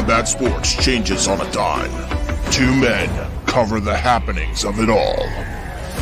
Combat Sports changes on a dime. Two men cover the happenings of it all.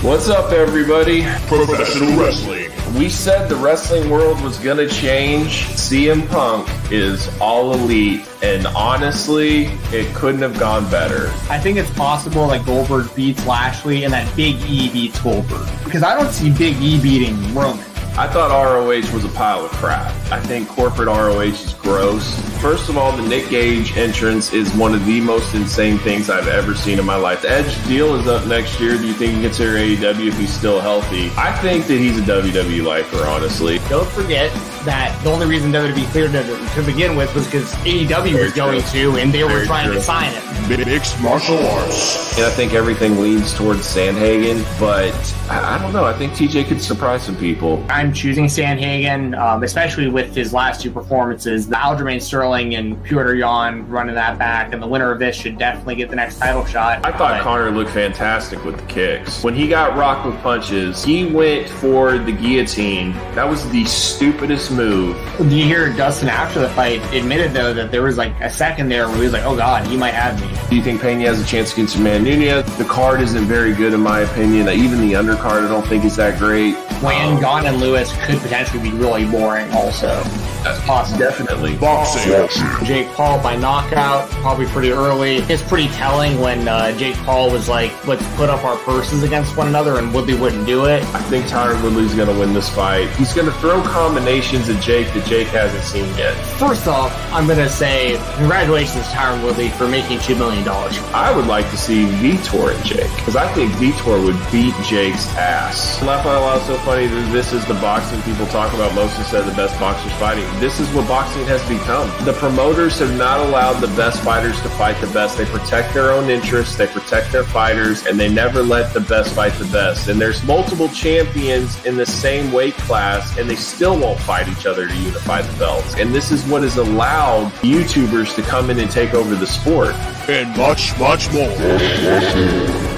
What's up, everybody? Professional wrestling. We said the wrestling world was going to change. CM Punk is all elite, and honestly, it couldn't have gone better. I think it's possible that Goldberg beats Lashley and that Big E beats Goldberg. Because I don't see Big E beating Roman. I thought ROH was a pile of crap. I think corporate ROH is gross. First of all, the Nick Gage entrance is one of the most insane things I've ever seen in my life. The Edge deal is up next year. Do you think he you consider AEW if he's still healthy? I think that he's a WWE lifer, honestly. Don't forget that the only reason WWE cleared him to begin with was because AEW Very was going true. to, and they were trying true. to sign him. Mixed martial arts. And I think everything leans towards Sandhagen, but I, I don't know. I think TJ could surprise some people. I'm choosing Sandhagen, um, especially with his last two performances. The Aljamain Sterling and Petr Yan running that back, and the winner of this should definitely get the next title shot. I thought But- Conor looked fantastic with the kicks. When he got rocked with punches, he went for the guillotine. That was the stupidest move. Do you hear Dustin after the fight admitted though that there was like a second there where he was like, "Oh God, he might have me." Do you think Pena has a chance against Amanda Nunes? The card isn't very good in my opinion. Even the undercard I don't think is that great. Wayne, Um, Gane, and Lewis could potentially be really boring. Also, that's possible. Definitely. Boxing. Jake Paul by knockout, probably pretty early. It's pretty telling when uh, Jake Paul was like, "Let's put up our purses against one another," and Woodley wouldn't do it. I think Tyron Woodley's going to win this fight. He's going to throw combinations at Jake that Jake hasn't seen yet. First off, I'm gonna say congratulations, Tyron Woodley, for making two million dollars. I would like to see Vitor and Jake because I think Vitor would beat Jake's ass. Laugh out loud so funny that this is the boxing people talk about most instead of the best boxers fighting. This is what boxing has become. The promoters have not allowed the best fighters to fight the best. They protect their own interests, they protect their fighters, and they never let the best fight the best. And there's multiple champions in the same weight class, and they still won't fight each other to unify the belts. And this is what has allowed YouTubers to come in and take over the sport. And much, much more.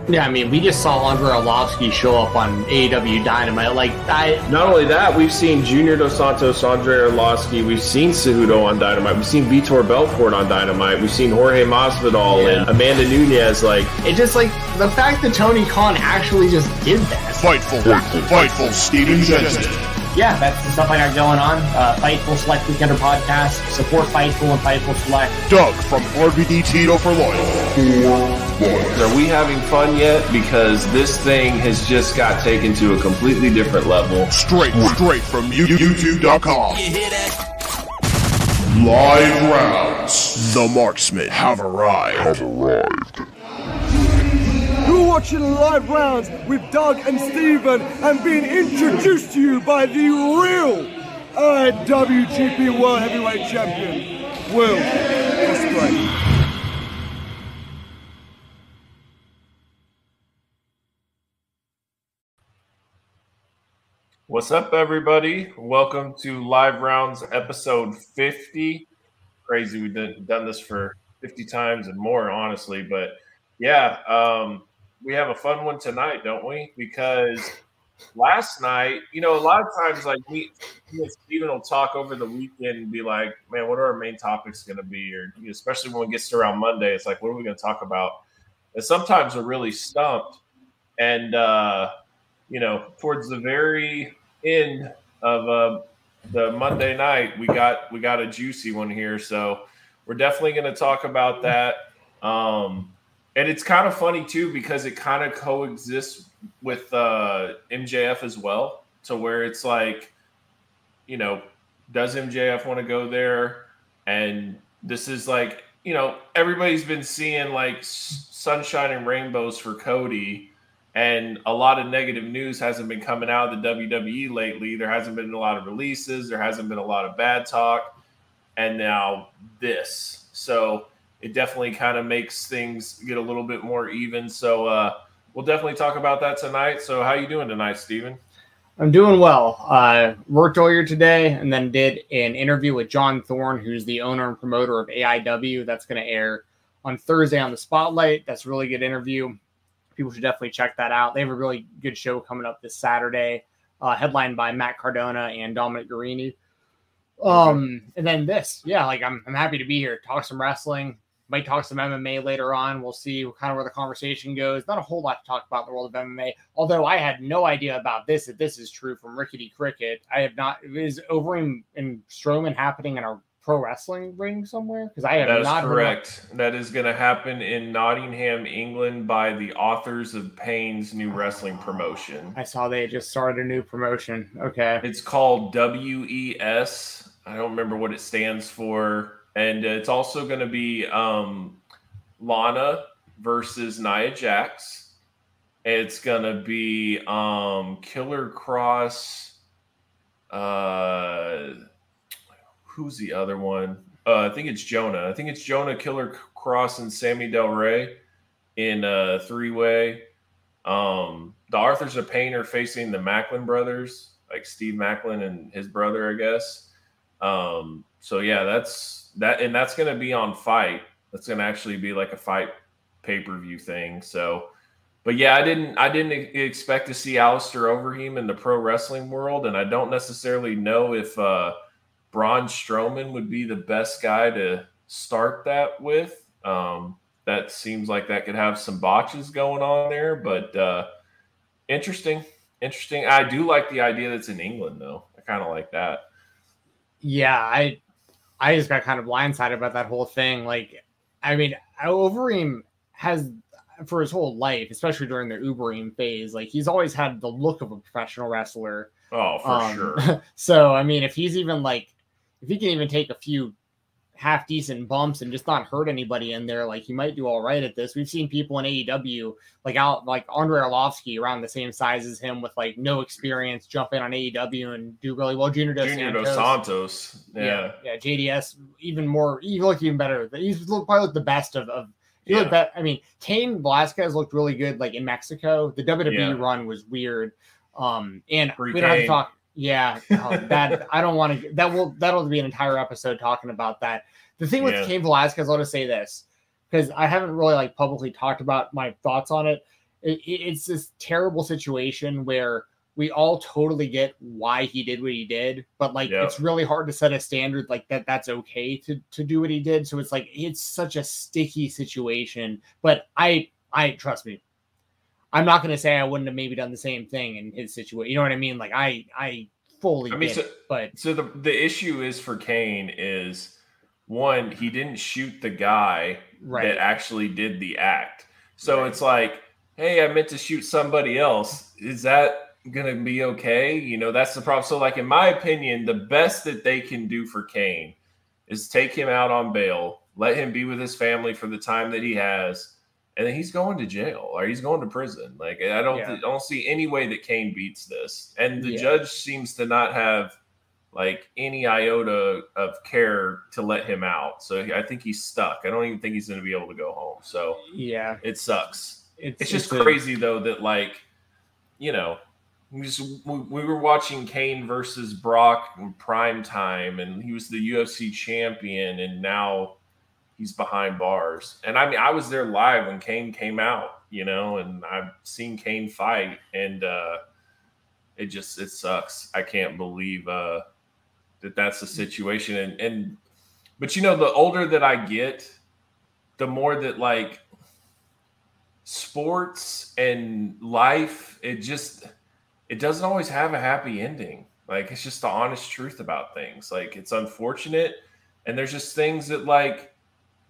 Yeah, I mean, we just saw Andre Arlovski show up on AEW Dynamite. Like, I Not only that, we've seen Junior Dos Santos, Andre Arlovski, we've seen Cejudo on Dynamite, we've seen Vitor Belfort on Dynamite, we've seen Jorge Masvidal Yeah. and Amanda Nunes. Like, It just like the fact that Tony Khan actually just did that. Fightful. Fightful Steven Jensen. Yeah, that's the stuff I got going on. Uh, Fightful Select Weekender podcast. Support Fightful and Fightful Select. Doug from RVD Tito for life. For are we having fun yet? Because this thing has just got taken to a completely different level. Straight, straight from you- YouTube.com. Live rounds. The marksmen have arrived. Have arrived. You're watching live rounds with Doug and Steven and being introduced to you by the real IWGP World Heavyweight Champion, Will Ospreay. What's up, everybody? Welcome to Live Rounds episode 50. Crazy, we've done, done this for 50 times and more, honestly. But yeah, um, we have a fun one tonight, don't we? Because last night, you know, a lot of times, like we, and Steven will talk over the weekend and be like, man, what are our main topics going to be? Or you know, especially when it gets to around Monday, it's like, what are we going to talk about? And sometimes we're really stumped. And, uh, you know, towards the very end of uh, the Monday night, we got we got a juicy one here. So we're definitely going to talk about that. Um, and it's kind of funny too because it kind of coexists with uh, MJF as well, to where it's like, you know, does MJF want to go there? And this is like, you know, everybody's been seeing like sunshine and rainbows for Cody and a lot of negative news hasn't been coming out of the WWE lately. There hasn't been a lot of releases. There hasn't been a lot of bad talk, and now this. So it definitely kind of makes things get a little bit more even. So uh, we'll definitely talk about that tonight. So how you doing tonight, Steven? I'm doing well. Uh, worked earlier today and then did an interview with John Thorne, who's the owner and promoter of AIW. That's going to air on Thursday on the Spotlight. That's really good interview. People should definitely check that out. They have a really good show coming up this Saturday, uh, headlined by Matt Cardona and Dominic Garrini. Um, and then this, yeah, like I'm, I'm happy to be here. Talk some wrestling, might talk some MMA later on. We'll see kind of where the conversation goes. Not a whole lot to talk about in the world of MMA, although I had no idea about this. If this is true from Rickety Cricket, I have not. Is Overeem and Strowman happening in a pro wrestling ring somewhere? Because I have That is not. heard correct. That is going to happen in Nottingham, England, by the Authors of Pain's new wrestling promotion. I saw they just started a new promotion. Okay. It's called WES. I don't remember what it stands for. And it's also going to be um, Lana versus Nia Jax. It's going to be um, Killer Kross. Uh, who's the other one? Uh, I think it's Jonah. I think it's Jonah, Killer Kross, and Sammy Del Rey in a three way. Um, the Authors of Pain are facing the Maclin brothers, like Steve Maclin and his brother, I guess. Um, so yeah, that's that, and that's going to be on FITE. That's going to actually be like a fight pay per view thing. So, but yeah, I didn't I didn't expect to see Alistair Overeem in the pro wrestling world, and I don't necessarily know if uh, Braun Strowman would be the best guy to start that with. Um, that seems like that could have some botches going on there, but uh, interesting, interesting. I do like the idea that's in England, though. I kind of like that. Yeah, I I just got kind of blindsided about that whole thing. Like, I mean, Overeem has for his whole life, especially during the Ubereem phase, like he's always had the look of a professional wrestler. Oh, for Um, sure. so I mean, if he's even like, if he can even take a few half decent bumps and just not hurt anybody in there, like he might do all right at this. We've seen people in AEW like out like Andre Arlovski around the same size as him with like no experience jump in on AEW and do really well. Junior Dos Junior Dos Santos. Santos. Yeah. yeah, JDS even more. He looked even better. He's look, probably looked the best of. of he looked Yeah. bet- I mean, Cain Velasquez looked really good, like in Mexico. The WWE Yeah. run was weird. Um, and we don't have to talk. Yeah, oh, that I don't want to. That will that'll be an entire episode talking about that. The thing with Yeah. Cain Velasquez, I'll just say this because I haven't really like publicly talked about my thoughts on it. It- it- It's this terrible situation where we all totally get why he did what he did, but like Yep. it's really hard to set a standard like that. That's okay to to do what he did. So it's like it's such a sticky situation. But I I trust me, I'm not going to say I wouldn't have maybe done the same thing in his situation. You know what I mean? Like I I fully I mean, get so- it, but So the the issue is for Cain is one, he didn't shoot the guy right. that actually did the act. So it's like, hey, I meant to shoot somebody else. Is that gonna be okay? You know, that's the problem. So, like in my opinion, the best that they can do for Cain is take him out on bail, let him be with his family for the time that he has, and then he's going to jail or he's going to prison. Like I don't, Yeah. I don't see any way that Cain beats this. And the Yeah. judge seems to not have like any iota of care to let him out. So I think he's stuck. I don't even think he's going to be able to go home. So yeah, it sucks. it's, It's just a- crazy though that like, you know, we just we, we were watching Cain versus Brock in prime time, and he was the UFC champion, and now he's behind bars. And I mean, I was there live when Cain came out, you know, and I've seen Cain fight, and uh, it just it sucks. I can't believe uh, that that's the situation. And and but you know, the older that I get, the more that like sports and life, it just it doesn't always have a happy ending. Like it's just the honest truth about things. Like it's unfortunate, and there's just things that like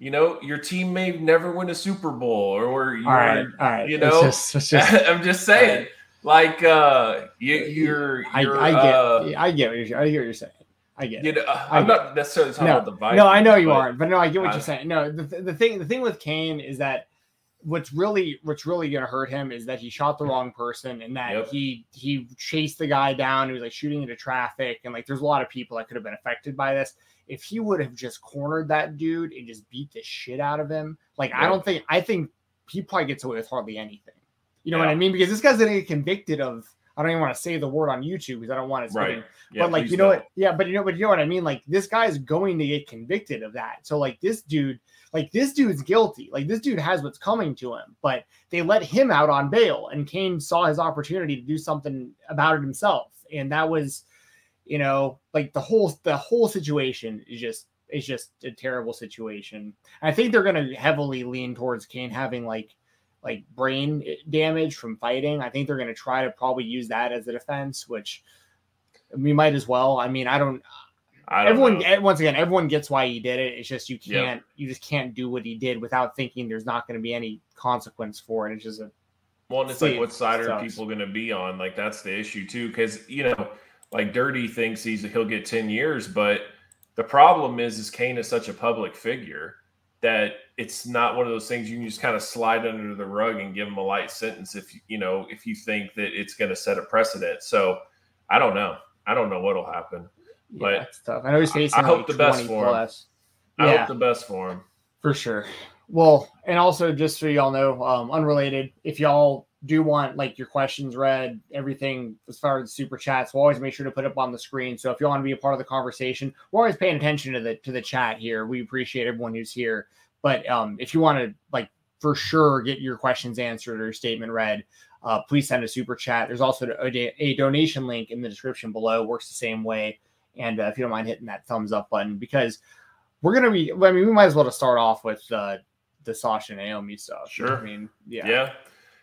you know your team may never win a Super Bowl or, you're All right, all right. you It's know, just- it's just- I'm just saying, like uh, you, you're, I, you're, I get, uh, I get what you're, I get what you're saying. I get. you know, I I'm get not necessarily talking No, about the Vikings. no, I know you but- aren't, but no, I get what I- you're saying. No, the, the thing, the thing with Cain is that what's really, what's really going to hurt him is that he shot the wrong person, and that Yep. he he chased the guy down. He was like shooting into traffic, and like there's a lot of people that could have been affected by this. If he would have just cornered that dude and just beat the shit out of him, like I don't think I think he probably gets away with hardly anything. You know yeah. what I mean? Because this guy's gonna get convicted of I don't even want to say the word on YouTube because I don't want it. Right. Yeah, but like you know don't. what? Yeah, but you know, but you know what I mean. Like this guy is going to get convicted of that. So like this dude, like this dude's guilty. Like this dude has what's coming to him. But they let him out on bail, and Cain saw his opportunity to do something about it himself, and that was, you know, like the whole the whole situation is just is just a terrible situation. I think they're going to heavily lean towards Cain having like like brain damage from fighting. I think they're going to try to probably use that as a defense, which we might as well. I mean, I don't. I don't everyone, know. Eh, once again, everyone gets why he did it. It's just you can't, yep. you just can't do what he did without thinking there's not going to be any consequence for it. It's just a well, and it's like what side are people going to be on? Like that's the issue too, because you know, like Dirty thinks he's he'll get ten years, but the problem is, is Cain is such a public figure that it's not one of those things you can just kind of slide under the rug and give him a light sentence if you know if you think that it's going to set a precedent. So I don't know. I don't know what'll happen. Yeah, but it's tough. I know he's facing. I, I hope the best for plus. him. I hope the best for him. For sure. Well, and also just so y'all know, um, unrelated, if y'all do want like your questions read, everything as far as super chats, we'll always make sure to put up on the screen. So if you want to be a part of the conversation, we're always paying attention to the to the chat here. We appreciate everyone who's here. But um, if you want to like for sure get your questions answered or statement read, uh, please send a super chat. There's also a, a, donation link in the description below. Works the same way. And uh, if you don't mind hitting that thumbs up button, because we're gonna be. I mean, we might as well to start off with uh, the Sasha Naomi stuff. Sure. I mean, yeah. Yeah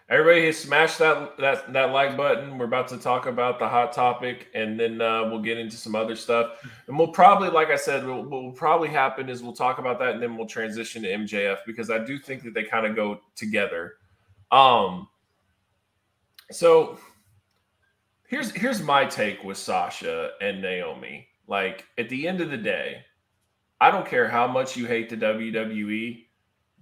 everybody smash that that that like button. We're about to talk about the hot topic, and then uh, we'll get into some other stuff. And we'll probably, like I said, what will probably happen is we'll talk about that, and then we'll transition to MJF because I do think that they kind of go together. Um. So here's here's my take with Sasha and Naomi. Like at the end of the day, I don't care how much you hate the WWE,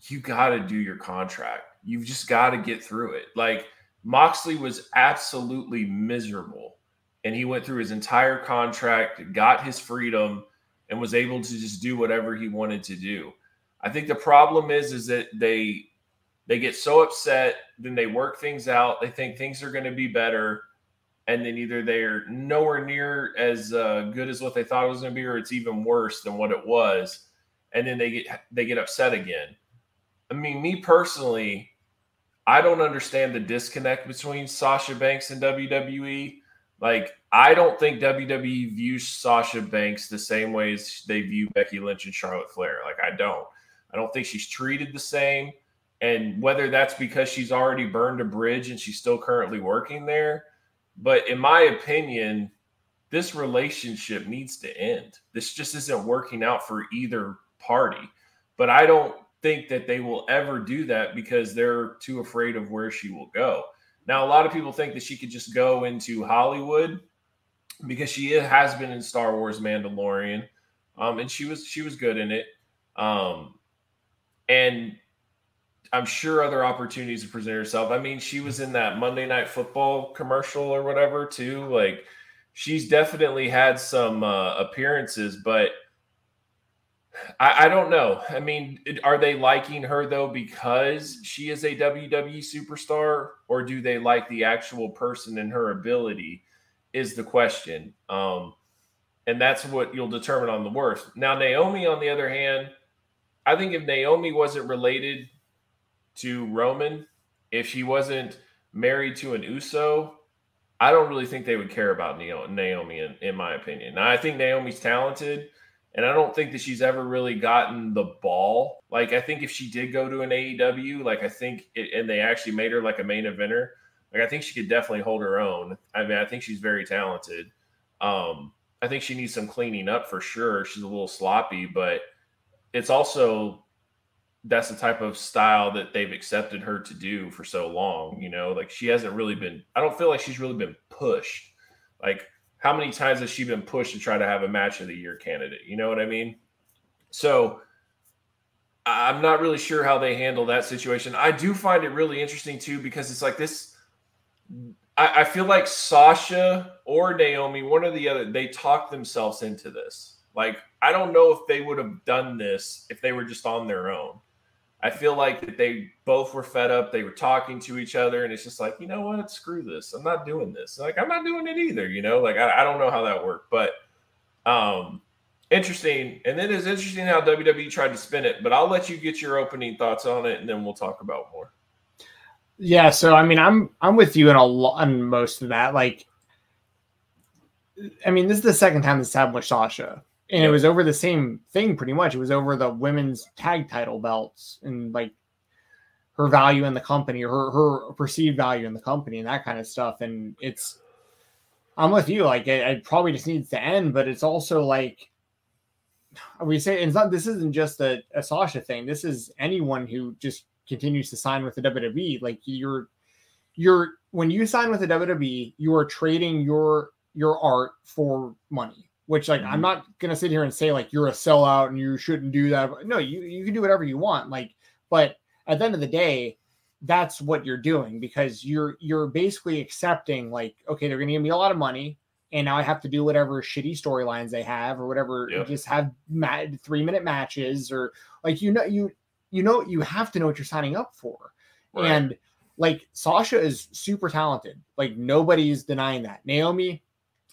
you got to do your contract You've just got to get through it. Like Moxley was absolutely miserable and he went through his entire contract, got his freedom, and was able to just do whatever he wanted to do. I think the problem is is that they they get so upset, then they work things out. They think things are going to be better, and then either they're nowhere near as uh, good as what they thought it was going to be, or it's even worse than what it was, and then they get they get upset again. I mean, me personally, I don't understand the disconnect between Sasha Banks and WWE. Like, I don't think WWE views Sasha Banks the same way as they view Becky Lynch and Charlotte Flair. Like, I don't. I don't think she's treated the same. And whether that's because she's already burned a bridge and she's still currently working there. But in my opinion, this relationship needs to end. This just isn't working out for either party. But I don't think that they will ever do that because they're too afraid of where she will go. Now, a lot of people think that she could just go into Hollywood because she has been in Star Wars Mandalorian, um, and she was she was good in it. Um, and I'm sure other opportunities to present herself. I mean, she was in that Monday Night Football commercial or whatever too. Like, she's definitely had some uh, appearances, but I, I, don't know. I mean, are they liking her though because she is a WWE superstar, or do they like the actual person and her ability? Is the question. Um, and that's what you'll determine on the worst. Now, Naomi, on the other hand, I think if Naomi wasn't related to Roman, if she wasn't married to an Uso, I don't really think they would care about Naomi, in, in my opinion. Now, I think Naomi's talented. And I don't think that she's ever really gotten the ball. Like, I think if she did go to an AEW, like, I think, it, and they actually made her like a main eventer, like, I think she could definitely hold her own. I mean, I think she's very talented. Um, I think she needs some cleaning up for sure. She's a little sloppy, but it's also that's the type of style that they've accepted her to do for so long. You know, like she hasn't really been, I don't feel like she's really been pushed. Like, how many times has she been pushed to try to have a match of the year candidate? You know what I mean? So I'm not really sure how they handle that situation. I do find it really interesting too because it's like this. I, I feel like Sasha or Naomi, one or the other, they talk themselves into this. Like I don't know if they would have done this if they were just on their own. I feel like that they both were fed up. They were talking to each other, and it's just like, you know what? Screw this. I'm not doing this. Like, I'm not doing it either. You know, like I, I don't know how that worked, but um, interesting. And then it's interesting how WWE tried to spin it. But I'll let you get your opening thoughts on it, and then we'll talk about more. Yeah. So I mean, I'm I'm with you in a lot on most of that. Like, I mean, this is the second time this happened with Sasha and it was over the same thing pretty much. It was over the women's tag title belts and like her value in the company her, her perceived value in the company and that kind of stuff. And it's, I'm with you. Like it, it probably just needs to end, but it's also like we say it's not. This isn't just a, a Sasha thing. This is anyone who just continues to sign with the WWE. Like you're, you're when you sign with the WWE, you are trading your your art for money which like mm-hmm. I'm not gonna sit here and say like you're a sellout and you shouldn't do that. No, you you can do whatever you want. Like, but at the end of the day, that's what you're doing because you're you're basically accepting like okay, they're gonna give me a lot of money, and now I have to do whatever shitty storylines they have or whatever. Yep. Just have mad three minute matches or like you know you you know you have to know what you're signing up for, right. and like Sasha is super talented. Like nobody's denying that. Naomi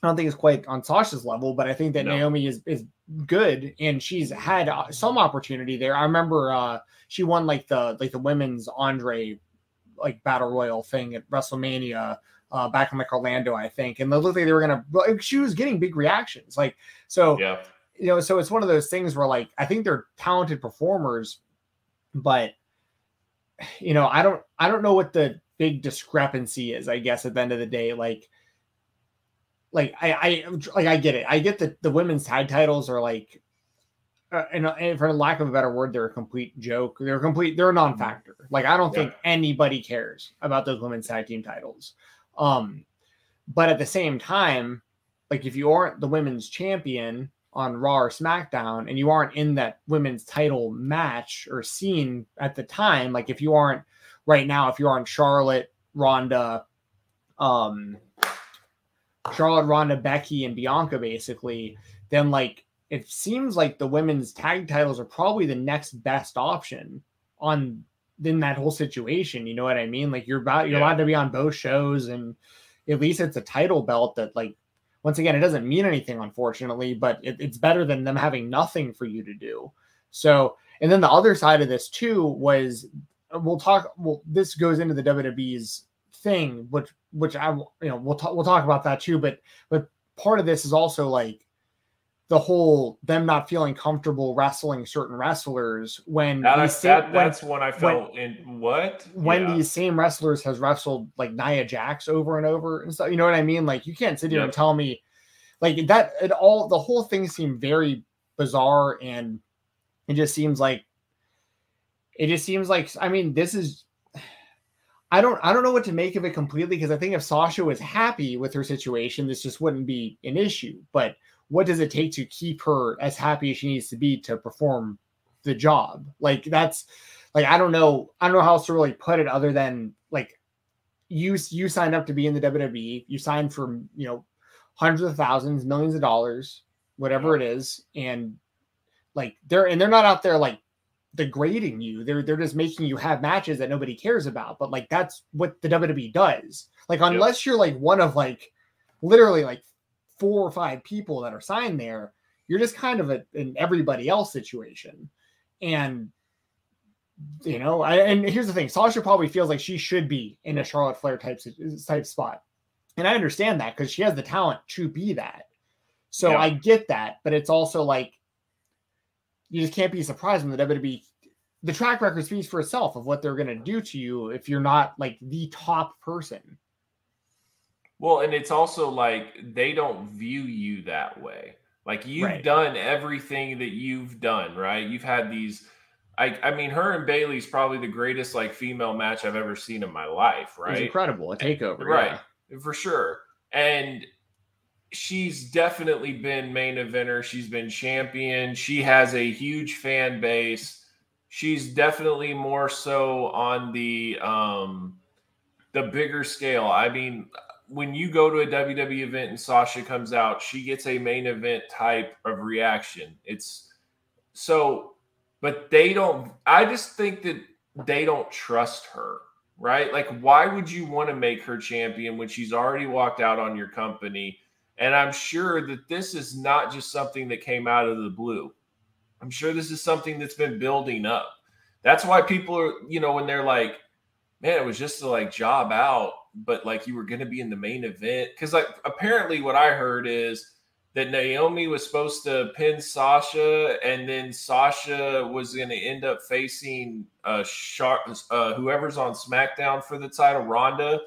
I don't think it's quite on Sasha's level, but I think that no. Naomi is is good and she's had uh, some opportunity there. I remember uh, she won like the like the women's Andre like battle royal thing at WrestleMania uh, back in like Orlando, I think, and it looked like they were gonna. Like, she was getting big reactions, like so. Yeah. You know, so it's one of those things where like I think they're talented performers, but you know, I don't I don't know what the big discrepancy is. I guess at the end of the day, like like I, I like I get it. I get that the women's tag titles are like, uh, and, and, for lack of a better word, they're a complete joke. They're a complete. They're a mm-hmm. non-factor. Like I don't yeah. think anybody cares about those women's tag team titles. Um, but at the same time, like if you aren't the women's champion on Raw or SmackDown, and you aren't in that women's title match or scene at the time, like if you aren't right now, if you're on Charlotte, Ronda, um, Charlotte, Ronda, Becky, and Bianca, basically, then like it seems like the women's tag titles are probably the next best option on in that whole situation. You know what I mean? Like you're about you're yeah. allowed to be on both shows, and at least it's a title belt that like once again it doesn't mean anything, unfortunately, but it, it's better than them having nothing for you to do. So, and then the other side of this too was we'll talk. Well, this goes into the WWE's thing, which which I you know we'll talk we'll talk about that too. But but part of this is also like the whole them not feeling comfortable wrestling certain wrestlers when that, that, that's when, I felt when, in what when yeah. these same wrestlers has wrestled like Nia Jax over and over and stuff. You know what I mean? Like you can't sit here and tell me like that. It all the whole thing seemed very bizarre and it just seems like it just seems like I mean this is I don't I don't know what to make of it completely because I think if Sasha was happy with her situation, this just wouldn't be an issue. But what does it take to keep her as happy as she needs to be to perform the job? Like that's like I don't know I don't know how else to really put it other than like you you signed up to be in the WWE, you signed for you know hundreds of thousands, millions of dollars, whatever it is, and like they're and they're not out there like degrading you. They're they're just making you have matches that nobody cares about. But like that's what the WWE does. Like unless yep. you're like one of like literally like four or five people that are signed there, you're just kind of a, an everybody else situation. And you know, I, and here's the thing: Sasha probably feels like she should be in a Charlotte Flair type type spot, and I understand that because she has the talent to be that. So. I get that, but it's also like you just can't be surprised when the WWE the track record speaks for itself of what they're going to do to you if you're not like the top person. Well, and it's also like they don't view you that way. Like you've right. done everything that you've done, right? You've had these I, I mean, her and Bayley's probably the greatest like female match I've ever seen in my life, right? It's incredible, a eh, takeover, right? Yeah. For sure. And she's definitely been main eventer. She's been champion. She has a huge fan base. She's definitely more so on the um the bigger scale. I mean, when you go to a WWE event and Sasha comes out, she gets a main event type of reaction. It's so, but they don't. I just think that they don't trust her, right? Like, why would you want to make her champion when she's already walked out on your company? And I'm sure that this is not just something that came out of the blue. I'm sure this is something that's been building up. That's why people are, you know, when they're like, man, it was just to like job out, but like you were going to be in the main event. Cause like apparently what I heard is that Naomi was supposed to pin Sasha, and then Sasha was going to end up facing uh, Char- uh, whoever's on SmackDown for the title, Ronda,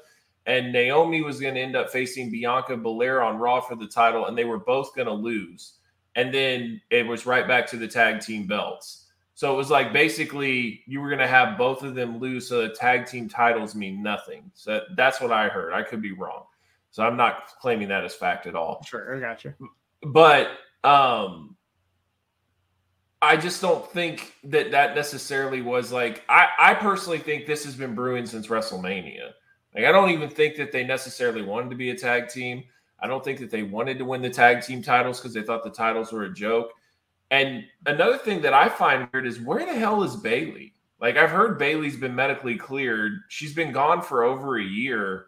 and Naomi was going to end up facing Bianca Belair on Raw for the title, and they were both going to lose. And then it was right back to the tag team belts. So it was like basically you were going to have both of them lose, so the tag team titles mean nothing. So that's what I heard. I could be wrong. So I'm not claiming that as fact at all. Sure, I got you. But um I just don't think that that necessarily was like I I personally think this has been brewing since WrestleMania. Like I don't even think that they necessarily wanted to be a tag team. I don't think that they wanted to win the tag team titles because they thought the titles were a joke. And another thing that I find weird is where the hell is Bayley? Like I've heard Bayley's been medically cleared. She's been gone for over a year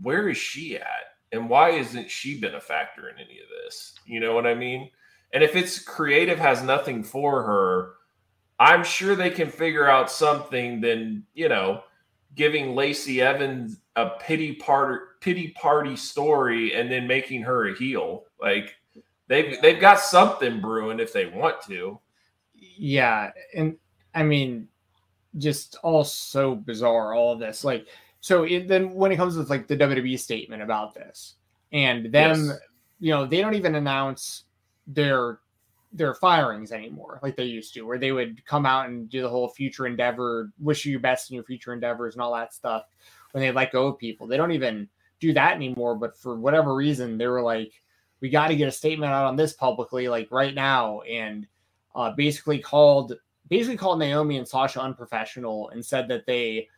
where is she at? And why isn't she been a factor in any of this? You know what I mean? And if it's creative has nothing for her, I'm sure they can figure out something Then, you know, giving Lacey Evans a pity part pity party story and then making her a heel. Like they've they've got something brewing if they want to. Yeah, and I mean, just all so bizarre. All of this, like so it, then when it comes with like the WWE statement about this and them, yes. you know, they don't even announce their their firings anymore like they used to, where they would come out and do the whole future endeavor, wish you best in your future endeavors and all that stuff when they let go of people. They don't even do that anymore. But for whatever reason, they were like, we got to get a statement out on this publicly, like right now, and uh, basically called basically called Naomi and Sasha unprofessional and said that they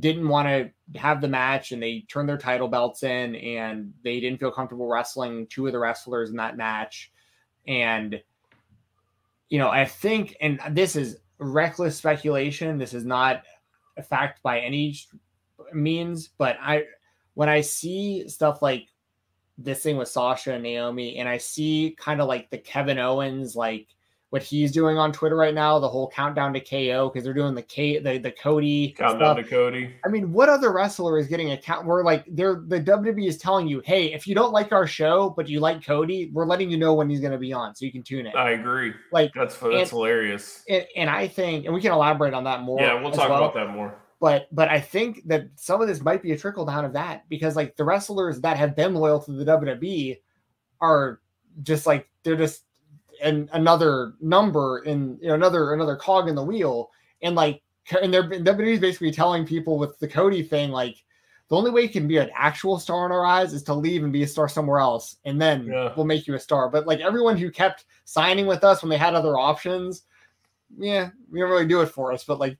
didn't want to have the match and they turned their title belts in and they didn't feel comfortable wrestling two of the wrestlers in that match. And, you know, I think, and this is reckless speculation, this is not a fact by any means, but I, when I see stuff like this thing with Sasha and Naomi, and I see kind of like the Kevin Owens, like, what he's doing on Twitter right now, the whole countdown to KO because they're doing the K the, the Cody countdown stuff. to Cody. I mean, what other wrestler is getting a count We're like they're the WWE is telling you, hey, if you don't like our show but you like Cody, we're letting you know when he's going to be on so you can tune in. I agree. Like that's that's and, hilarious. And, and, I think, and we can elaborate on that more. Yeah, we'll talk well. about that more. But but I think that some of this might be a trickle down of that because like the wrestlers that have been loyal to the WWE are just like they're just and another number in you know, another another cog in the wheel and like and they're WWE's basically telling people with the Cody thing like the only way you can be an actual star in our eyes is to leave and be a star somewhere else and then yeah. we'll make you a star but like everyone who kept signing with us when they had other options yeah, we don't really do it for us, but like,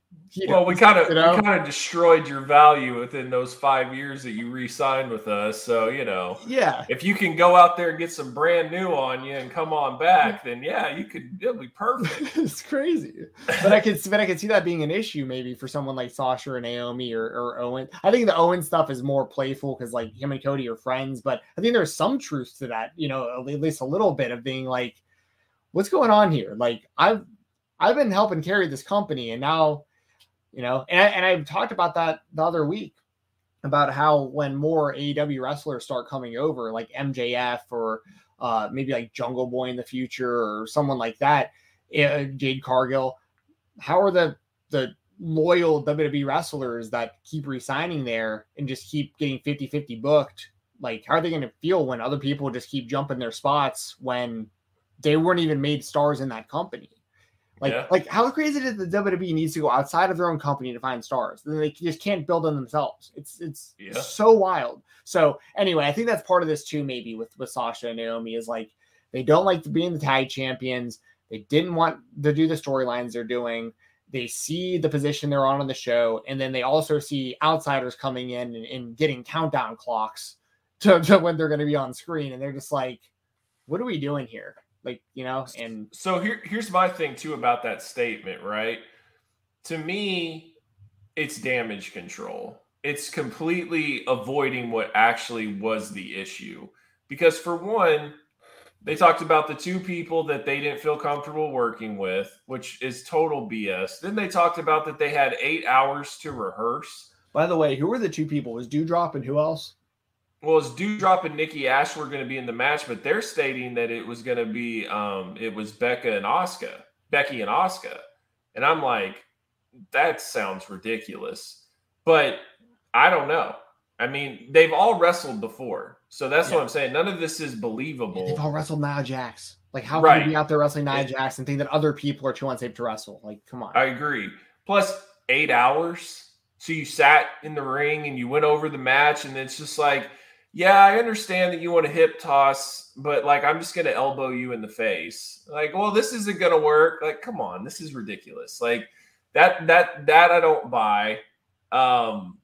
well, we kind of you know? kind of destroyed your value within those five years that you re-signed with us. So you know, yeah, if you can go out there and get some brand new on you and come on back, then yeah, you could. It'll be perfect. it's crazy, but I could, but I could see that being an issue maybe for someone like Sasha and Naomi or, or Owen. I think the Owen stuff is more playful because like him and Cody are friends, but I think there's some truth to that. You know, at least a little bit of being like what's going on here? Like I've I've been helping carry this company, and now, you know, and I, and I talked about that the other week about how when more AEW wrestlers start coming over, like MJF or uh, maybe like Jungle Boy in the future or someone like that, uh, Jade Cargill, how are the the loyal WWE wrestlers that keep resigning there and just keep getting 50-50 booked? Like, how are they going to feel when other people just keep jumping their spots when they weren't even made stars in that company? Like, yeah. like how crazy is it that the WWE needs to go outside of their own company to find stars? They just can't build on themselves. It's it's yeah. so wild. So anyway, I think that's part of this too. Maybe with with Sasha and Naomi is like they don't like being the tag champions. They didn't want to do the storylines they're doing. they see the position they're on on the show, and then they also see outsiders coming in and, and getting countdown clocks to, to when they're going to be on screen, and they're just like, "What are we doing here?" Like, you know, and so here, here's my thing too about that statement, right? To me, it's damage control. It's completely avoiding what actually was the issue. Because for one, they talked about the two people that they didn't feel comfortable working with, which is total BS. Then they talked about that they had eight hours to rehearse. By the way, who were the two people? Was Doudrop and who else? Well, it's Doudrop and Nikki Ash were going to be in the match, but they're stating that it was going to be um it was Becca and Oscar, Becky and Oscar, and I'm like, that sounds ridiculous. But I don't know. I mean, they've all wrestled before, so that's yeah. what I'm saying. None of this is believable. They've all wrestled Nia Jax. Like, how right. can you be out there wrestling Nia yeah. Jax and think that other people are too unsafe to wrestle? Like, come on. I agree. Plus, eight hours. So you sat in the ring and you went over the match, and it's just like yeah, I understand that you want a hip toss, but like I'm just gonna elbow you in the face. Like, well, this isn't gonna work. Like, come on, this is ridiculous. Like that that that I don't buy. Um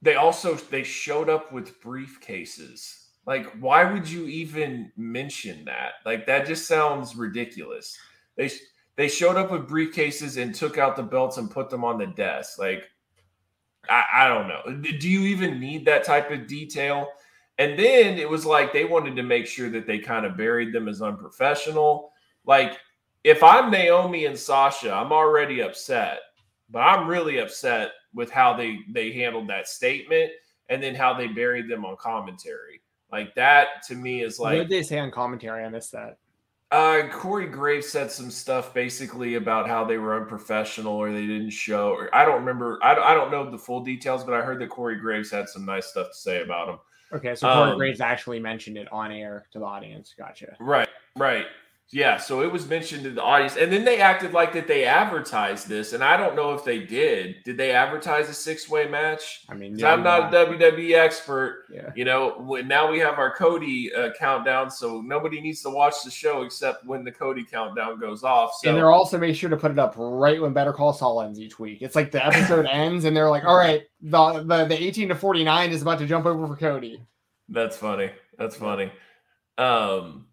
they also they showed up with briefcases. Like, why would you even mention that? Like that just sounds ridiculous. They they showed up with briefcases and took out the belts and put them on the desk. Like I, I don't know. Do you even need that type of detail? And then it was like they wanted to make sure that they kind of buried them as unprofessional. Like, if I'm Naomi and Sasha, I'm already upset, but I'm really upset with how they they handled that statement and then how they buried them on commentary. Like that to me is like. What did they say on commentary? I missed that. Uh, Corey Graves said some stuff basically about how they were unprofessional or they didn't show. Or I don't remember. I don't, I don't know the full details, but I heard that Corey Graves had some nice stuff to say about him. Okay, so Corey um, Graves actually mentioned it on air to the audience. Gotcha. Right, right. Yeah, so it was mentioned to the audience, and then they acted like that they advertised this, and I don't know if they did. Did they advertise a six way match? I mean, yeah, I'm not a WWE expert. Yeah. You know, now we have our Cody uh, countdown, so nobody needs to watch the show except when the Cody countdown goes off. So. And they're also made sure to put it up right when Better Call Saul ends each week. It's like the episode ends, and they're like, "All right, the, the the 18 to 49 is about to jump over for Cody." That's funny. That's funny. Um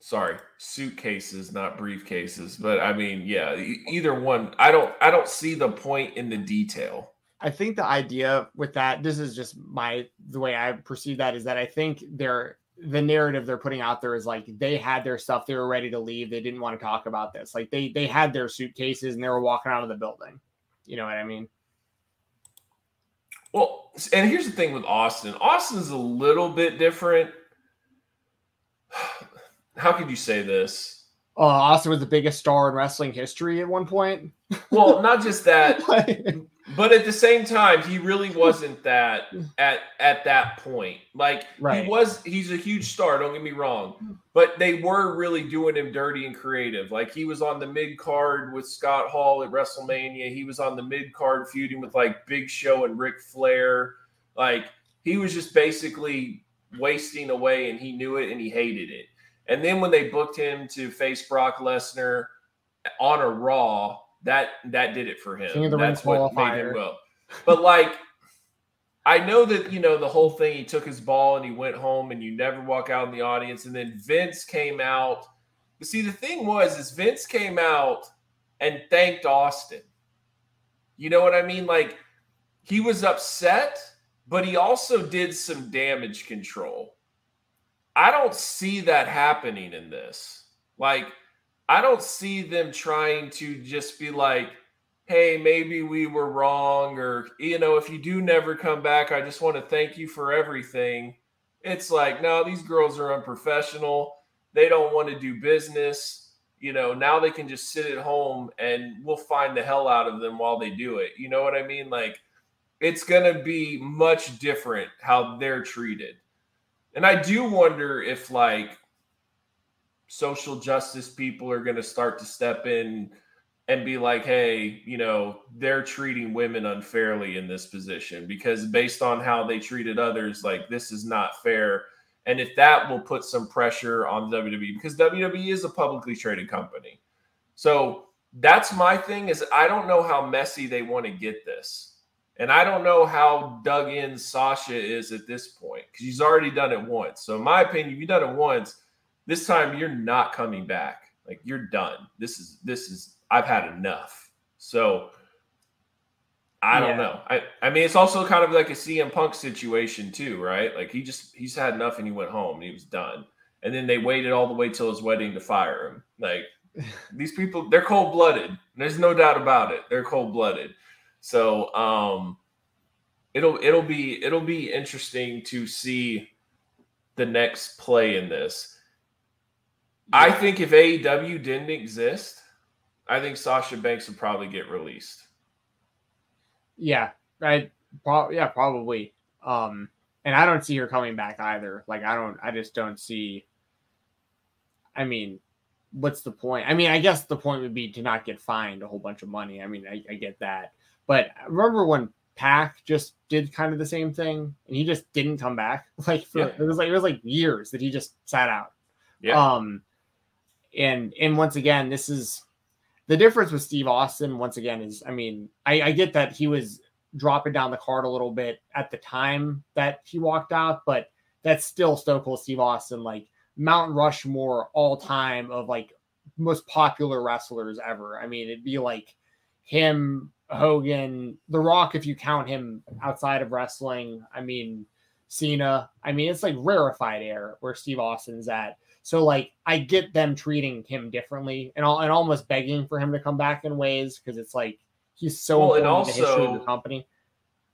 sorry suitcases not briefcases but i mean yeah either one i don't i don't see the point in the detail. I think the idea with that this is just my the way i perceive that is that i think they're the narrative they're putting out there is like they had their stuff they were ready to leave they didn't want to talk about this. Like they they had their suitcases and they were walking out of the building. You know what i mean? Well and here's the thing with austin. Austin's a little bit different how could you say this? Uh, Austin was the biggest star in wrestling history at one point. Well, not just that, but at the same time, he really wasn't that at at that point. Like right. he was, he's a huge star. Don't get me wrong, but they were really doing him dirty and creative. Like he was on the mid card with Scott Hall at WrestleMania. He was on the mid card feuding with like Big Show and Ric Flair. Like he was just basically wasting away, and he knew it, and he hated it. And then when they booked him to face Brock Lesnar on a Raw, that that did it for him. King of the That's what made him go. But like, I know that you know the whole thing. He took his ball and he went home, and you never walk out in the audience. And then Vince came out. But see, the thing was, is Vince came out and thanked Austin. You know what I mean? Like he was upset, but he also did some damage control. I don't see that happening in this. Like, I don't see them trying to just be like, hey, maybe we were wrong, or, you know, if you do never come back, I just want to thank you for everything. It's like, no, these girls are unprofessional. They don't want to do business. You know, now they can just sit at home and we'll find the hell out of them while they do it. You know what I mean? Like, it's going to be much different how they're treated. And I do wonder if like social justice people are going to start to step in and be like, hey, you know, they're treating women unfairly in this position because based on how they treated others, like this is not fair. And if that will put some pressure on WWE because WWE is a publicly traded company. So that's my thing is I don't know how messy they want to get this. And I don't know how dug in Sasha is at this point because she's already done it once. So, in my opinion, if you've done it once, this time you're not coming back. Like you're done. This is this is I've had enough. So I don't know. I I mean it's also kind of like a CM Punk situation too, right? Like he just he's had enough and he went home and he was done. And then they waited all the way till his wedding to fire him. Like these people, they're cold blooded. There's no doubt about it. They're cold blooded. So um it'll it'll be it'll be interesting to see the next play in this. I think if AEW didn't exist, I think Sasha Banks would probably get released. Yeah, I pro- yeah, probably. Um, and I don't see her coming back either. Like I don't, I just don't see. I mean, what's the point? I mean, I guess the point would be to not get fined a whole bunch of money. I mean, I, I get that, but I remember when Pac just did kind of the same thing, and he just didn't come back. Like for, Yeah. it was like it was like years that he just sat out. Yeah. Um, and and once again, this is the difference with Steve Austin. Once again, is I mean, I, I get that he was dropping down the card a little bit at the time that he walked out, but that's still Stone Cold Steve Austin, like Mount Rushmore all time of like most popular wrestlers ever. I mean, it'd be like him, Hogan, The Rock, if you count him outside of wrestling. I mean, Cena. I mean, it's like rarefied air where Steve Austin's at. So like I get them treating him differently and all and almost begging for him to come back in ways because it's like he's so Well, and important to the history of the company.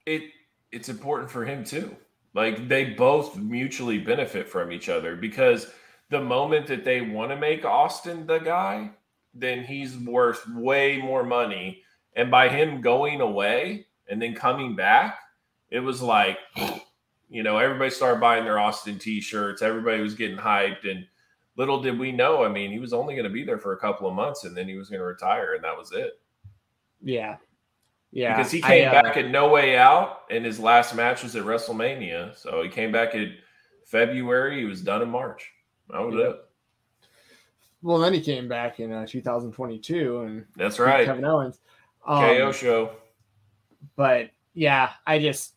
it it's important for him too. Like they both mutually benefit from each other because the moment that they want to make Austin the guy, then he's worth way more money. And by him going away and then coming back, it was like, you know, everybody started buying their Austin t-shirts. Everybody was getting hyped. And little did we know, I mean, he was only going to be there for a couple of months and then he was going to retire, and that was it. Yeah. Yeah. because he I, came uh, back at No Way Out, and his last match was at WrestleMania. So he came back in February. He was done in March. That was Yeah. it. Well, then he came back in uh, 2022 and That's right. Kevin Owens. Um, KO show. but yeah, I just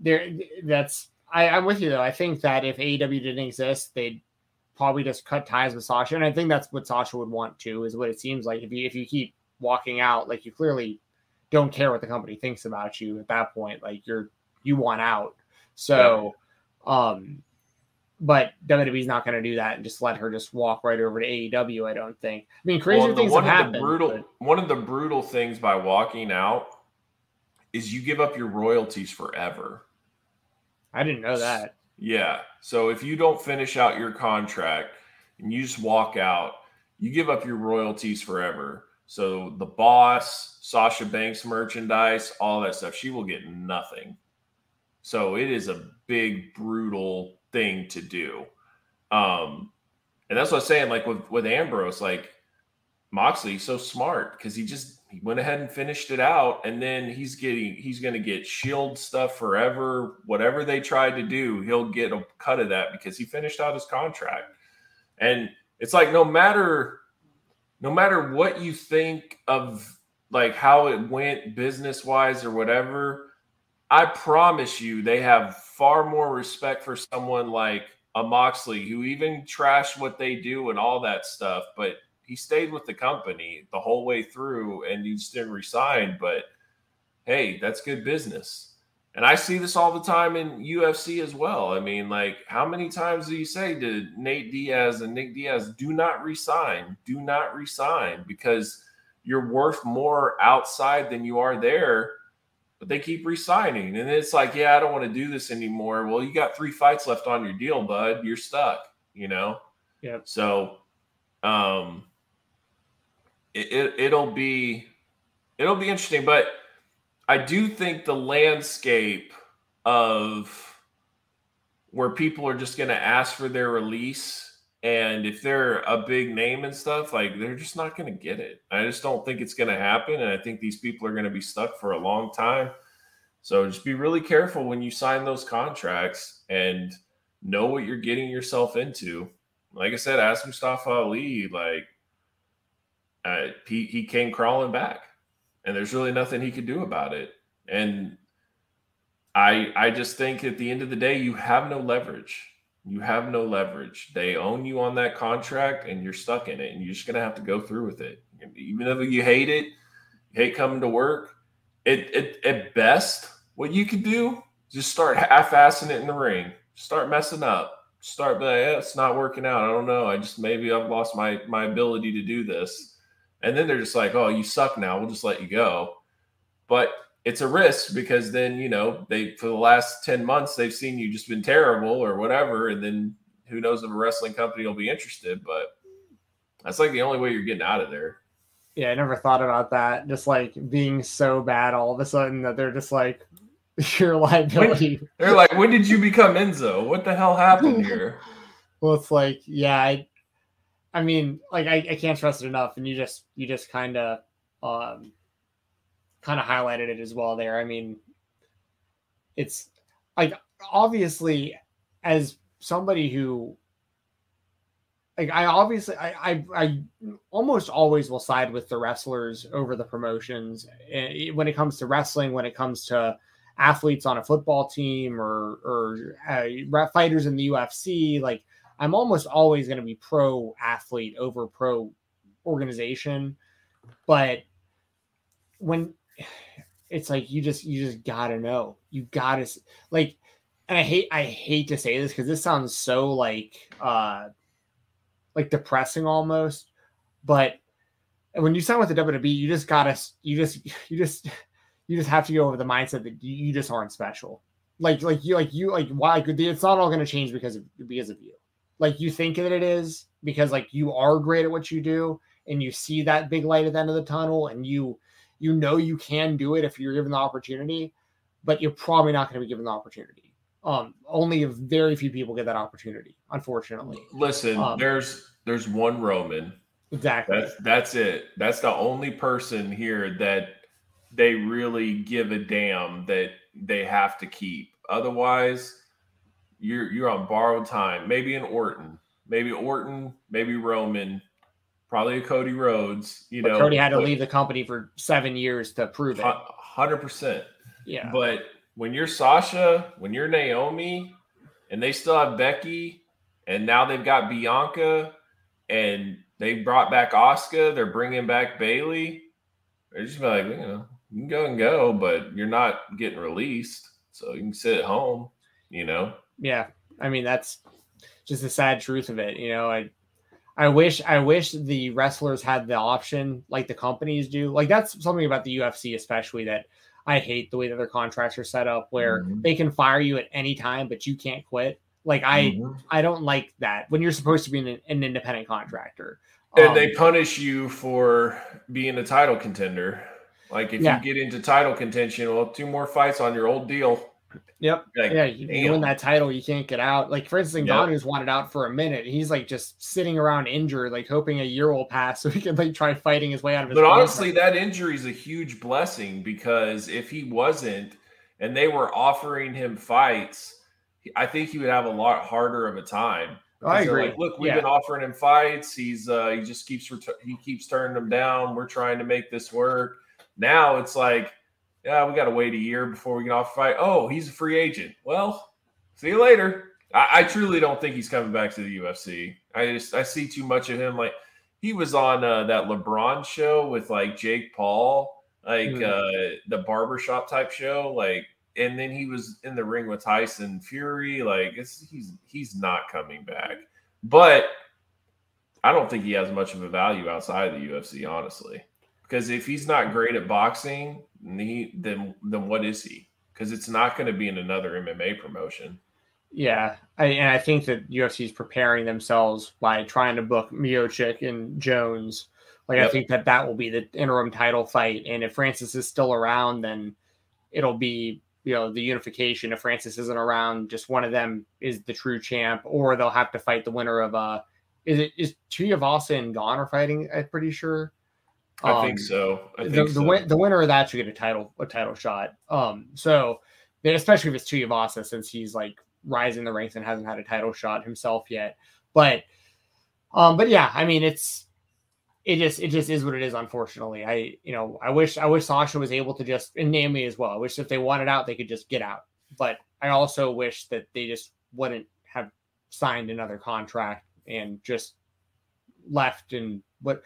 there. That's I, I'm with you though. I think that if AEW didn't exist, they'd probably just cut ties with Sasha, and I think that's what Sasha would want too. Is what it seems like. If you if you keep walking out, like you clearly don't care what the company thinks about you at that point. Like you're you want out. So, um, but WWE's not going to do that and just let her just walk right over to AEW. I don't think. I mean, crazy Well, things one have of the happened. brutal but- one of the brutal things by walking out is you give up your royalties forever. I didn't know that. Yeah. So if you don't finish out your contract and you just walk out, you give up your royalties forever. So the boss, Sasha Banks merchandise, all that stuff, she will get nothing. So it is a big, brutal thing to do. Um, and that's what I'm saying. Like with with Ambrose, like Moxley, so smart because he just he went ahead and finished it out, and then he's getting he's going to get Shield stuff forever. Whatever they tried to do, he'll get a cut of that because he finished out his contract. And it's like no matter no matter what you think of like how it went business wise or whatever, I promise you they have far more respect for someone like a Moxley who even trashed what they do and all that stuff, but he stayed with the company the whole way through and he just didn't resign. But hey, that's good business. And I see this all the time in UFC as well. I mean, like, how many times do you say to Nate Diaz and Nick Diaz, do not resign, do not resign because you're worth more outside than you are there? But they keep resigning. And it's like, yeah, I don't want to do this anymore. Well, you got three fights left on your deal, bud. You're stuck, you know? Yep. So, um, it, it it'll be it'll be interesting, but I do think the landscape of where people are just going to ask for their release and if they're a big name and stuff like they're just not going to get it i just don't think it's going to happen and i think these people are going to be stuck for a long time so just be really careful when you sign those contracts and know what you're getting yourself into like i said ask mustafa ali like uh, he he came crawling back, and there's really nothing he could do about it. And I I just think at the end of the day, you have no leverage. You have no leverage. They own you on that contract, and you're stuck in it, and you're just gonna have to go through with it. Even if you hate it, you hate coming to work. It, it at best, what you could do, just start half-assing it in the ring. Start messing up. Start like, yeah, it's not working out. I don't know. I just maybe I've lost my my ability to do this. And then they're just like, oh, you suck now. We'll just let you go. But it's a risk because then you know they for the last 10 months they've seen you just been terrible or whatever and then who knows if a wrestling company will be interested but that's like the only way you're getting out of there. Yeah i never thought about that. Just like being so bad all of a sudden that they're just like your liability. When, they're like when did you become enzo? What the hell happened here? Well it's like yeah i i mean like i, I can't trust it enough and you just you just kind of um kind of highlighted it as well there. I mean, it's like obviously as somebody who like I obviously I, I I almost always will side with the wrestlers over the promotions eh, when it comes to wrestling when it comes to athletes on a football team or or uh, fighters in the UFC like I'm almost always going to be pro athlete over pro organization but when it's like you just you just gotta know you gotta like and i hate i hate to say this because this sounds so like uh like depressing almost but when you sign with the WWE, you just gotta you just you just you just have to go over the mindset that you, just aren't special. Like like you like you like why like, it's not all gonna change because of because of you. Like you think that it is because like you are great at what you do and you see that big light at the end of the tunnel and you you know you can do it if you're given the opportunity, but you're probably not going to be given the opportunity. Um, only very few people get that opportunity, unfortunately. Listen, um, there's there's one Roman. Exactly. That's that's it. That's the only person here that they really give a damn that they have to keep. Otherwise, you're you're on borrowed time. Maybe an Orton, maybe Orton, maybe Roman, probably a Cody Rhodes. You but know, Cody had to leave the company for seven years to prove it. Hundred percent. Yeah. But when you're Sasha, when you're Naomi, and they still have Becky, and now they've got Bianca, and they brought back Asuka. they're bringing back Bayley. They're just like, you know, you can go and go, but you're not getting released, so you can sit at home. You know. Yeah, I mean that's just the sad truth of it. You know, I I wish I wish the wrestlers had the option like the companies do. Like that's something about the UFC especially that I hate the way that their contracts are set up where mm-hmm. they can fire you at any time but you can't quit. Like I mm-hmm. I don't like that when you're supposed to be an, an independent contractor. And um, they punish you for being a title contender. Like if yeah. you get into title contention, well, two more fights on your old deal. Yep. Like, yeah, you, you, win that title, you can't get out. Like for instance, yep. Ngannou wanted out for a minute. He's like just sitting around injured, like hoping a year will pass so he can like try fighting his way out of his. But honestly, that injury is a huge blessing because if he wasn't, and they were offering him fights, I think he would have a lot harder of a time. I agree. Like, Look, we've yeah. been offering him fights. He's uh, he just keeps ret- he keeps turning them down. We're trying to make this work. Now it's like yeah, we got to wait a year before we get off fight. Oh, he's a free agent. Well, see you later. I, I, truly don't think he's coming back to the UFC. I just I see too much of him. Like he was on uh, that LeBron show with like Jake Paul, like mm-hmm. uh, the barbershop type show. Like, and then he was in the ring with Tyson Fury. Like, he's he's not coming back. But I don't think he has much of a value outside of the UFC, honestly. Because if he's not great at boxing, he, then then what is he? Because it's not going to be in another MMA promotion. Yeah, I, and I think that UFC is preparing themselves by trying to book Miocic and Jones. Like yep. I think that that will be the interim title fight, and if Francis is still around, then it'll be you know the unification. If Francis isn't around, just one of them is the true champ, or they'll have to fight the winner of uh is it is Tuivasa and Gane are fighting? I'm pretty sure. I um, think so. I think the, so. the, the winner of that should get a title a title shot. Um, so especially if it's Tuivasa, since he's like rising the ranks and hasn't had a title shot himself yet. But um, but yeah, I mean it's it just it just is what it is. Unfortunately, I you know I wish I wish Sasha was able to just and Naomi as well. I wish if they wanted out they could just get out. But I also wish that they just wouldn't have signed another contract and just left and what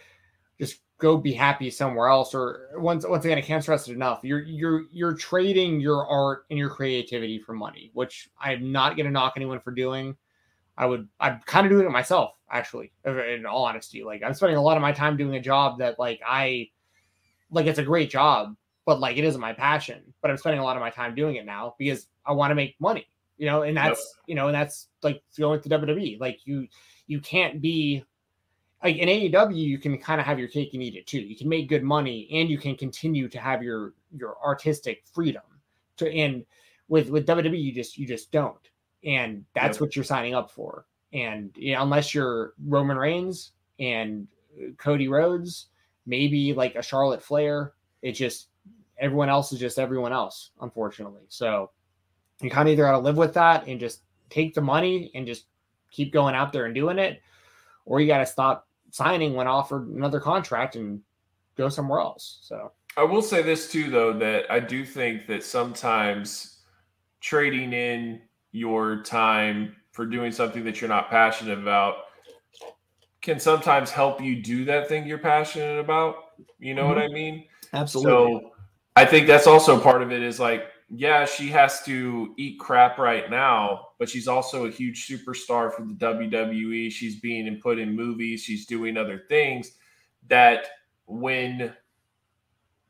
just go be happy somewhere else or once once again I can't stress it enough. You're you're you're trading your art and your creativity for money which i'm not going to knock anyone for doing. I would i'm kind of doing it myself actually in all honesty. Like i'm spending a lot of my time doing a job that like i like it's a great job but like it isn't my passion but i'm spending a lot of my time doing it now because i want to make money you know and that's yep. you know and that's like going to wwe like you you can't be like in AEW, you can kind of have your cake and eat it too. You can make good money and you can continue to have your your artistic freedom. To and with with WWE, you just you just don't, and that's yep. what you're signing up for. And you know, unless you're Roman Reigns and uh, Cody Rhodes, maybe like a Charlotte Flair, it just everyone else is just everyone else, unfortunately. So you kind of either got to live with that and just take the money and just keep going out there and doing it, or you got to stop signing when offered another contract and go somewhere else. So I will say this too, though, that I do think that sometimes trading in your time for doing something that you're not passionate about can sometimes help you do that thing you're passionate about. You know mm-hmm. what I mean? Absolutely. So I think that's also part of it is like yeah, she has to eat crap right now, but she's also a huge superstar for the WWE. She's being put in movies, she's doing other things that when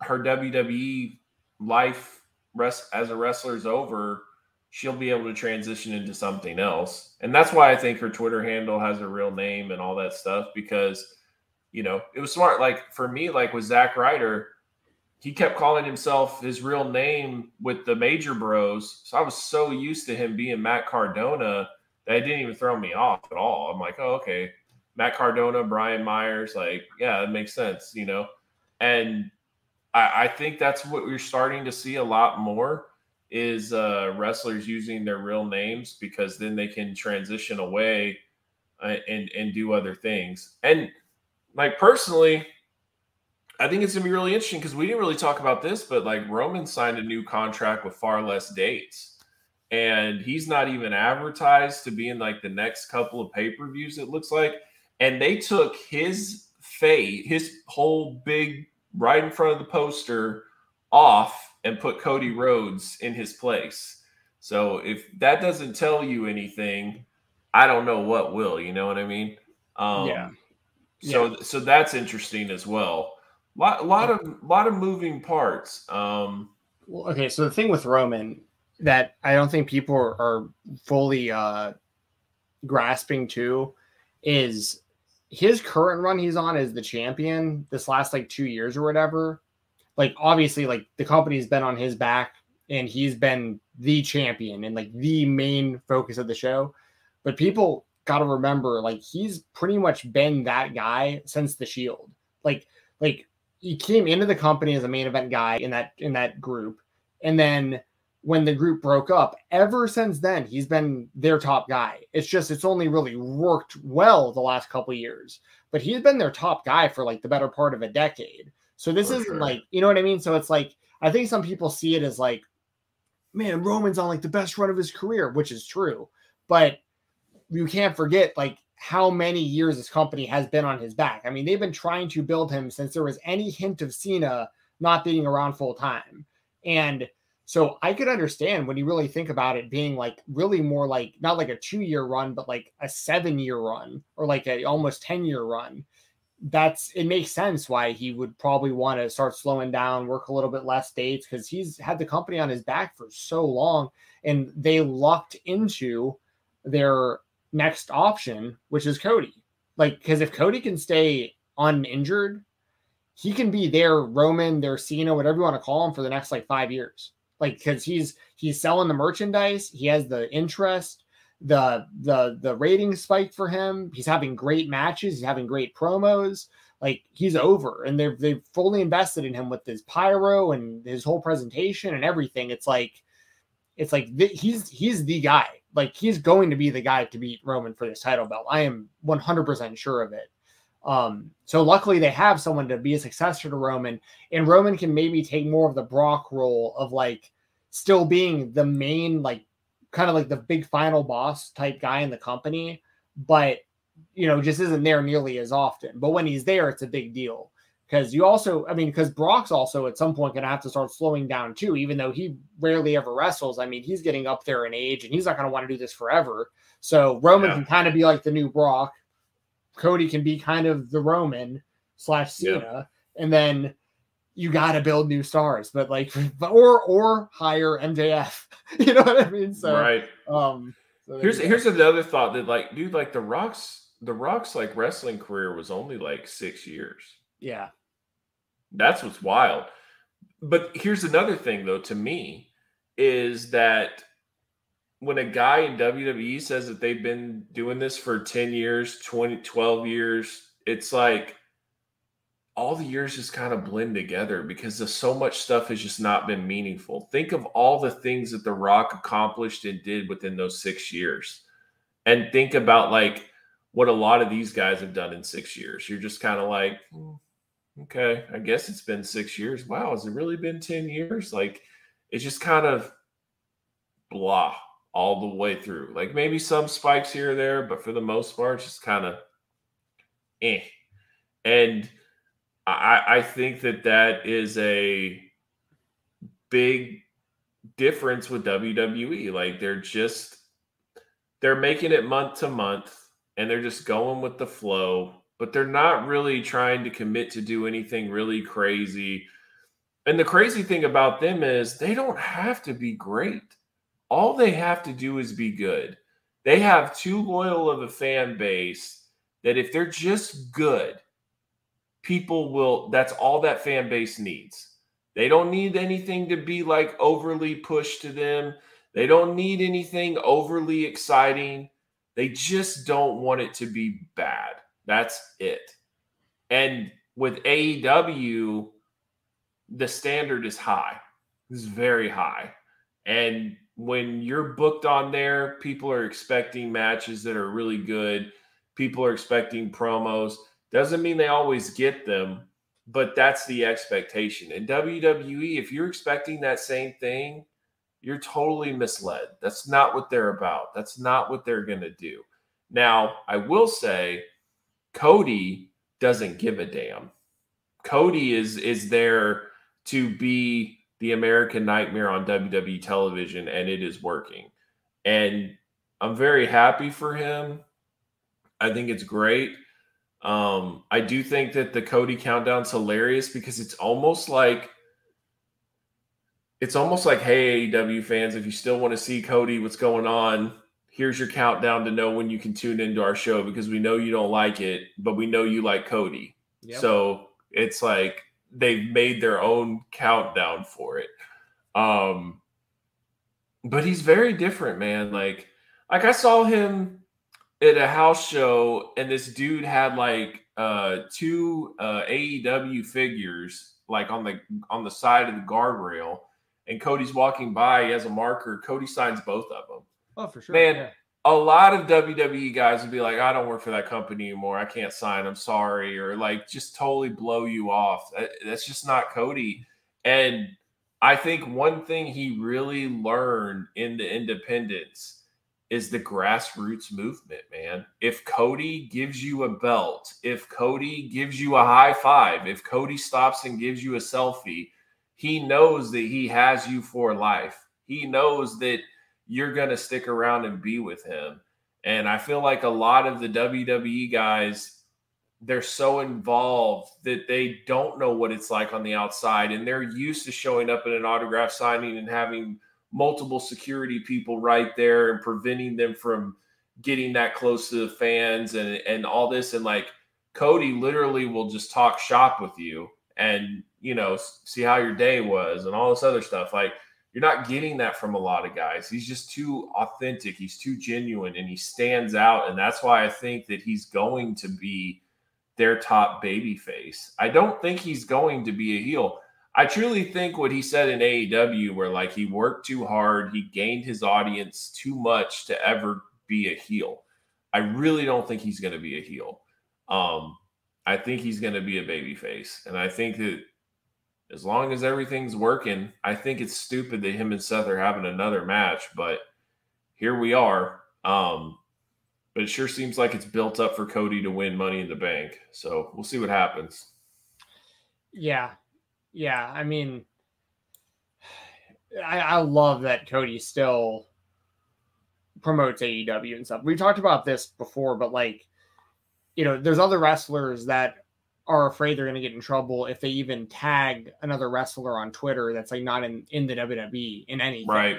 her WWE life rest as a wrestler is over, she'll be able to transition into something else. And that's why I think her Twitter handle has a real name and all that stuff because you know, it was smart. Like for me, like with Zack Ryder, he kept calling himself his real name with the major bros. So I was so used to him being Matt Cardona that it didn't even throw me off at all. I'm like, oh, okay. Matt Cardona, Brian Myers, like, yeah, it makes sense, you know? And I, I think that's what we're starting to see a lot more is uh, wrestlers using their real names because then they can transition away uh, and and do other things. And like personally, I think it's gonna be really interesting because we didn't really talk about this, but like Roman signed a new contract with far less dates, and he's not even advertised to be in like the next couple of pay per views. It looks like, and they took his face, his whole big right in front of the poster off and put Cody Rhodes in his place. So if that doesn't tell you anything, I don't know what will. You know what I mean? Um, yeah. So yeah. so that's interesting as well lot, lot of lot of moving parts. Um, well, okay, so the thing with Roman that I don't think people are, are fully uh, grasping to is his current run he's on as the champion this last like two years or whatever. Like obviously, like the company's been on his back and he's been the champion and like the main focus of the show. But people got to remember, like he's pretty much been that guy since the Shield. Like, like he came into the company as a main event guy in that in that group, and then when the group broke up, ever since then he's been their top guy. It's just it's only really worked well the last couple years, but he's been their top guy for like the better part of a decade. So this for isn't sure. like you know what I mean. So it's like I think some people see it as like, man, Roman's on like the best run of his career, which is true, but you can't forget like how many years this company has been on his back. I mean, they've been trying to build him since there was any hint of Cena not being around full time. And so I could understand when you really think about it being like really more like not like a two year run, but like a seven year run or like a almost 10 year run. That's it makes sense why he would probably want to start slowing down, work a little bit less dates because he's had the company on his back for so long and they lucked into their next option, which is Cody. Like, because if Cody can stay uninjured, he can be their Roman, their Cena, whatever you want to call him for the next like five years. Like, because he's he's selling the merchandise, he has the interest, the the the rating spike for him. He's having great matches, he's having great promos. Like he's over, and they've they've fully invested in him with his pyro and his whole presentation and everything. It's like, it's like th- he's he's the guy like he's going to be the guy to beat Roman for this title belt. I am 100% sure of it. Um, so luckily they have someone to be a successor to Roman, and Roman can maybe take more of the Brock role of like still being the main, like kind of like the big final boss type guy in the company, but you know, just isn't there nearly as often. But when he's there, it's a big deal. Because you also, I mean, because Brock's also at some point going to have to start slowing down too, even though he rarely ever wrestles. I mean, he's getting up there in age and he's not going to want to do this forever. So Roman yeah. can kind of be like the new Brock. Cody can be kind of the Roman slash Cena. Yeah. And then you got to build new stars, but like, or, or hire MJF. you know what I mean? So, right. Um, so here's, here's another thought that like, dude, like the Rock's, the Rock's like wrestling career was only like six years. Yeah. That's what's wild. But here's another thing, though, to me, is that when a guy in WWE says that they've been doing this for 10 years, 20, 12 years, it's like all the years just kind of blend together because so much stuff has just not been meaningful. Think of all the things that The Rock accomplished and did within those six years. And think about like what a lot of these guys have done in six years. You're just kind of like, hmm okay, I guess it's been six years. Wow, has it really been 10 years? Like, it's just kind of blah all the way through. Like, maybe some spikes here or there, but for the most part, it's just kind of eh. And I, I think that that is a big difference with WWE. Like, they're just, they're making it month to month and they're just going with the flow but they're not really trying to commit to do anything really crazy. And the crazy thing about them is they don't have to be great. All they have to do is be good. They have too loyal of a fan base that if they're just good, people will, that's all that fan base needs. They don't need anything to be like overly pushed to them. They don't need anything overly exciting. They just don't want it to be bad. That's it. And with AEW, the standard is high. It's very high. And when you're booked on there, people are expecting matches that are really good. People are expecting promos. Doesn't mean they always get them, but that's the expectation. And WWE, if you're expecting that same thing, you're totally misled. That's not what they're about. That's not what they're going to do. Now, I will say Cody doesn't give a damn. Cody is is there to be the American Nightmare on WWE television, and it is working. And I'm very happy for him. I think it's great. Um, I do think that the Cody countdown's hilarious because it's almost like it's almost like, hey, AEW fans, if you still want to see Cody, what's going on? Here's your countdown to know when you can tune into our show because we know you don't like it, but we know you like Cody. Yep. So it's like they've made their own countdown for it. Um, but he's very different, man. Like, like I saw him at a house show, and this dude had like uh two uh AEW figures like on the on the side of the guardrail, and Cody's walking by. He has a marker. Cody signs both of them. Oh, for sure. Man, yeah. a lot of WWE guys would be like, I don't work for that company anymore. I can't sign. I'm sorry. Or like just totally blow you off. That's just not Cody. And I think one thing he really learned in the independents is the grassroots movement, man. If Cody gives you a belt, if Cody gives you a high five, if Cody stops and gives you a selfie, he knows that he has you for life. He knows that you're going to stick around and be with him. And I feel like a lot of the WWE guys, they're so involved that they don't know what it's like on the outside. And they're used to showing up at an autograph signing and having multiple security people right there and preventing them from getting that close to the fans and, and all this. And like Cody literally will just talk shop with you and, you know, see how your day was and all this other stuff. Like, you're not getting that from a lot of guys. He's just too authentic. He's too genuine and he stands out. And that's why I think that he's going to be their top baby face. I don't think he's going to be a heel. I truly think what he said in AEW, where like he worked too hard, he gained his audience too much to ever be a heel. I really don't think he's going to be a heel. Um, I think he's going to be a babyface, and I think that as long as everything's working, I think it's stupid that him and Seth are having another match, but here we are. Um, but it sure seems like it's built up for Cody to win Money in the Bank. So we'll see what happens. Yeah, yeah. I mean, I, I love that Cody still promotes AEW and stuff. We talked about this before, but like, you know, there's other wrestlers that are afraid they're going to get in trouble if they even tag another wrestler on Twitter that's like not in in the WWE in any Right.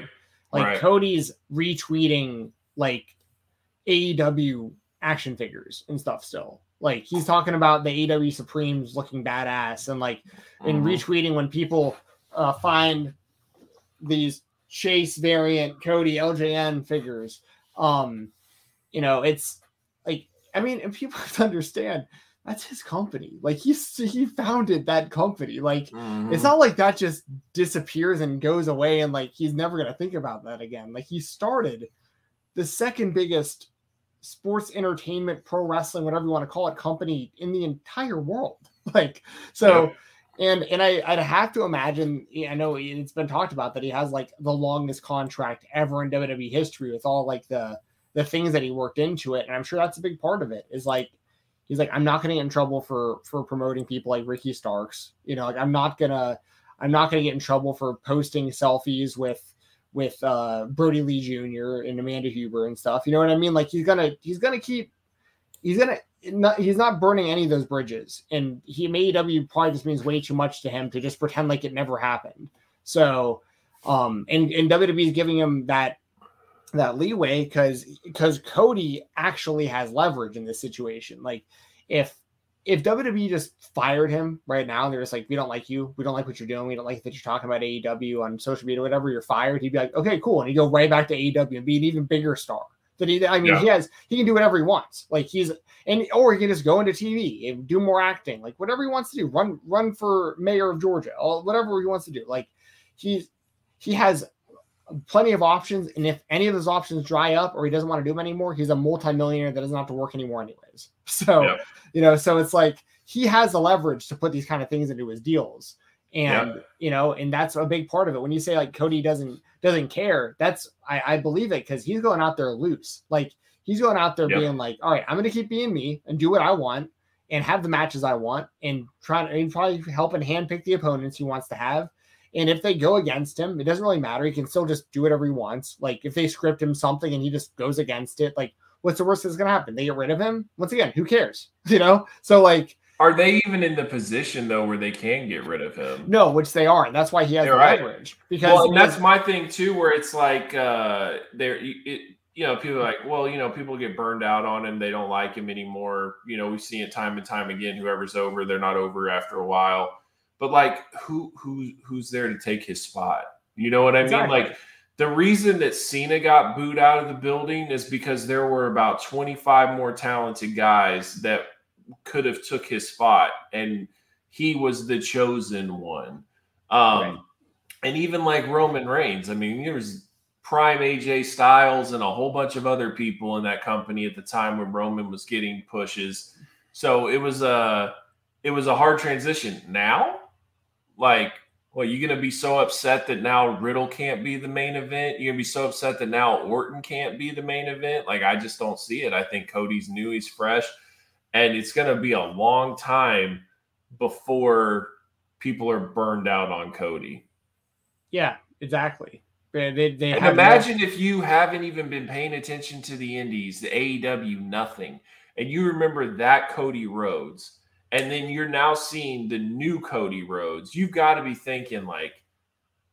Like right. Cody's retweeting like AEW action figures and stuff still. Like he's talking about the AEW Supremes looking badass and like and Mhm. retweeting when people uh, find these Chase variant Cody LJN figures. Um, you know, it's like I mean, and people have to understand that's his company. Like he's he founded that company. Like Mhm. it's not like that just disappears and goes away and like he's never gonna think about that again. Like he started the second biggest sports entertainment, pro wrestling, whatever you want to call it, company in the entire world. Like so. And and I, I'd have to imagine. I know it's been talked about that he has like the longest contract ever in WWE history with all like the the things that he worked into it, and I'm sure that's a big part of it. Is like he's like I'm not to get in trouble for for promoting people like Ricky Starks. You know, like I'm not gonna I'm not gonna get in trouble for posting selfies with with uh Brodie Lee Jr. and Amanda Huber and stuff. You know what I mean? Like he's gonna he's gonna keep he's gonna not, he's not burning any of those bridges, and he AEW probably just means way too much to him to just pretend like it never happened. So, um, and and WWE is giving him that that leeway because because Cody actually has leverage in this situation. Like if if WWE just fired him right now and they're just like, we don't like you, we don't like what you're doing, we don't like that you're talking about AEW on social media, whatever, you're fired. He'd be like, okay, cool, and he'd go right back to AEW and be an even bigger star. That he, I mean, Yeah. he has, he can do whatever he wants. Like he's, and or he can just go into TV and do more acting, like whatever he wants to do. Run, run for mayor of Georgia, or whatever he wants to do. Like he's, he has plenty of options, and if any of those options dry up or he doesn't want to do them anymore, he's a multimillionaire that doesn't have to work anymore anyways. So, Yep. you know, so it's like he has the leverage to put these kind of things into his deals. And you know, and that's a big part of it. When you say like Cody doesn't doesn't care, that's I, I believe it because he's going out there loose. Like he's going out there being like, all right, I'm gonna keep being me and do what I want and have the matches I want and try to and probably help and handpick the opponents he wants to have. And if they go against him, it doesn't really matter. He can still just do whatever he wants. Like if they script him something and he just goes against it, like what's the worst that's gonna happen? They get rid of him. Once again, who cares? You know? So like Are they even in the position though where they can get rid of him? no, which they aren't. That's why he has the right. leverage. Because Well, and that's my thing too, where it's like uh there it you know, people are like, well, you know, people get burned out on him, they don't like him anymore. You know, we see it time and time again. Whoever's over, they're not over after a while. But like who who who's there to take his spot? You know what I Exactly. mean? Like the reason that Cena got booed out of the building is because there were about 25 more talented guys that could have took his spot and he was the chosen one. Um Right. and even like Roman Reigns, I mean, there was prime AJ Styles and a whole bunch of other people in that company at the time when Roman was getting pushes. So it was a it was a hard transition. Now, like, well, you're gonna be so upset that now Riddle can't be the main event. You're gonna be so upset that now Orton can't be the main event. Like, I just don't see it. I think Cody's new, he's fresh, and it's gonna be a long time before people are burned out on Cody. yeah, exactly. They, they, And no- imagine if you haven't even been paying attention to the indies, the AEW, nothing, and you remember that Cody Rhodes, and then you're now seeing the new Cody Rhodes. You've got to be thinking like,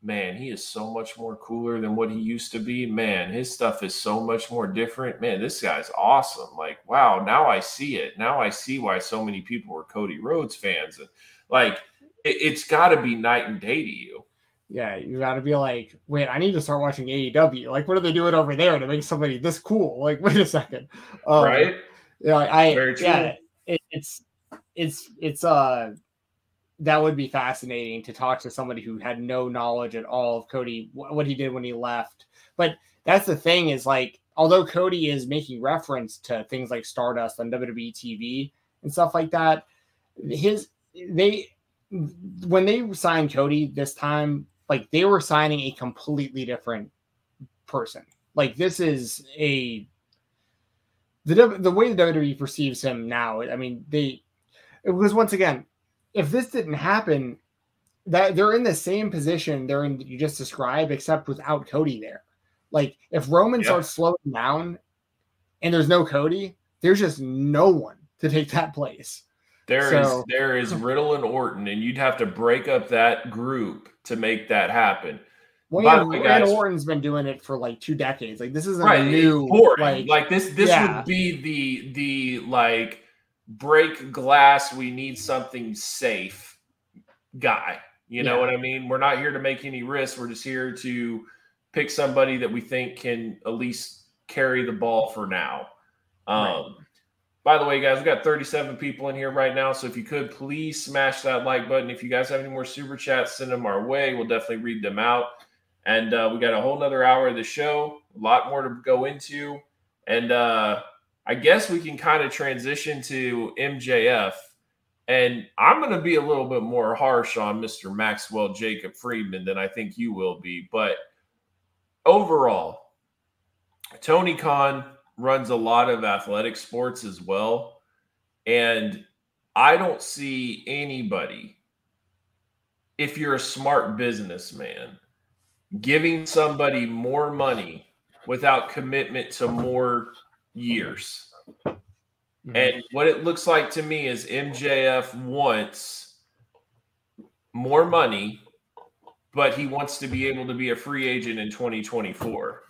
man, he is so much more cooler than what he used to be. Man, his stuff is so much more different. Man, this guy's awesome. Like, wow, now I see it. Now I see why so many people were Cody Rhodes fans, and like, it, it's got to be night and day to you. Yeah, you got to be like, wait, I need to start watching AEW. Like, what are they doing over there to make somebody this cool? Like, wait a second, um, right? Yeah, I Very true. yeah, it, it's it's it's uh that would be fascinating to talk to somebody who had no knowledge at all of Cody what he did when he left. But that's the thing is like although Cody is making reference to things like Stardust on WWE TV and stuff like that, his they when they signed Cody this time, like they were signing a completely different person. Like this is a the the way the WWE perceives him now. I mean, they because once again, if this didn't happen, that they're in the same position they're in you just described, except without Cody there. Like if Roman yeah. starts slowing down and there's no Cody, there's just no one to take that place. There so, is there is Riddle and Orton, and you'd have to break up that group to make that happen. Well, yeah, way, guys, Orton's been doing it for like two decades. Like this isn't right, new. Like, like this, this yeah. would be the the like break glass. We need something safe, guy. You know yeah. what I mean? We're not here to make any risks. We're just here to pick somebody that we think can at least carry the ball for now. Um, right. By the way, guys, we've got 37 people in here right now. So if you could please smash that like button. If you guys have any more super chats, send them our way. We'll definitely read them out. And uh, we got a whole nother hour of the show, a lot more to go into. And uh, I guess we can kind of transition to MJF. And I'm going to be a little bit more harsh on Mr. Maxwell Jacob Friedman than I think you will be. But overall, Tony Khan runs a lot of athletic sports as well. And I don't see anybody, if you're a smart businessman, giving somebody more money without commitment to more years. Mm-hmm. And what it looks like to me is MJF wants more money, but he wants to be able to be a free agent in 2024.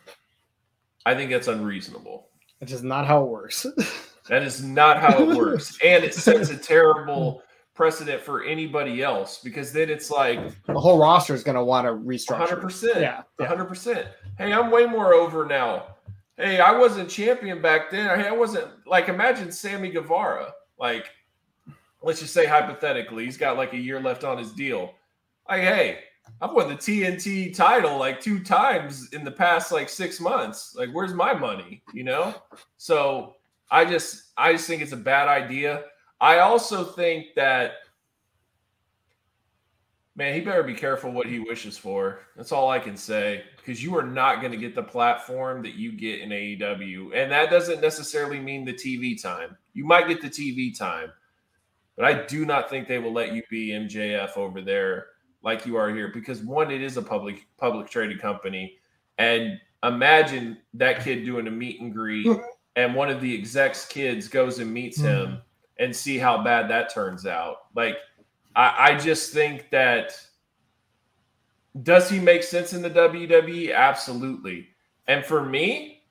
I think that's unreasonable. Which is not how it works. that is not how it works. And it sets a terrible precedent for anybody else because then it's like the whole roster is going to want to restructure. 100%. Yeah. 100%. Hey, I'm way more over now. Hey, I wasn't champion back then. I wasn't like imagine Sammy Guevara. Like, let's just say hypothetically, he's got like a year left on his deal. Like, hey, I've won the TNT title like two times in the past like six months. Like, where's my money? You know? So I just I just think it's a bad idea. I also think that man, he better be careful what he wishes for. That's all I can say. Because you are not going to get the platform that you get in AEW. And that doesn't necessarily mean the TV time. You might get the TV time, but I do not think they will let you be MJF over there like you are here because one, it is a public public traded company, and imagine that kid doing a meet and greet, and one of the execs kids goes and meets him, mm. and see how bad that turns out. Like, I, I just think that does he make sense in the WWE? Absolutely. And for me,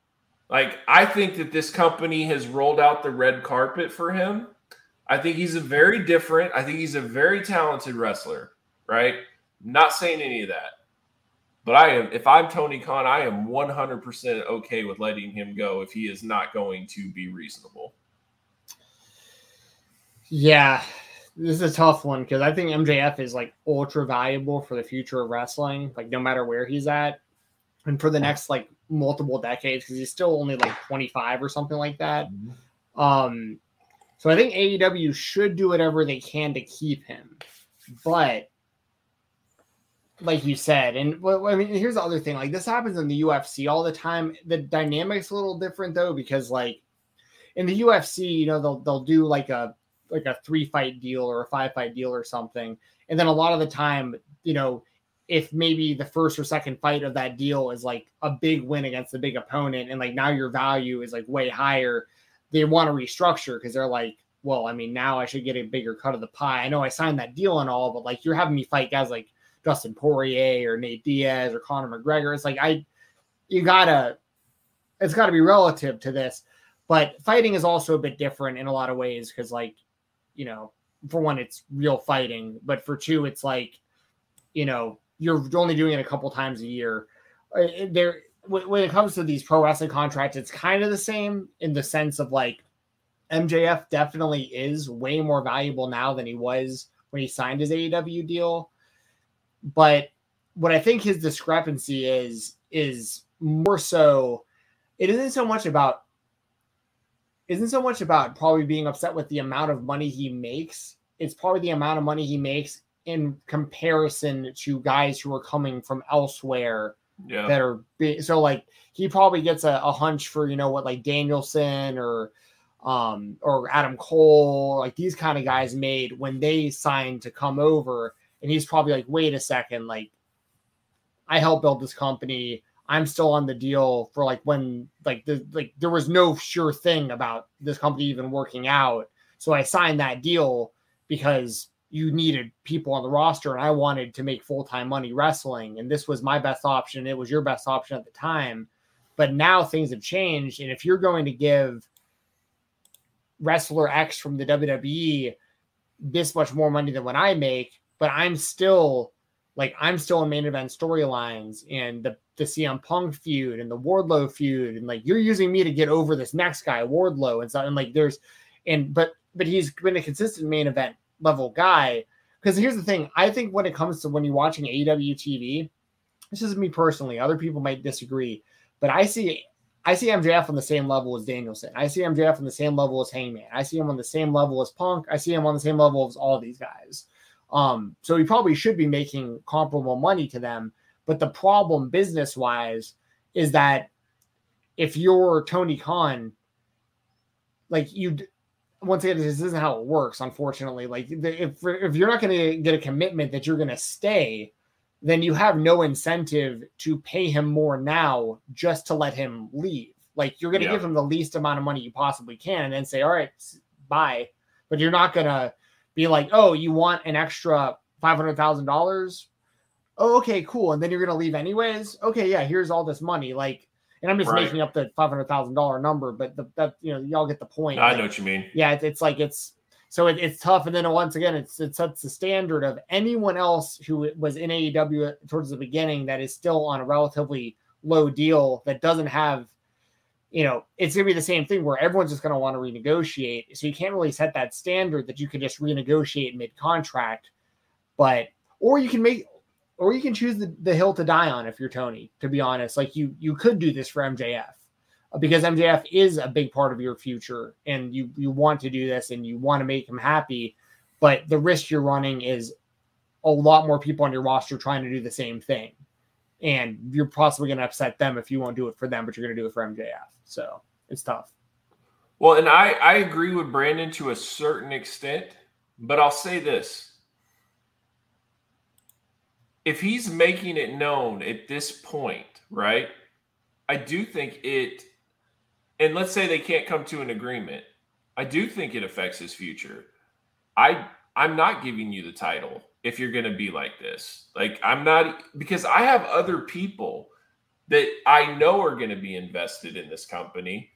like I think that this company has rolled out the red carpet for him. I think he's a very different. I think he's a very talented wrestler right? Not saying any of that. But I am, if I'm Tony Khan, I am 100% okay with letting him go if he is not going to be reasonable. Yeah, this is a tough one because I think MJF is like ultra valuable for the future of wrestling, like no matter where he's at, and for the next like multiple decades because he's still only like 25 or something like that. Mm-hmm. Um, so I think AEW should do whatever they can to keep him, but like you said, and well, I mean, here's the other thing: like this happens in the UFC all the time. The dynamic's a little different though, because like in the UFC, you know, they'll they'll do like a like a three fight deal or a five fight deal or something, and then a lot of the time, you know, if maybe the first or second fight of that deal is like a big win against a big opponent, and like now your value is like way higher, they want to restructure because they're like, well, I mean, now I should get a bigger cut of the pie. I know I signed that deal and all, but like you're having me fight guys like Dustin Poirier or Nate Diaz or Conor McGregor. It's like I you gotta it's gotta be relative to this. But fighting is also a bit different in a lot of ways because like, you know, for one, it's real fighting, but for two, it's like, you know, you're only doing it a couple times a year. Uh, there when it comes to these pro wrestling contracts, it's kind of the same in the sense of like MJF definitely is way more valuable now than he was when he signed his AEW deal. But what I think his discrepancy is is more so it isn't so much about isn't so much about probably being upset with the amount of money he makes it's probably the amount of money he makes in comparison to guys who are coming from elsewhere Yeah. that are big. So like he probably gets a, a hunch for you know what like Danielson or um or Adam Cole like these kind of guys made when they signed to come over, and he's probably like, wait a second, like I helped build this company. I'm still on the deal for like when like the like there was no sure thing about this company even working out. So I signed that deal because you needed people on the roster and I wanted to make full-time money wrestling and this was my best option. It was your best option at the time. But now things have changed and if you're going to give wrestler X from the WWE this much more money than what I make, but I'm still like I'm still in main event storylines and the the CM Punk feud and the Wardlow feud and like you're using me to get over this next guy Wardlow and stuff. And like there's and but but he's been a consistent main event level guy. Because here's the thing I think when it comes to when you're watching AEW TV this is me personally other people might disagree but I see I see MJF on the same level as Danielson. I see MJF on the same level as Hangman. I see him on the same level as Punk. I see him on the same level as all these guys um, so he probably should be making comparable money to them. But the problem business wise is that if you're Tony Khan, like you, once again, this isn't how it works, unfortunately. Like if if you're not going to get a commitment that you're going to stay, then you have no incentive to pay him more now just to let him leave. Like you're going to Yeah. give him the least amount of money you possibly can, and then say, "All right, bye." But you're not going to be like, "Oh, you want an extra five hundred thousand dollars? Oh, okay, cool." And then you're going to leave anyways. Okay, yeah, here's all this money. Like, and I'm just Right. making up the five hundred thousand dollar number, but the, that you know, y'all get the point. I Like, know what you mean. yeah, it's, it's like it's so it, it's tough. And then once again, it's it sets the standard of anyone else who was in AEW towards the beginning that is still on a relatively low deal that doesn't have, you know, it's gonna be the same thing where everyone's just gonna want to renegotiate. So you can't really set that standard that you can just renegotiate mid contract, but or you can make or you can choose the, the hill to die on if you're Tony, to be honest. Like you you could do this for MJF because MJF is a big part of your future and you you want to do this and you want to make him happy, but the risk you're running is a lot more people on your roster trying to do the same thing. And you're possibly going to upset them if you won't do it for them, but you're going to do it for MJF. So it's tough. Well, and I I agree with Brandon to a certain extent, but I'll say this. If he's making it known at this point, right? I do think it and let's say they can't come to an agreement. I do think it affects his future. I I'm not giving you the title if you're going to be like this. Like I'm not because I have other people that I know are going to be invested in this company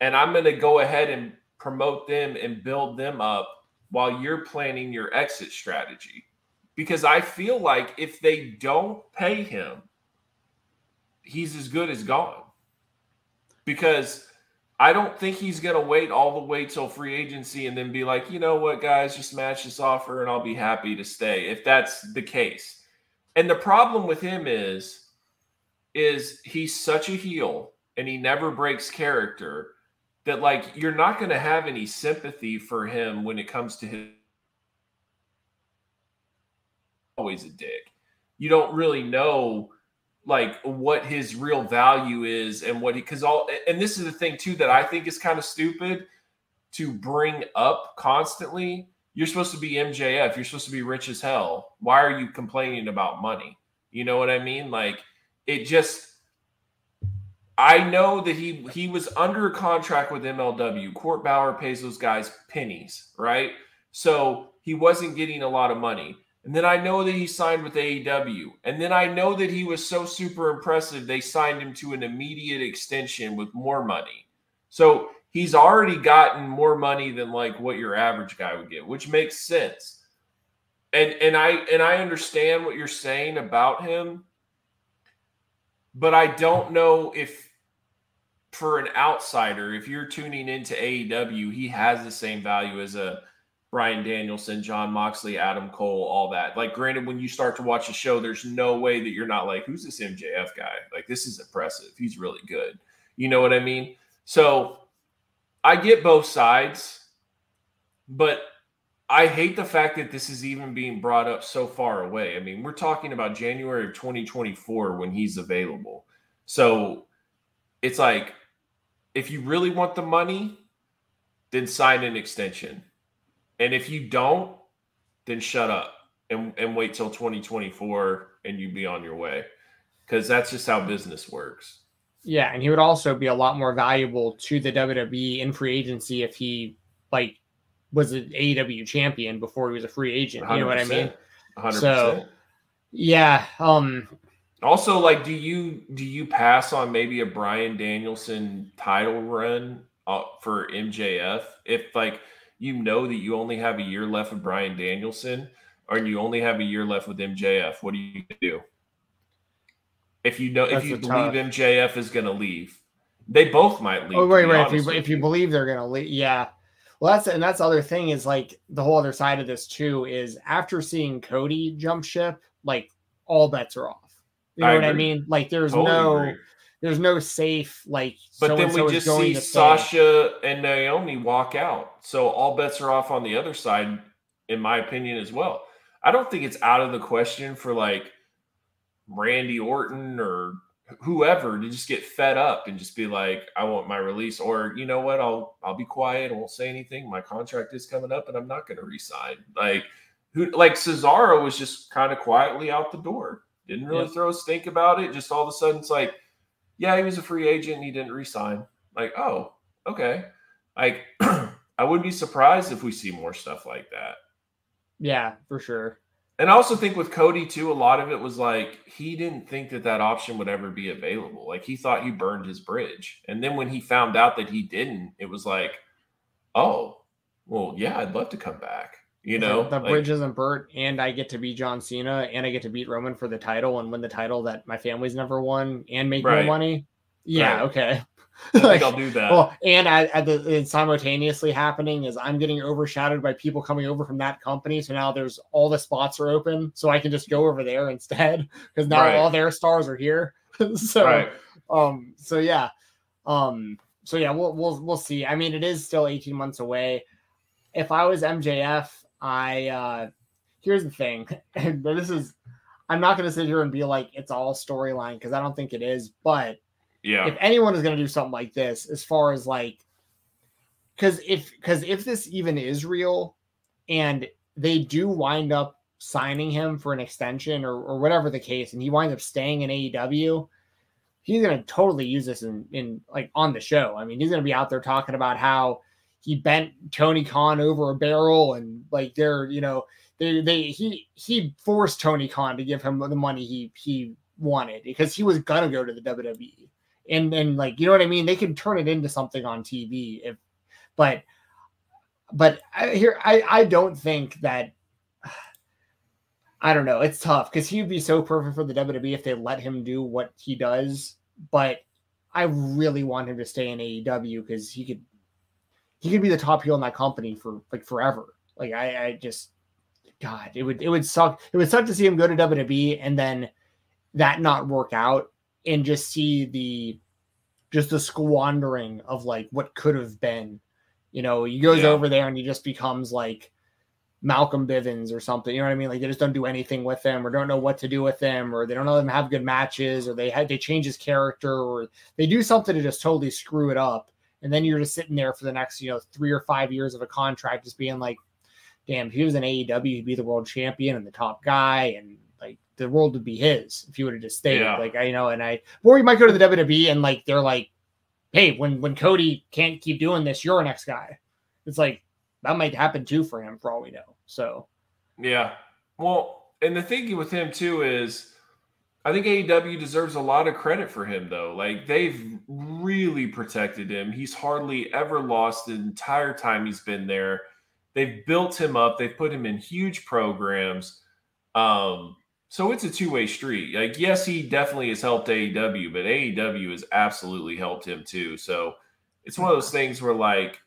and I'm going to go ahead and promote them and build them up while you're planning your exit strategy. Because I feel like if they don't pay him, he's as good as gone. Because I don't think he's going to wait all the way till free agency and then be like, you know what, guys, just match this offer and I'll be happy to stay if that's the case. And the problem with him is, is he's such a heel and he never breaks character that like you're not going to have any sympathy for him when it comes to his always a dick. You don't really know like what his real value is and what he because all and this is the thing too that I think is kind of stupid to bring up constantly. You're supposed to be MJF. You're supposed to be rich as hell. Why are you complaining about money? You know what I mean? Like it just I know that he he was under a contract with MLW. Court Bauer pays those guys pennies, right? So he wasn't getting a lot of money. And then I know that he signed with AEW. And then I know that he was so super impressive they signed him to an immediate extension with more money. So he's already gotten more money than like what your average guy would get, which makes sense. And and I and I understand what you're saying about him but I don't know if for an outsider, if you're tuning into AEW, he has the same value as a Bryan Danielson, Jon Moxley, Adam Cole, all that. Like, granted, when you start to watch the show, there's no way that you're not like, who's this MJF guy? Like, this is impressive. He's really good. You know what I mean? So I get both sides, but I hate the fact that this is even being brought up so far away. I mean, we're talking about January of 2024 when he's available. So it's like, if you really want the money, then sign an extension. And if you don't, then shut up and, and wait till 2024 and you be on your way. Because that's just how business works. Yeah, and he would also be a lot more valuable to the WWE in free agency if he like was an AEW champion before he was a free agent. You know what I mean? 100%. So yeah, um also like do you do you pass on maybe a Bryan Danielson title run uh, for MJF if like you know that you only have a year left with Bryan Danielson or you only have a year left with MJF, what do you do? If you know That's if you believe tough- MJF is going to leave, they both might leave. Oh to right, right. If you if you believe they're gonna leave, yeah. Well, that's and that's the other thing is like the whole other side of this too is after seeing Cody jump ship, like all bets are off. You know I what I mean? Like there's Totally no agree. There's no safe like. But then we just see. Sasha and Naomi walk out. So all bets are off on the other side, in my opinion, as well. I don't think it's out of the question for like Randy Orton or whoever to just get fed up and just be like, I want my release. Or you know what, I'll I'll be quiet, I won't say anything. My contract is coming up and I'm not gonna resign. Like who like Cesaro was just kind of quietly out the door. Didn't really Yep. throw a stink about it. Just all of a sudden it's like, yeah, he was a free agent and he didn't resign. Like, oh, okay. Like, I wouldn't be surprised if we see more stuff like that. Yeah, for sure. And I also think with Cody too, a lot of it was like he didn't think that that option would ever be available. Like he thought he burned his bridge, and then when he found out that he didn't, it was like, oh, well, yeah, I'd love to come back. You know, the, the Like, bridge isn't burnt, and I get to beat John Cena, and I get to beat Roman for the title and win the title that my family's never won, and make Right. more money. Yeah, Right. okay. I like, I'll do that. Well, and at, at the it's simultaneously happening is I'm getting overshadowed by people coming over from that company. So now there's all the spots are open, so I can just go over there instead because now Right. all their stars are here. so right. um so yeah um so yeah we'll we'll we'll see. I mean it is still 18 months away. If I was MJF, I uh here's the thing. and this is I'm not going to sit here and be like it's all storyline because I don't think it is, but Yeah. if anyone is going to do something like this as far as like because if because if this even is real and they do wind up signing him for an extension or, or whatever the case and he winds up staying in aew he's going to totally use this in, in like on the show i mean he's going to be out there talking about how he bent tony khan over a barrel and like they're you know they they he he forced tony khan to give him the money he he wanted because he was gonna go to the wwe and then like you know what I mean. They can turn it into something on TV if, but but I, here I I don't think that. I don't know. It's tough because he would be so perfect for the WWE if they let him do what he does. But I really want him to stay in AEW because he could he could be the top heel in that company for like forever. Like I, I just God, it would it would suck. It would suck to see him go to WWE and then that not work out and just see the just the squandering of like what could have been. You know, he goes Yeah. over there and he just becomes like Malcolm Bivens or something. You know what I mean? Like they just don't do anything with him or don't know what to do with him or they don't know them have good matches or they had they change his character or they do something to just totally screw it up. And then you're just sitting there for the next, you know, three or five years of a contract, just being like, damn, if he was an AEW, he'd be the world champion and the top guy, and like the world would be his if he would have just stayed. Yeah. Like I you know, and I or he might go to the WWE and like they're like, hey, when when Cody can't keep doing this, you're our next guy. It's like that might happen too for him for all we know. So Yeah. Well, and the thing with him too is I think AEW deserves a lot of credit for him though. Like they've really protected him. He's hardly ever lost the entire time he's been there. They've built him up. They've put him in huge programs. Um so it's a two-way street. Like yes, he definitely has helped AEW, but AEW has absolutely helped him too. So it's one of those things where like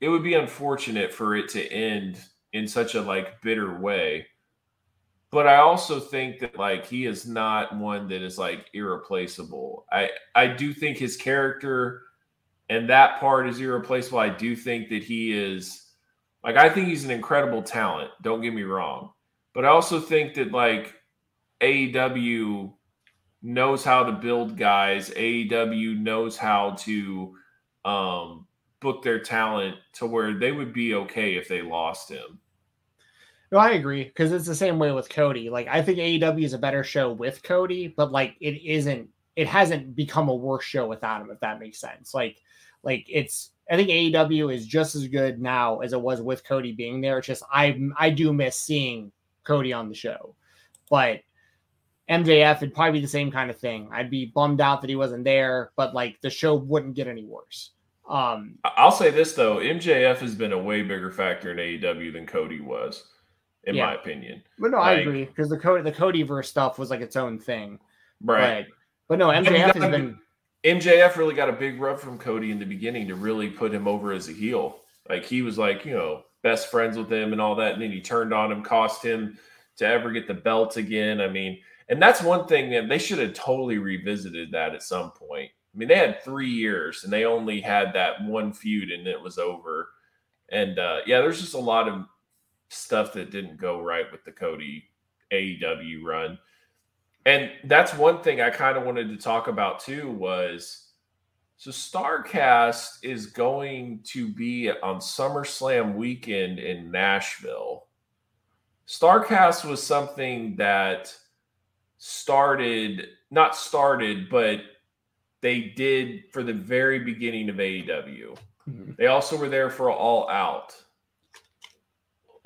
it would be unfortunate for it to end in such a like bitter way. But I also think that like he is not one that is like irreplaceable. I I do think his character and that part is irreplaceable. I do think that he is Like I think he's an incredible talent. Don't get me wrong, but I also think that like AEW knows how to build guys. AEW knows how to um, book their talent to where they would be okay if they lost him. No, I agree because it's the same way with Cody. Like I think AEW is a better show with Cody, but like it isn't. It hasn't become a worse show without him. If that makes sense. Like, like it's. I think AEW is just as good now as it was with Cody being there. It's just I I do miss seeing Cody on the show, but MJF would probably be the same kind of thing. I'd be bummed out that he wasn't there, but like the show wouldn't get any worse. Um, I'll say this though, MJF has been a way bigger factor in AEW than Cody was, in yeah. my opinion. But no, like, I agree because the Cody the Codyverse stuff was like its own thing, right? But, but no, MJF has been. MJF really got a big rub from Cody in the beginning to really put him over as a heel. Like he was like, you know, best friends with him and all that, and then he turned on him, cost him to ever get the belt again. I mean, and that's one thing that they should have totally revisited that at some point. I mean, they had three years and they only had that one feud and it was over. And uh, yeah, there's just a lot of stuff that didn't go right with the Cody AEW run. And that's one thing I kind of wanted to talk about too was so Starcast is going to be on SummerSlam weekend in Nashville. Starcast was something that started, not started, but they did for the very beginning of AEW. Mm-hmm. They also were there for All Out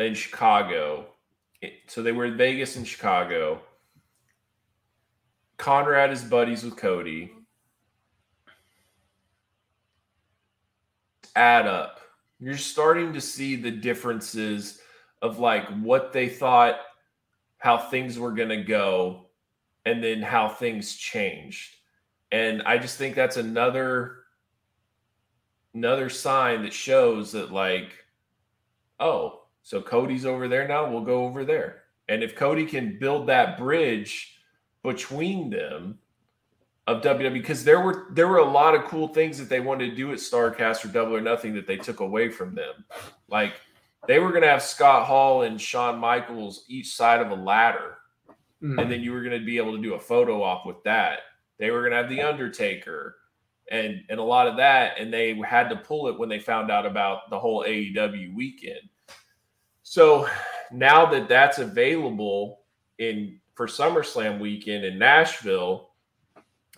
in Chicago. So they were in Vegas and Chicago. Conrad is buddies with Cody. Add up. You're starting to see the differences of like what they thought how things were going to go and then how things changed. And I just think that's another another sign that shows that like oh, so Cody's over there now, we'll go over there. And if Cody can build that bridge between them of WWE because there were there were a lot of cool things that they wanted to do at Starcast or Double or Nothing that they took away from them. Like they were going to have Scott Hall and Shawn Michaels each side of a ladder Mm. And then you were going to be able to do a photo op with that. They were going to have The Undertaker and, and a lot of that. And they had to pull it when they found out about the whole AEW weekend. So now that that's available in for SummerSlam weekend in Nashville,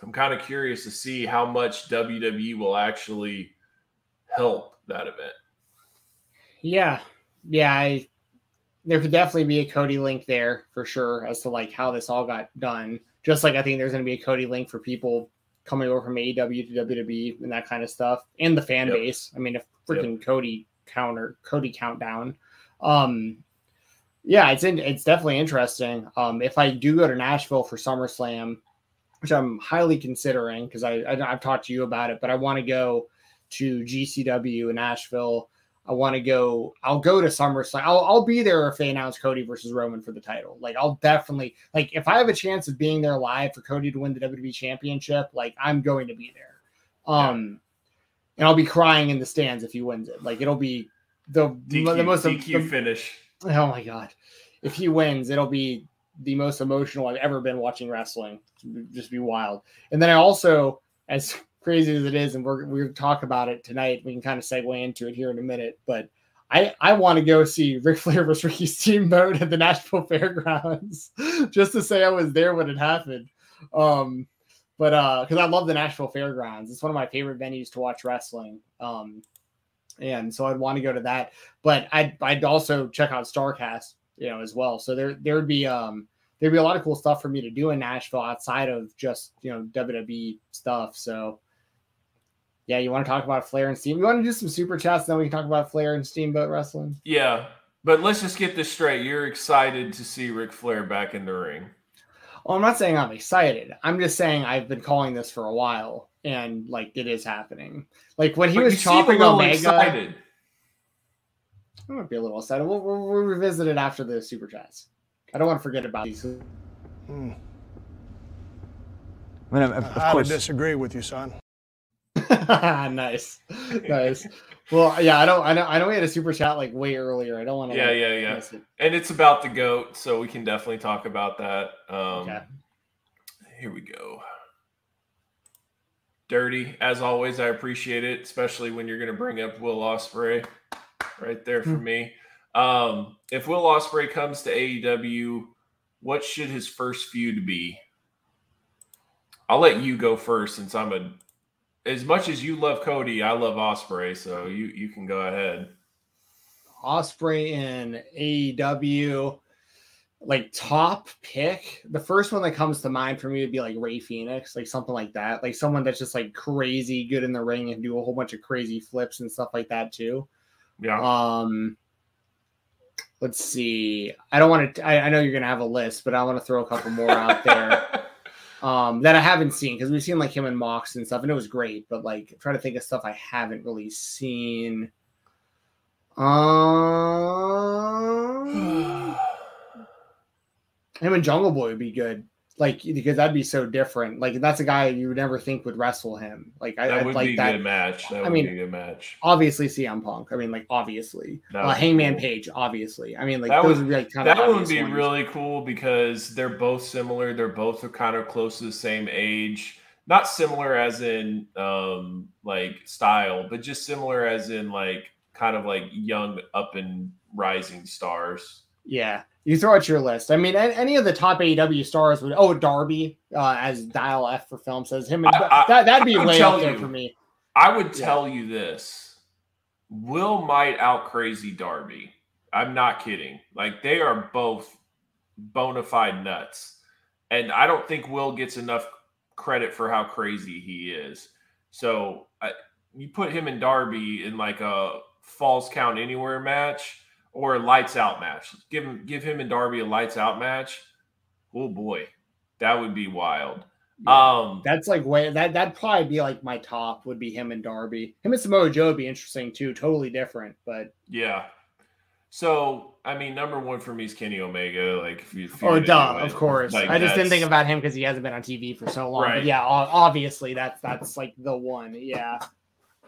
I'm kind of curious to see how much WWE will actually help that event. Yeah. Yeah, I there could definitely be a Cody link there for sure as to like how this all got done. Just like I think there's going to be a Cody link for people coming over from AEW to WWE and that kind of stuff, and the fan yep. base. I mean, if freaking yep. Cody counter Cody countdown. Um, yeah, it's in, it's definitely interesting. Um, if I do go to Nashville for SummerSlam, which I'm highly considering because I, I have talked to you about it, but I want to go to GCW in Nashville I want to go. I'll go to SummerSlam. I'll, I'll be there if they announce Cody versus Roman for the title. Like I'll definitely like if I have a chance of being there live for Cody to win the WWE Championship. Like I'm going to be there. Um, and I'll be crying in the stands if he wins it. Like it'll be the DQ, the most DQ the, finish. Oh my god! If he wins, it'll be the most emotional I've ever been watching wrestling. Just be wild. And then I also, as crazy as it is, and we're we're talk about it tonight. We can kind of segue into it here in a minute, but I I want to go see Ric Flair versus Ricky Steamboat at the Nashville Fairgrounds just to say I was there when it happened. Um, but uh, because I love the Nashville Fairgrounds, it's one of my favorite venues to watch wrestling. Um, and so I'd want to go to that, but I'd I'd also check out Starcast, you know, as well. So there there would be um there'd be a lot of cool stuff for me to do in Nashville outside of just you know WWE stuff. So yeah, you want to talk about Flair and Steam? You want to do some super chats, then we can talk about Flair and Steamboat wrestling. Yeah, but let's just get this straight. You're excited to see Ric Flair back in the ring. Well, I'm not saying I'm excited. I'm just saying I've been calling this for a while, and like it is happening. Like when he but was chopping Omega. Excited. I might be a little excited. We'll, we'll, we'll, revisit it after the super chats. I don't want to forget about these. Hmm. I, mean, of, of I course. disagree with you, son. nice, nice. Well, yeah, I don't, I know, I know we had a super chat like way earlier. I don't want to. Yeah, like, yeah, yeah. it. And it's about the goat, so we can definitely talk about that. Um, Okay. Here we go. Dirty, as always, I appreciate it, especially when you're going to bring up Will Ospreay, right there for me. Um, if Will Ospreay comes to AEW, what should his first feud be? I'll let you go first, since I'm a. As much as you love Cody, I love Ospreay, so you you can go ahead. Ospreay and AEW, like top pick. The first one that comes to mind for me would be like Rey Fenix, like something like that. Like someone that's just like crazy good in the ring and do a whole bunch of crazy flips and stuff like that too. Yeah. Um, let's see. I don't want to. I, I know you're gonna have a list, but I want to throw a couple more out there um, that I haven't seen because we've seen like him and Mox and stuff, and it was great. But like, try to think of stuff I haven't really seen. Um, him and Jungle Boy would be good, like because that'd be so different. Like that's a guy you would never think would wrestle him. Like I, that I'd like be a that. good match. That I would mean, be a good match. Obviously, CM Punk. I mean, like obviously, uh, Hangman cool. Page. Obviously, I mean, like That those would- would be like kind of That would be ones. really cool because they're both similar. They're both kind of close to the same age. Not similar as in um like style, but just similar as in like kind of like young up and rising stars. Yeah, you throw out your list. I mean, any of the top AEW stars would. Oh, Darby, uh, as Dial F for film says him. And, I- I- that that'd be way up there you. for me. I would Yeah. tell you this. Will might out crazy Darby. I'm not kidding. Like they are both bona fide nuts. And I don't think Will gets enough credit for how crazy he is. So I, you put him and Darby in like a false count anywhere match or a lights out match. Give him give him and Darby a lights out match. Oh boy, that would be wild. Yeah. Um That's like way that that'd probably be like my top would be him and Darby. Him and Samoa Joe would be interesting too. Totally different, but Yeah. So I mean, number one for me is Kenny Omega. Like, if you, if oh, duh, of course. like, I just didn't think about him because he hasn't been on TV for so long. But yeah, obviously that's that's like the one. Yeah,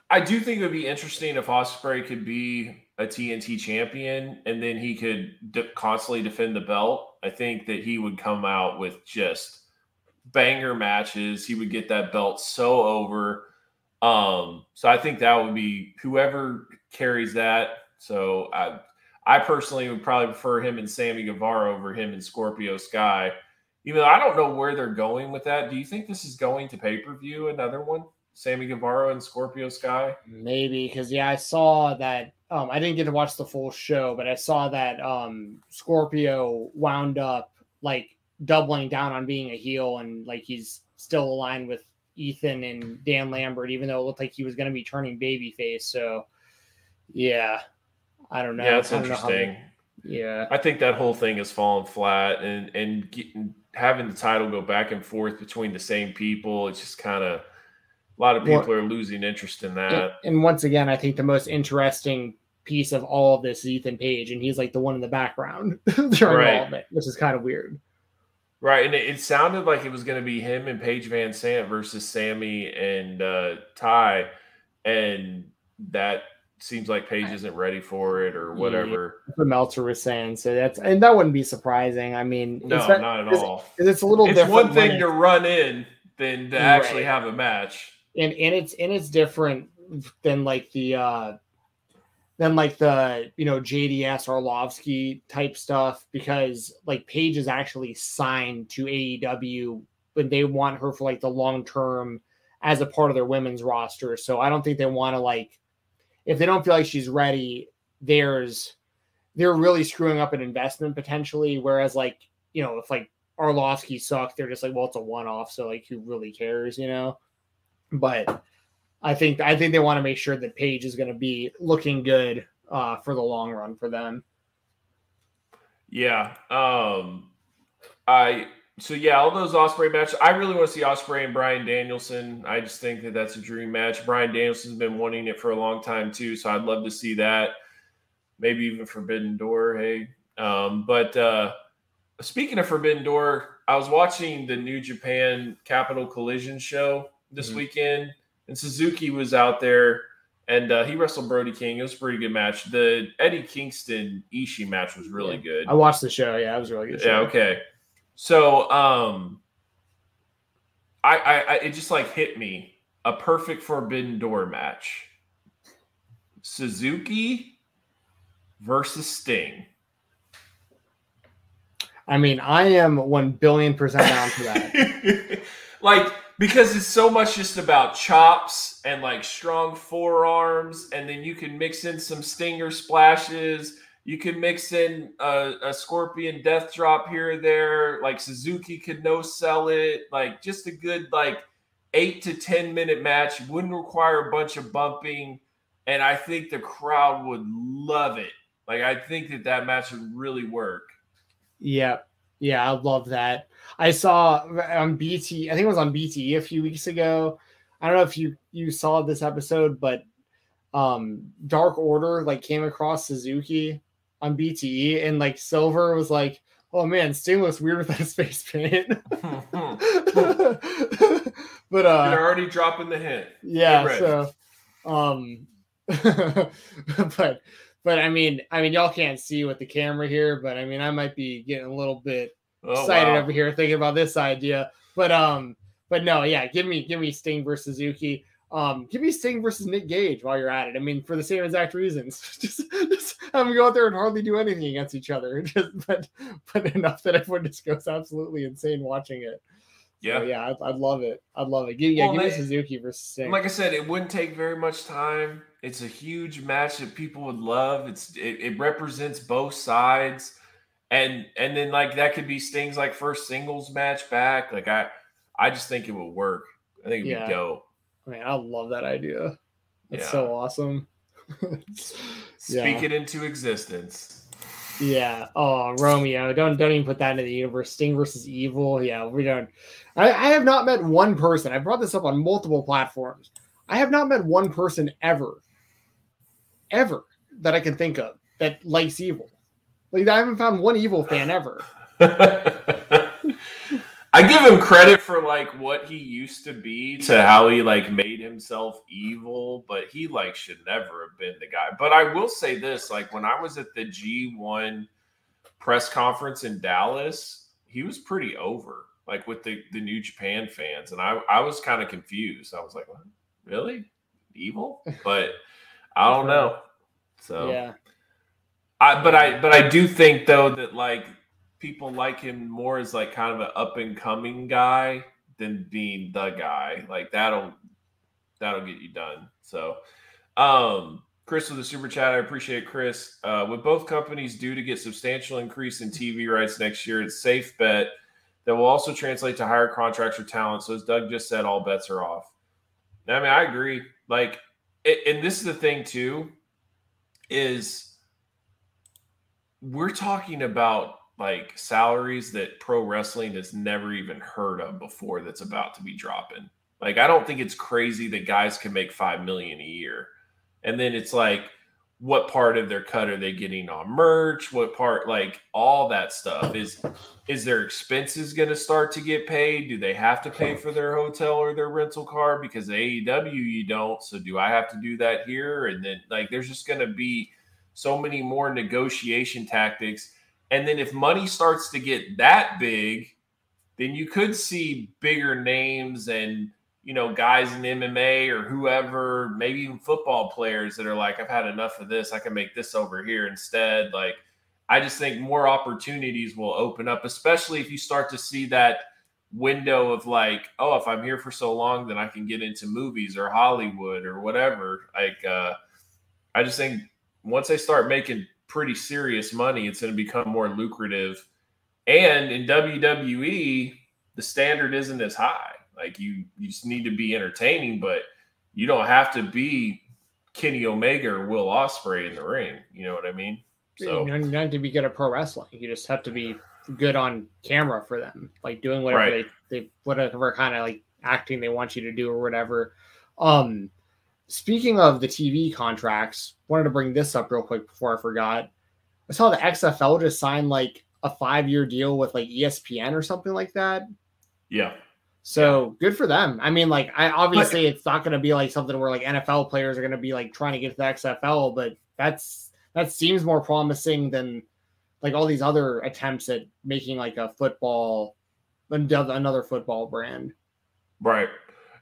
I do think it would be interesting if Ospreay could be a TNT champion and then he could de- constantly defend the belt. I think that he would come out with just banger matches. He would get that belt so over. Um, so I think that would be whoever carries that. So I, I personally would probably prefer him and Sammy Guevara over him and Scorpio Sky. Even though I don't know where they're going with that. Do you think this is going to pay per view? Another one, Sammy Guevara and Scorpio Sky. maybe because yeah, I saw that. Um, I didn't get to watch the full show, but I saw that um Scorpio wound up like doubling down on being a heel and like he's still aligned with Ethan and Dan Lambert, even though it looked like he was going to be turning babyface. So yeah, I don't know. yeah, that's I how- interesting. yeah. I think that whole thing has fallen flat, and and getting, having the title go back and forth between the same people, it's just kind of a lot of Well- people are losing interest in that. and once again, I think the most interesting piece of all of this is Ethan Page, and he's like the one in the background during Right. all of it, which is kind of weird. Right, and it, it sounded like it was going to be him and Paige VanZant versus Sammy and uh, Ty, and that seems like Paige isn't ready for it or whatever. That's what Meltzer was saying. So that's and that wouldn't be surprising. I mean, No, not- not at it's- all. It's a little It's different. one thing to run in than to actually Right. have a match. And and it's and it's different than like the uh than like the you know JDS Arlovski type stuff because like Paige is actually signed to AEW but they want her for like the long term as a part of their women's roster. So I don't think they want to like if they don't feel like she's ready, there's they're really screwing up an investment potentially. Whereas like, you know, if like Arlovski sucked, they're just like, well, it's a one off, so like who really cares, you know? But I think I think they want to make sure that Paige is going to be looking good uh, for the long run for them. Yeah. Um I so yeah, all those Ospreay matches. I really want to see Ospreay and Bryan Danielson. I just think that that's a dream match. Bryan Danielson's been wanting it for a long time too, so I'd love to see that. Maybe even Forbidden Door. Hey, um, but uh, speaking of Forbidden Door, I was watching the New Japan Capital Collision show this Mhm. weekend, and Suzuki was out there and uh, he wrestled Brody King. It was a pretty good match. The Eddie Kingston Ishii match was really Yeah. good. I watched the show. Yeah, it was really good. Yeah, okay. So um I, I I it just like hit me. A perfect forbidden door match. Suzuki versus Sting. I mean, I am one billion percent down for that. like because it's so much just about chops and like strong forearms and then you can mix in some stinger splashes. You can mix in a, a scorpion death drop here or there. Like suzuki could no sell it. Like just a good like eight to ten minute match wouldn't require a bunch of bumping and i think the crowd would love it. Like i think that that match would really work. Yeah, yeah, I love that. I saw on BT, I think it was on BT a few weeks ago. I don't know if you you saw this episode, but um Dark Order like came across Suzuki on BTE and like Silver was like, "Oh man, Sting looks weird with that space paint." but uh They're uh already dropping the hint yeah, so um but but I mean, I mean y'all can't see with the camera here, but I mean I might be getting a little bit Oh, excited wow. over here thinking about this idea. But um, but no, yeah, give me give me Sting versus Suzuki. Um, give me Sting versus Nick Gage while you're at it. I mean, for the same exact reasons. just just have them go out there and hardly do anything against each other. Just but but enough that everyone just goes absolutely insane watching it. Yeah. So, yeah, I'd, I'd love it. I'd love it. Give, yeah, Well, give me Suzuki versus Sting. Like I said, it wouldn't take very much time. It's a huge match that people would love. It's it, it represents both sides, and and then like that could be Sting's like first singles match back. Like I, I just think it would work. I think it'd Yeah. be dope. Man, I love that idea. It's Yeah. so awesome. Yeah. Speak it into existence. Yeah. Oh, Romeo. Don't don't even put that into the universe. Sting versus Evil. Yeah, we don't. I, I have not met one person. I brought this up on multiple platforms. I have not met one person ever, ever that I can think of that likes Evil. Like I haven't found one Evil fan ever. I give him credit for like what he used to be to how he like made himself evil, but he like should never have been the guy. But I will say this, like when I was at the G1 press conference in Dallas, he was pretty over like with the the New Japan fans and I I was kind of confused. I was like, what? "Really? Evil?" But I don't know. So Yeah. I but I but I do think though that like people like him more as like kind of an up and coming guy than being the guy. Like that'll that'll get you done. So um Chris with the super chat, I appreciate Chris. Uh, with both companies due to get substantial increase in TV rights next year, it's safe bet that will also translate to higher contracts for talent. So as Doug just said, all bets are off. I mean, I agree. Like, and this is the thing too, is we're talking about like salaries that pro wrestling has never even heard of before that's about to be dropping. Like I don't think it's crazy that guys can make 5 million a year. And then it's like what part of their cut are they getting on merch? What part like all that stuff is is their expenses going to start to get paid? Do they have to pay for their hotel or their rental car because AEW you don't? So do I have to do that here? And then like there's just going to be so many more negotiation tactics. And then if money starts to get that big, then you could see bigger names and you know guys in MMA or whoever, maybe even football players that are like, I've had enough of this. I can make this over here instead. Like, I just think more opportunities will open up, especially if you start to see that window of like, oh, if I'm here for so long, then I can get into movies or Hollywood or whatever. Like, uh, I just think once they start making pretty serious money, it's going to become more lucrative. And in WWE, the standard isn't as high. Like you, you just need to be entertaining, but you don't have to be Kenny Omega or Will Ospreay in the ring. You know what I mean? So you don't, have to be good at pro wrestling. You just have to be good on camera for them, like doing whatever Right. they, they whatever kind of like acting they want you to do or whatever. Um, speaking of the TV contracts, wanted to bring this up real quick before I forgot. I saw the XFL just signed like a five year deal with like ESPN or something like that. yeah, So good for them. I mean, like, I obviously but, it's not going to be like something where like NFL players are going to be like trying to get to the XFL, but that's that seems more promising than like all these other attempts at making like a football another football brand. Right.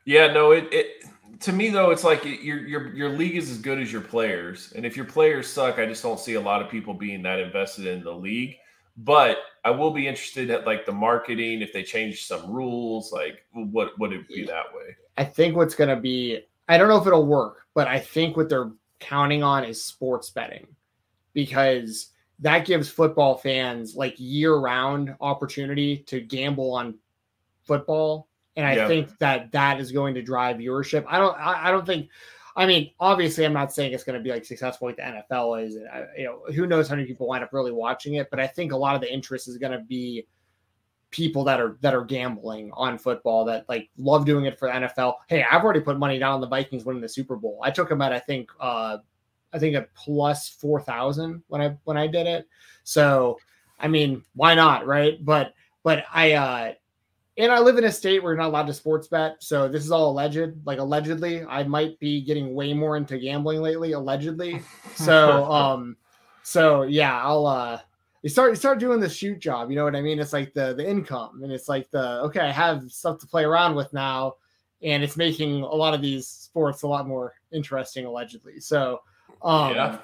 Yeah. No. It. It to me though, it's like your your your league is as good as your players, and if your players suck, I just don't see a lot of people being that invested in the league. But I will be interested at like the marketing if they change some rules, like what would it be that way? I think what's going to be I don't know if it'll work, but I think what they're counting on is sports betting because that gives football fans like year round opportunity to gamble on football and I think that that is going to drive viewership. I don't I, I don't think I mean, obviously, I'm not saying it's going to be like successful like the NFL is. I, you know, who knows how many people wind up really watching it? But I think a lot of the interest is going to be people that are that are gambling on football that like love doing it for the NFL. Hey, I've already put money down on the Vikings winning the Super Bowl. I took them at I think uh I think a plus four thousand when I when I did it. So I mean, why not, right? But but I uh and I live in a state where you're not allowed to sports bet. So this is all alleged. Like allegedly, I might be getting way more into gambling lately, allegedly. So um so yeah, I'll uh you start you start doing the shoot job, you know what I mean? It's like the the income and it's like the okay, I have stuff to play around with now, and it's making a lot of these sports a lot more interesting, allegedly. So um yeah.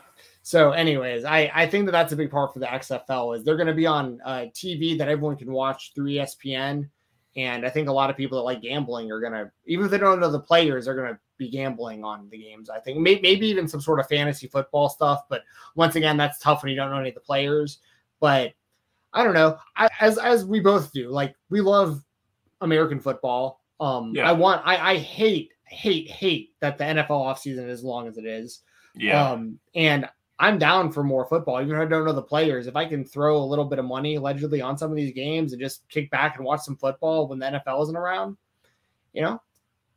So, anyways, I, I think that that's a big part for the XFL is they're going to be on uh, TV that everyone can watch through ESPN and I think a lot of people that like gambling are going to, even if they don't know the players, are going to be gambling on the games. I think maybe, maybe even some sort of fantasy football stuff. But once again, that's tough when you don't know any of the players. But I don't know. I, as as we both do, like we love American football. Um, yeah. I want. I I hate hate hate that the NFL offseason is as long as it is. Yeah. Um, and I'm down for more football, even if I don't know the players. If I can throw a little bit of money allegedly on some of these games and just kick back and watch some football when the NFL isn't around, you know,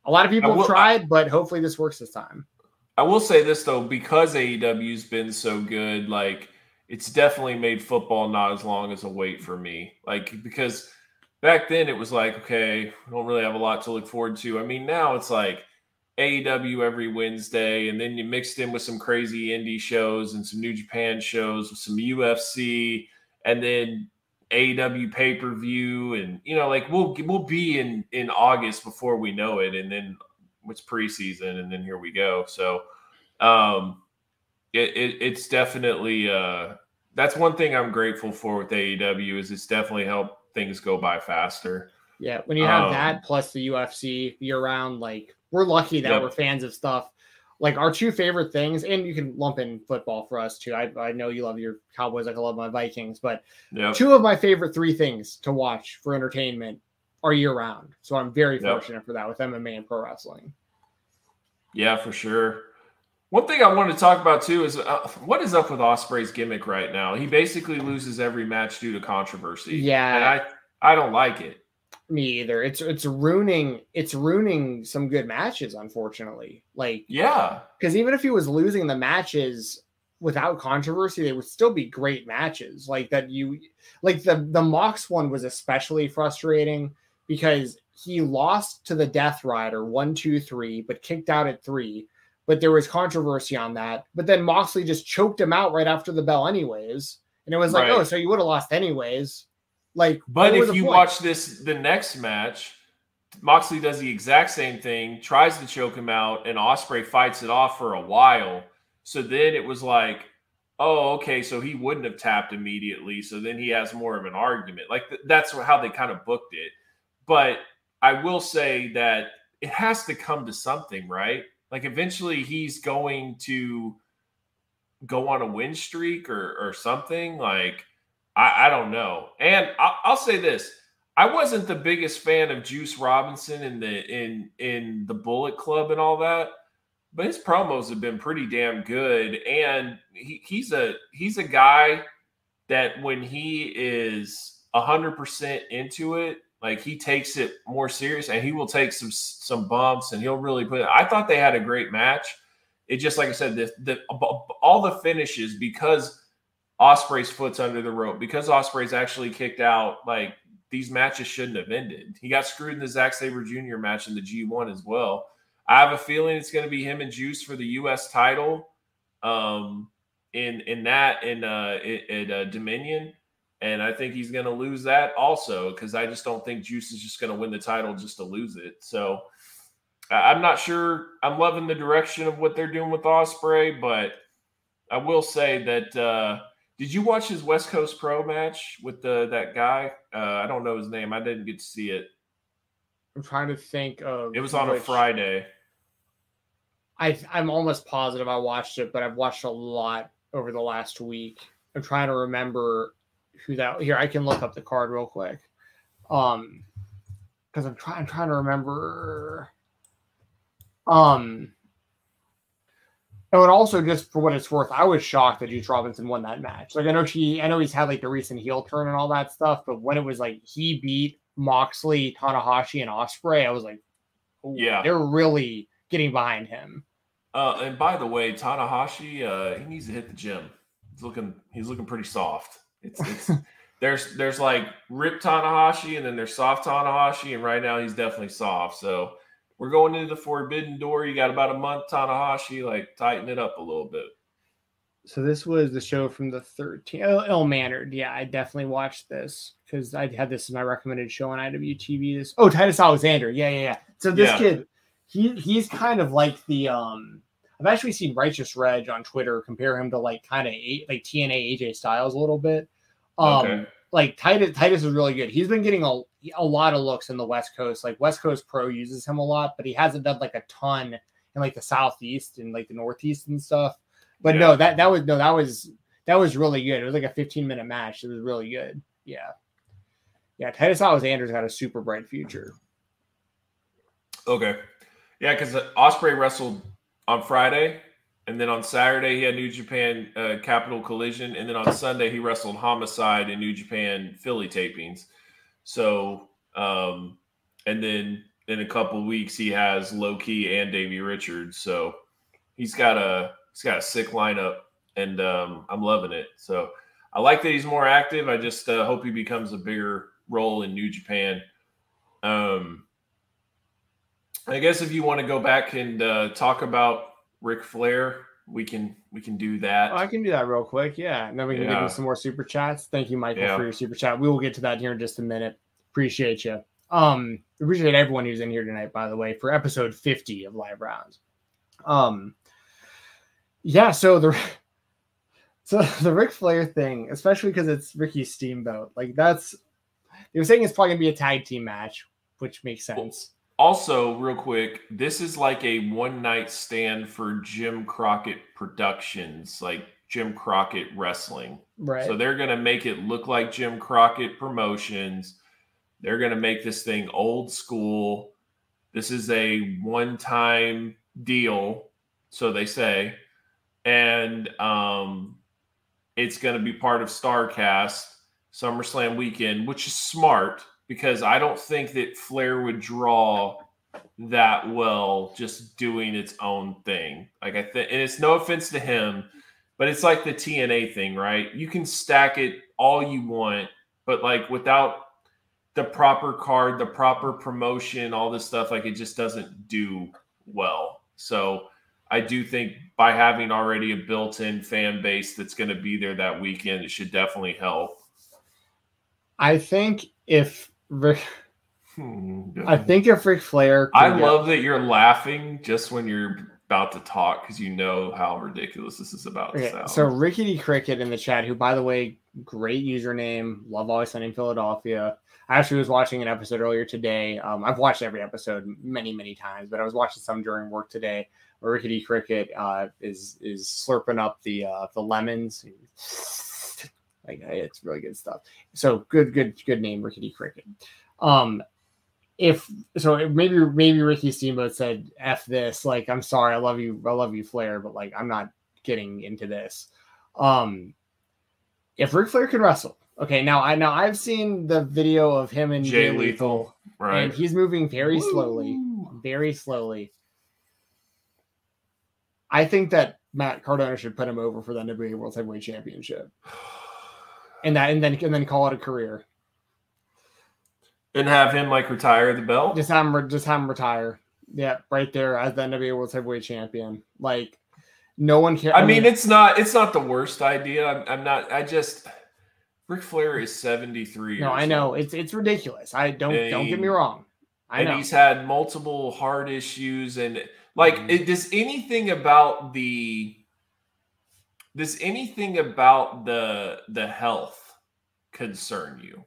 a lot of people will, have tried, but hopefully this works this time. I will say this though, because AEW's been so good, like it's definitely made football not as long as a wait for me. Like because back then it was like, okay, I don't really have a lot to look forward to. I mean, now it's like AEW every Wednesday, and then you mixed in with some crazy indie shows and some New Japan shows with some UFC, and then AEW pay per view, and you know, like we'll we'll be in in August before we know it, and then it's preseason, and then here we go. So, um, it, it it's definitely uh that's one thing I'm grateful for with AEW is it's definitely helped things go by faster. Yeah, when you have um, that plus the UFC year round, like we're lucky that yep. we're fans of stuff. Like our two favorite things, and you can lump in football for us too. I, I know you love your Cowboys, like I love my Vikings, but yep. two of my favorite three things to watch for entertainment are year round. So I'm very fortunate for that with MMA and pro wrestling. Yeah, for sure. One thing I wanted to talk about too is uh, what is up with Ospreay's gimmick right now? He basically loses every match due to controversy. Yeah, and I I don't like it me either. It's it's ruining it's ruining some good matches, unfortunately. Like yeah, because even if he was losing the matches without controversy, they would still be great matches. Like that you like the the Mox one was especially frustrating because he lost to the Death Rider one, two, three, but kicked out at three. But there was controversy on that. But then Moxley just choked him out right after the bell, anyways. And it was like, right. oh, so you would have lost anyways. Like, but if you watch this, the next match, Moxley does the exact same thing, tries to choke him out, and Ospreay fights it off for a while. So then it was like, oh, okay, so he wouldn't have tapped immediately. So then he has more of an argument. Like th- that's how they kind of booked it. But I will say that it has to come to something, right? Like eventually he's going to go on a win streak or or something. Like I, I don't know. And I'll, I'll say this: I wasn't the biggest fan of Juice Robinson in the in in the Bullet Club and all that, but his promos have been pretty damn good. And he, he's a he's a guy that when he is hundred percent into it, like he takes it more serious, and he will take some some bumps, and he'll really put. It. I thought they had a great match. It just like I said, the, the all the finishes because Ospreay's foot's under the rope because Ospreay's actually kicked out like these matches shouldn't have ended. He got screwed in the Zack Sabre Jr. match in the G1 as well. I have a feeling it's going to be him and Juice for the U.S. title. Um, in in that in uh at uh, Dominion, and I think he's going to lose that also because I just don't think Juice is just going to win the title just to lose it. So I'm not sure. I'm loving the direction of what they're doing with Ospreay, but I will say that. uh did you watch his West Coast Pro match with the that guy? Uh, I don't know his name. I didn't get to see it. I'm trying to think of. It was on which, a Friday. I I'm almost positive I watched it, but I've watched a lot over the last week. I'm trying to remember who that. Here, I can look up the card real quick. Um, because I'm trying. I'm trying to remember. Um. Oh, and also just for what it's worth, I was shocked that Juice Robinson won that match. Like I know she, I know he's had like the recent heel turn and all that stuff, but when it was like he beat Moxley, Tanahashi, and Ospreay, I was like, yeah, they're really getting behind him. Uh, and by the way, Tanahashi, uh, he needs to hit the gym. He's looking, he's looking pretty soft. It's, it's there's, there's like rip Tanahashi, and then there's soft Tanahashi, and right now he's definitely soft. So we're going into the forbidden door. You got about a month, Tanahashi. Like tighten it up a little bit. So this was the show from the 13th. Oh, Ill Mannered. Yeah, I definitely watched this because I had this as my recommended show on IWTV. This oh Titus Alexander. Yeah, yeah, yeah. So this yeah. kid, he he's kind of like the um I've actually seen Righteous Reg on Twitter compare him to like kind of like TNA AJ Styles a little bit. Um, okay. Like Titus, Titus is really good. He's been getting a, a lot of looks in the West Coast. Like West Coast Pro uses him a lot, but he hasn't done like a ton in like the Southeast and like the Northeast and stuff. But yeah. no, that that was no, that was that was really good. It was like a 15 minute match. It was really good. Yeah. Yeah, Titus Alexander's got a super bright future. Okay. Yeah, because uh, Ospreay wrestled on Friday, and then on Saturday he had New Japan uh, Capital Collision, and then on Sunday he wrestled Homicide in New Japan Philly tapings. So, um, and then in a couple weeks he has Low Ki and Davey Richards. So he's got a he's got a sick lineup, and um, I'm loving it. So I like that he's more active. I just uh, hope he becomes a bigger role in New Japan. Um, I guess if you want to go back and uh, talk about Ric Flair, we can we can do that. Oh, I can do that real quick. Yeah, and then we can yeah. give some more super chats. Thank you, Michael, yeah. for your super chat. We will get to that here in just a minute. Appreciate you. Um, appreciate everyone who's in here tonight. By the way, for episode fifty of Live Rounds. Um, yeah. So the so the Ric Flair thing, especially because it's Ricky Steamboat, like that's they were saying it's probably gonna be a tag team match, which makes sense. Also, real quick, this is like a one night stand for Jim Crockett Productions, like Jim Crockett Wrestling. Right. So they're going to make it look like Jim Crockett Promotions. They're going to make this thing old school. This is a one time deal, so they say. And um, it's going to be part of StarCast SummerSlam weekend, which is smart because I don't think that Flair would draw that well just doing its own thing. Like I think, and it's no offense to him, but it's like the TNA thing, right? You can stack it all you want, but like without the proper card, the proper promotion, all this stuff, like it just doesn't do well. So I do think by having already a built-in fan base that's going to be there that weekend, it should definitely help. I think if Rick. Hmm, I think if Ric Flair. I get... love that you're laughing just when you're about to talk because you know how ridiculous this is about okay, to sound. So Rickety Cricket in the chat, who by the way, great username, love always sunny in Philadelphia. I actually was watching an episode earlier today. Um, I've watched every episode many, many times, but I was watching some during work today. Where Rickety Cricket uh, is is slurping up the uh, the lemons. Like it's really good stuff. So good, good, good name, Rickety Cricket. Um, if so, maybe maybe Ricky Steamboat said "f this." Like, I'm sorry, I love you, I love you, Flair, but like, I'm not getting into this. Um, if Ric Flair could wrestle, okay. Now I now I've seen the video of him and Jay Lethal, Lethal, right? And he's moving very Woo. slowly, very slowly. I think that Matt Cardona should put him over for the NWA World Heavyweight Championship. and that and then and then call it a career. and have him like retire the belt. Just have him, just have him retire. Yeah, right there as the NWA World Heavyweight Champion. Like no one cares. I, I mean, mean, it's not it's not the worst idea. I'm, I'm not. I just Ric Flair is 73. No, I know it's it's ridiculous. I don't and, don't get me wrong. I and know. he's had multiple heart issues and like mm-hmm. it, does anything about the does anything about the the health concern you?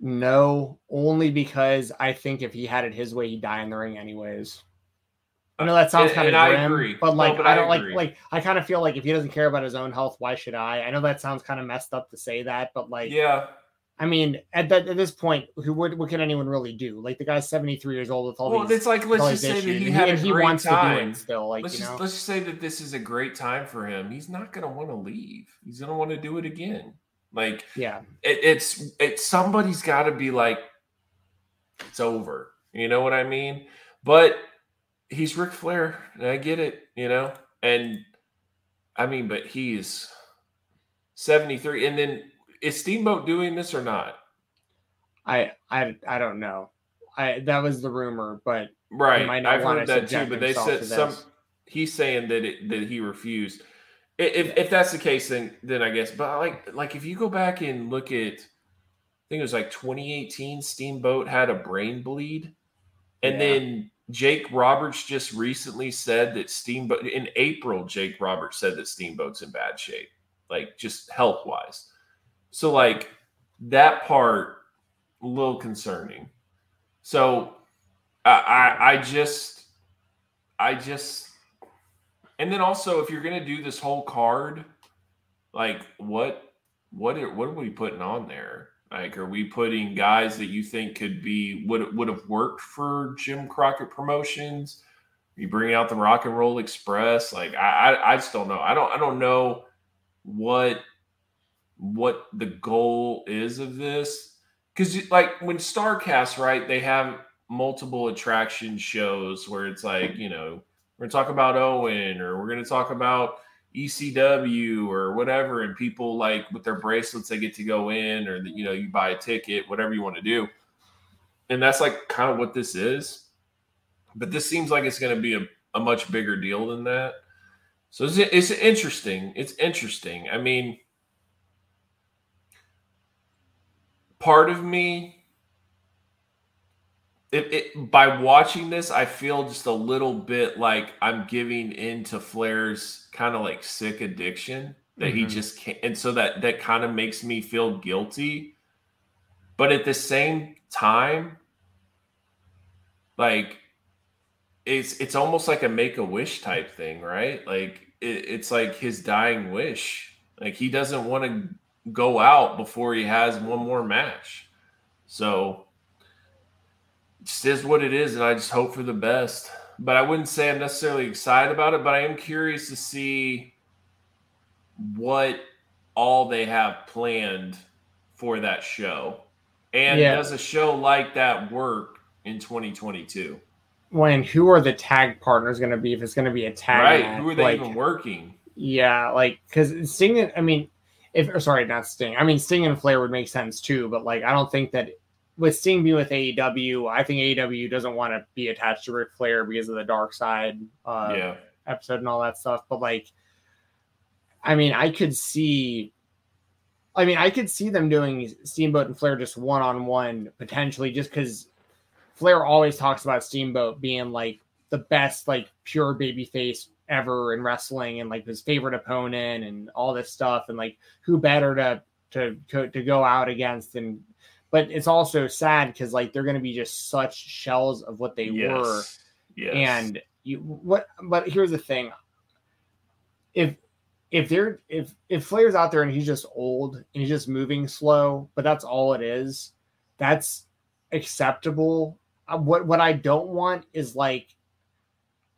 No, only because I think if he had it his way, he'd die in the ring anyways. I know that sounds uh, kind of grim, agree. but like no, but I don't like like I kind of feel like if he doesn't care about his own health, why should I? I know that sounds kind of messed up to say that, but like yeah, I mean at that at this point, who would what can anyone really do? Like the guy's seventy three years old with all well, these. Well, it's like let's just say that he had and he, a great wants time. to do it still. Like let's you just know? let's just say that this is a great time for him. He's not going to want to leave. He's going to want to do it again. Like yeah, it, it's it's somebody's got to be like, it's over. You know what I mean? But he's Ric Flair, and I get it, you know. And I mean, but he's 73. And then is Steamboat doing this or not? I I I don't know. I that was the rumor, but right. I've heard that too. But they said some. He's saying that it, that he refused. If, yeah. if that's the case, then then I guess. But like like if you go back and look at, I think it was like 2018. Steamboat had a brain bleed, and yeah. then Jake Roberts just recently said that Steamboat in April, Jake Roberts said that Steamboat's in bad shape, like just health wise. So, like that part, a little concerning. So, I, I, I just, I just, and then also if you're gonna do this whole card, like what, what, are, what are we putting on there? Like, are we putting guys that you think could be would would have worked for Jim Crockett Promotions? You bring out the Rock and Roll Express. Like, I, I, I just don't know. I don't I don't know what what the goal is of this because like when Starcast, right? They have multiple attraction shows where it's like you know we're gonna talk about Owen or we're gonna talk about ECW or whatever, and people like with their bracelets, they get to go in, or you know, you buy a ticket, whatever you want to do. And that's like kind of what this is. But this seems like it's going to be a, a much bigger deal than that. So it's, it's interesting. It's interesting. I mean, part of me it, it, by watching this, I feel just a little bit like I'm giving into Flair's kind of like sick addiction that mm-hmm. he just can't, and so that that kind of makes me feel guilty. But at the same time, like it's it's almost like a make a wish type thing, right? Like it, it's like his dying wish. Like he doesn't want to go out before he has one more match. So just is what it is, and I just hope for the best. But I wouldn't say I'm necessarily excited about it, but I am curious to see what all they have planned for that show. And yeah. does a show like that work in 2022? When who are the tag partners going to be? If it's going to be a tag, right? who are they like, even working? Yeah, like because Sting. I mean, if or sorry, not Sting. I mean, Sting and Flair would make sense too, but like I don't think that with Sting being with AEW, I think AEW doesn't want to be attached to Ric Flair because of the Dark Side uh, yeah. episode and all that stuff. But like, I mean, I could see, I mean, I could see them doing Steamboat and Flair just one on one potentially, just because Flair always talks about Steamboat being like the best, like pure baby face ever in wrestling and like his favorite opponent and all this stuff and like who better to to to go out against and but it's also sad because like they're going to be just such shells of what they yes. were. Yes. And you what? But here's the thing: if if they're if if Flair's out there and he's just old and he's just moving slow, but that's all it is, that's acceptable. Uh, what what I don't want is like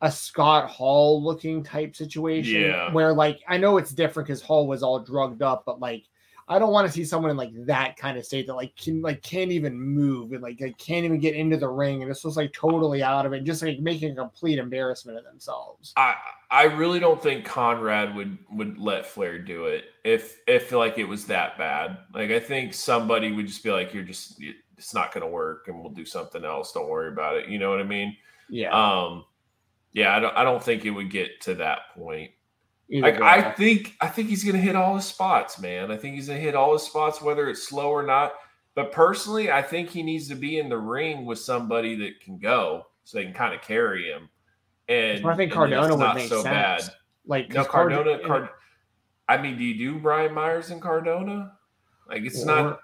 a Scott Hall looking type situation yeah. where like I know it's different because Hall was all drugged up, but like I don't want to see someone in like that kind of state that like can like can't even move and like, like can't even get into the ring and it's just like totally out of it, just like making a complete embarrassment of themselves. I I really don't think Conrad would would let Flair do it if if like it was that bad. Like I think somebody would just be like, "You're just it's not going to work, and we'll do something else. Don't worry about it." You know what I mean? Yeah. Um, yeah. I don't I don't think it would get to that point. Like I think I think he's gonna hit all his spots, man. I think he's gonna hit all his spots, whether it's slow or not. But personally, I think he needs to be in the ring with somebody that can go, so they can kind of carry him. And I think Cardona would make so sense. Bad. Like no Cardona, Card, I mean, do you do Brian Myers and Cardona? Like it's or, not.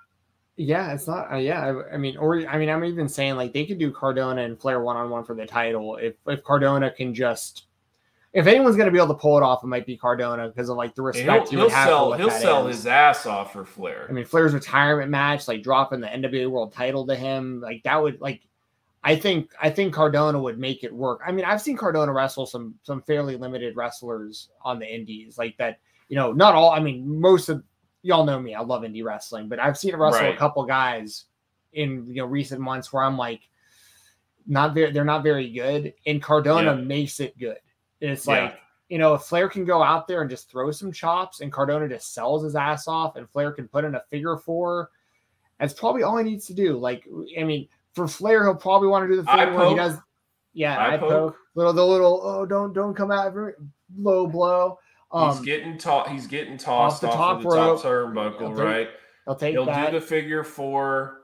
Yeah, it's not. Uh, yeah, I, I, mean, or I mean, I'm even saying like they could do Cardona and Flair one on one for the title if if Cardona can just if anyone's going to be able to pull it off, it might be Cardona because of like the respect he'll, he'll sell. He'll sell is. his ass off for Flair. I mean, Flair's retirement match, like dropping the NWA World Title to him, like that would like. I think I think Cardona would make it work. I mean, I've seen Cardona wrestle some some fairly limited wrestlers on the Indies, like that. You know, not all. I mean, most of y'all know me. I love indie wrestling, but I've seen wrestle right. a couple guys in you know recent months where I'm like, not very. They're not very good, and Cardona yeah. makes it good. It's yeah. like, you know, if Flair can go out there and just throw some chops and Cardona just sells his ass off and Flair can put in a figure four, that's probably all he needs to do. Like, I mean, for Flair, he'll probably want to do the thing where he does, yeah, I, poke. poke. Little, the little, oh, don't, don't come out very low blow. Um, he's getting taught. He's getting tossed off the top, of the top turnbuckle, right? He'll take. He'll that. do the figure four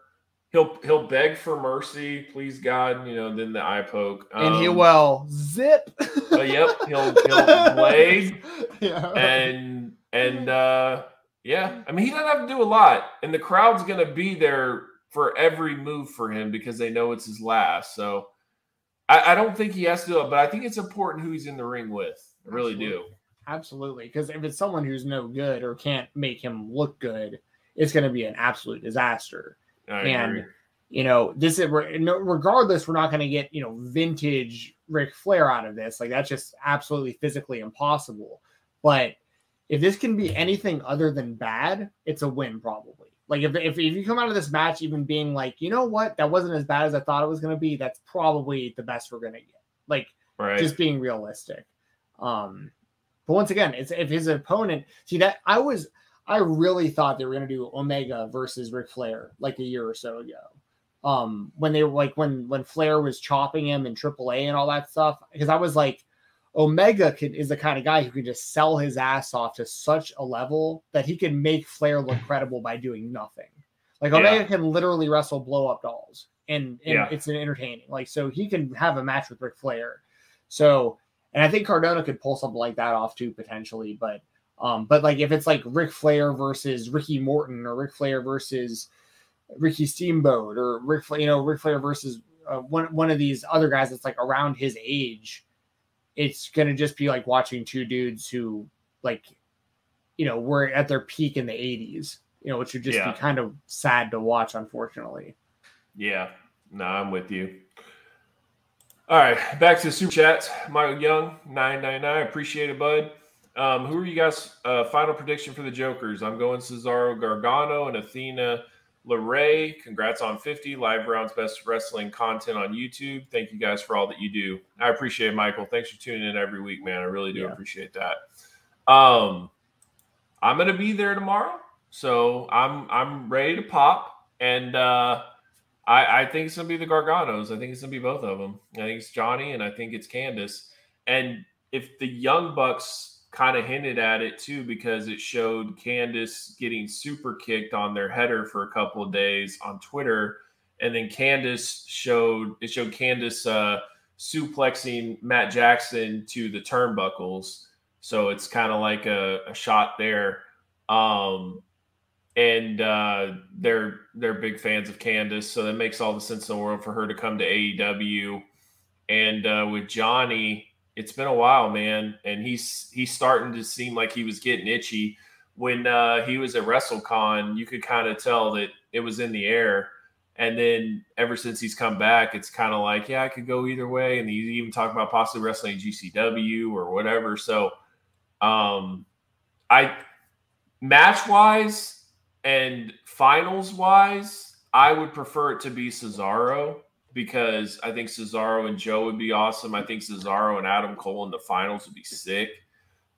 he'll he'll beg for mercy, please God, you know, then the eye poke. Um, and he will zip. uh, yep, he'll he'll blade. Yeah. And and uh yeah, I mean he doesn't have to do a lot. And the crowd's gonna be there for every move for him because they know it's his last. So I, I don't think he has to do it, but I think it's important who he's in the ring with. I really Absolutely. do. Absolutely. Because if it's someone who's no good or can't make him look good, it's going to be an absolute disaster. I and agree. you know, this is regardless, we're not going to get you know vintage Ric Flair out of this. Like that's just absolutely physically impossible. But if this can be anything other than bad, it's a win probably. Like if, if, if you come out of this match even being like, you know what, that wasn't as bad as I thought it was going to be, that's probably the best we're going to get. Like right. just being realistic. Um, but once again, it's if his opponent see that I was I really thought they were going to do Omega versus Ric Flair like a year or so ago. Um, when they were like when when Flair was chopping him in AAA and all that stuff, because I was like, Omega can, is the kind of guy who can just sell his ass off to such a level that he can make Flair look credible by doing nothing. Like Omega yeah. can literally wrestle blow up dolls, and, and yeah. it's an entertaining. Like so, he can have a match with Ric Flair. So, and I think Cardona could pull something like that off too potentially, but um, but like if it's like Ric Flair versus Ricky Morton or Ric Flair versus Ricky Steamboat or Ric Flair, you know, Ric Flair versus uh, one one of these other guys that's like around his age, it's gonna just be like watching two dudes who like, you know, were at their peak in the '80s. You know, which would just yeah. be kind of sad to watch, unfortunately. Yeah, no, I'm with you. All right, back to the super chats. Michael Young, nine nine nine. Appreciate it, bud. Um, who are you guys? Uh, final prediction for the Jokers. I'm going Cesaro Gargano and Athena LeRae. Congrats on 50 live rounds best wrestling content on YouTube. Thank you guys for all that you do. I appreciate it, Michael. Thanks for tuning in every week, man. I really do yeah. appreciate that. Um, I'm gonna be there tomorrow, so I'm I'm ready to pop, and uh, I I think it's gonna be the Garganos. I think it's gonna be both of them. I think it's Johnny, and I think it's Candice. And if the Young Bucks kind of hinted at it too because it showed Candice getting super kicked on their header for a couple of days on Twitter, and then Candice showed it showed Candice uh, suplexing Matt Jackson to the turnbuckles. So it's kind of like a, a, shot there. Um, and uh, they're they're big fans of Candice, so that makes all the sense in the world for her to come to AEW. And uh, with Johnny, it's been a while, man, and he's he's starting to seem like he was getting itchy. When uh, he was at WrestleCon, you could kind of tell that it was in the air. And then ever since he's come back, it's kind of like, yeah, I could go either way. And he's even talking about possibly wrestling GCW or whatever. So, um, I match wise, and finals wise, I would prefer it to be Cesaro because I think Cesaro and Joe would be awesome. I think Cesaro and Adam Cole in the finals would be sick.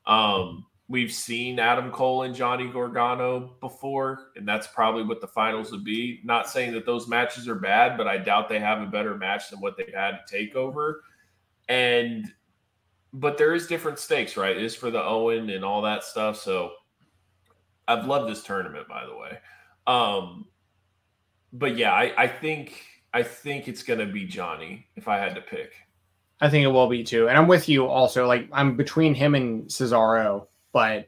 Um, we've seen Adam Cole and Johnny Gargano before, and that's probably what the finals would be. Not saying that those matches are bad, but I doubt they have a better match than what they had to take over. And but there is different stakes, right? It is for the Owen and all that stuff. So I've loved this tournament, by the way. Um, but yeah, I, I think I think it's gonna be Johnny if I had to pick. I think it will be too. And I'm with you also. Like I'm between him and Cesaro, but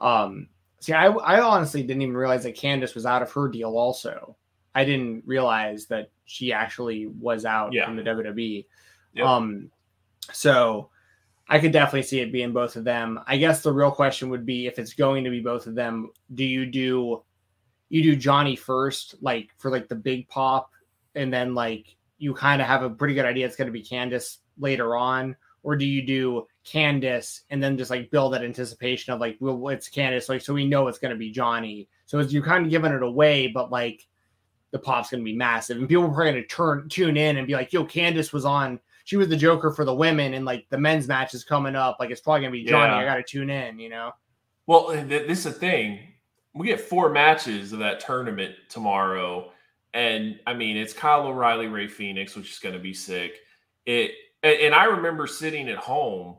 um see I I honestly didn't even realize that Candice was out of her deal also. I didn't realize that she actually was out Yeah. from the WWE. Yep. Um so I could definitely see it being both of them. I guess the real question would be if it's going to be both of them, do you do you do Johnny first, like for like the big pop, and then like you kind of have a pretty good idea it's going to be Candice later on, or do you do Candice and then just like build that anticipation of like, well, it's Candice, like so we know it's going to be Johnny. So it's, you're kind of giving it away, but like the pop's going to be massive, and people are probably going to turn tune in and be like, yo, Candice was on. She was the Joker for the women, and like the men's match is coming up. Like it's probably gonna be Johnny. Yeah. I got to tune in. You know. Well, th- this is the thing. We get four matches of that tournament tomorrow, and I mean it's Kyle O'Reilly, Rey Fenix, which is to be sick. It and, and I remember sitting at home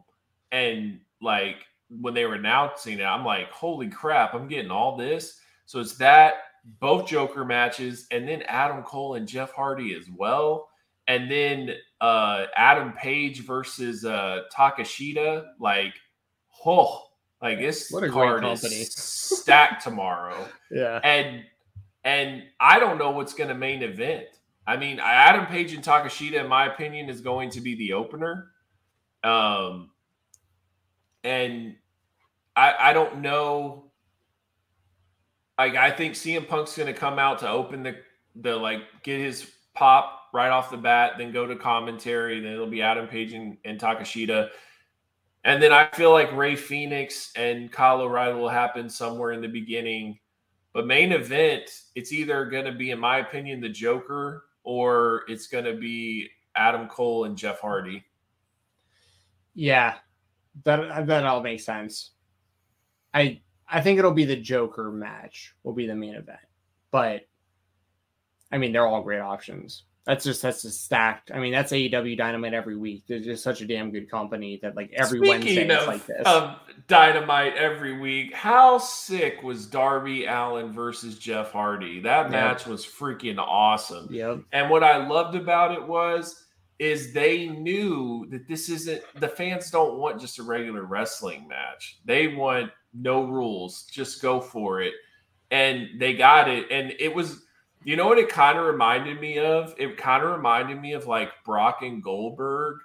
and like when they were announcing it, I'm like, holy crap, I'm getting all this. So it's that both Joker matches, and then Adam Cole and Jeff Hardy as well, and then uh Adam Page versus uh Takeshita. Like, oh, like this What a card great company. is stacked tomorrow Yeah. and and I don't know what's going to main event. I mean, Adam Page and Takeshita, in my opinion, is going to be the opener. Um, and I I don't know. Like I think CM Punk's going to come out to open the the like get his pop right off the bat, then go to commentary. Then it'll be Adam Page and, and Takeshita. And then I feel like Rey Fenix and Kyle O'Reilly will happen somewhere in the beginning. But main event, it's either going to be, in my opinion, the Joker or it's going to be Adam Cole and Jeff Hardy. Yeah, that that all makes sense. I I think it'll be the Joker match will be the main event, but I mean they're all great options. That's just that's just stacked. I mean that's AEW Dynamite every week. They're just such a damn good company that like every Wednesday Speaking it's of, like this. of Dynamite every week, how sick was Darby Allin versus Jeff Hardy? That match was freaking awesome. yep. And what I loved about it was is they knew that this isn't the fans don't want just a regular wrestling match. They want no rules, just go for it. And they got it. And it was, you know what it kind of reminded me of? It kind of reminded me of like Brock and Goldberg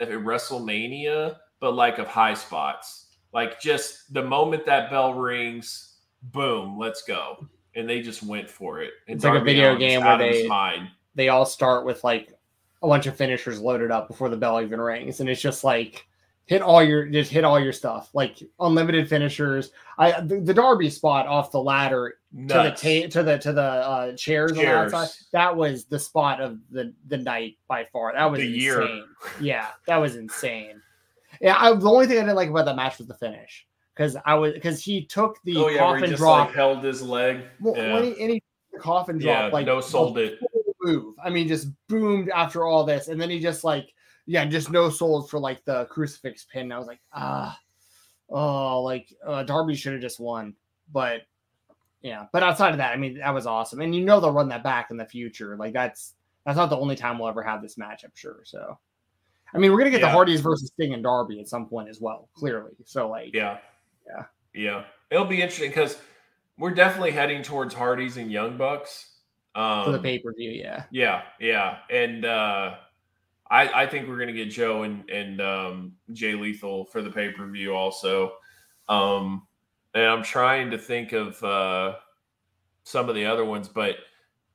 at WrestleMania, but like of high spots. Like just the moment that bell rings, boom, let's go. And they just went for it. And It's like a video game where they- They all start with like a bunch of finishers loaded up before the bell even rings, and it's just like hit all your just hit all your stuff like unlimited finishers. I the, the Darby spot off the ladder to the ta- to the to the uh, chairs, on the Chairs. outside. That was the spot of the the night by far. That was The insane. year. Yeah, that was insane. Yeah, I, the only thing I didn't like about that match was the finish because I was because he took the oh yeah, he coffin just drop. like held his leg. well, yeah. when he, and he the coffin Yeah, drop like no sold it. move. I mean, just boomed after all this, and then he just like yeah, just no sold for like the crucifix pin. I was like ah, oh, like uh, Darby should have just won, but yeah. But outside of that, I mean, that was awesome, and you know they'll run that back in the future. Like that's that's not the only time we'll ever have this match, I'm sure. So. I mean, we're gonna get the Hardys versus Sting and Darby at some point as well, clearly. So, like, Yeah. Yeah. Yeah. It'll be interesting because we're definitely heading towards Hardys and Young Bucks. Um, for the pay per view, yeah. Yeah, yeah. And uh I I think we're gonna get Joe and and um Jay Lethal for the pay-per-view also. Um and I'm trying to think of uh some of the other ones, but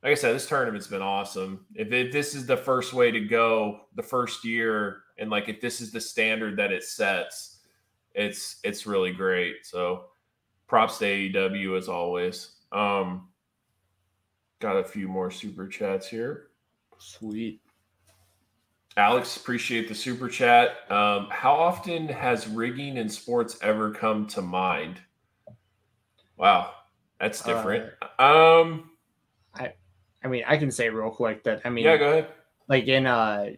like I said, this tournament's been awesome. If it, this is the first way to go, the first year, and like if this is the standard that it sets, it's it's really great. So props to AEW as always. Um, got a few more super chats here. Sweet. Alex, appreciate the super chat. Um, how often has rigging in sports ever come to mind? Wow, that's different. Uh, um, I, I mean, I can say real quick that I mean, yeah, go ahead. Like in uh,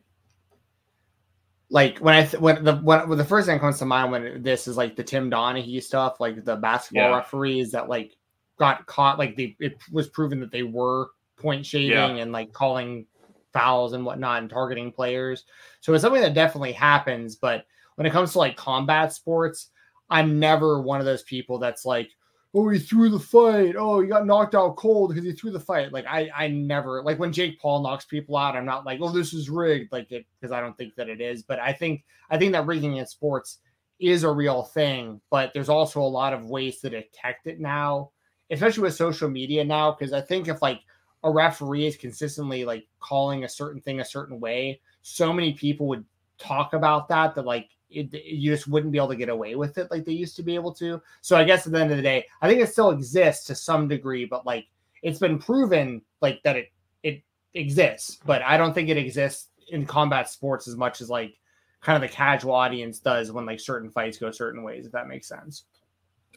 like when I th- when the when, when, the first thing that comes to mind when this is like the Tim Donaghy stuff, like the basketball yeah. referees that like got caught, like they it was proven that they were point shaving yeah. and like calling fouls and whatnot and targeting players. So it's something that definitely happens. But when it comes to like combat sports, I'm never one of those people that's like, oh, he threw the fight. Oh, he got knocked out cold because he threw the fight. Like I, I never like when Jake Paul knocks people out. I'm not like, oh, this is rigged, like it because I don't think that it is. But I think I think that rigging in sports is a real thing. But there's also a lot of ways to detect it now, especially with social media now. Because I think if like a referee is consistently like calling a certain thing a certain way, so many people would talk about that that like it, you just wouldn't be able to get away with it like they used to be able to. So I guess at the end of the day, I think it still exists to some degree, but like it's been proven like that it it exists, but I don't think it exists in combat sports as much as like kind of the casual audience does when like certain fights go certain ways, if that makes sense.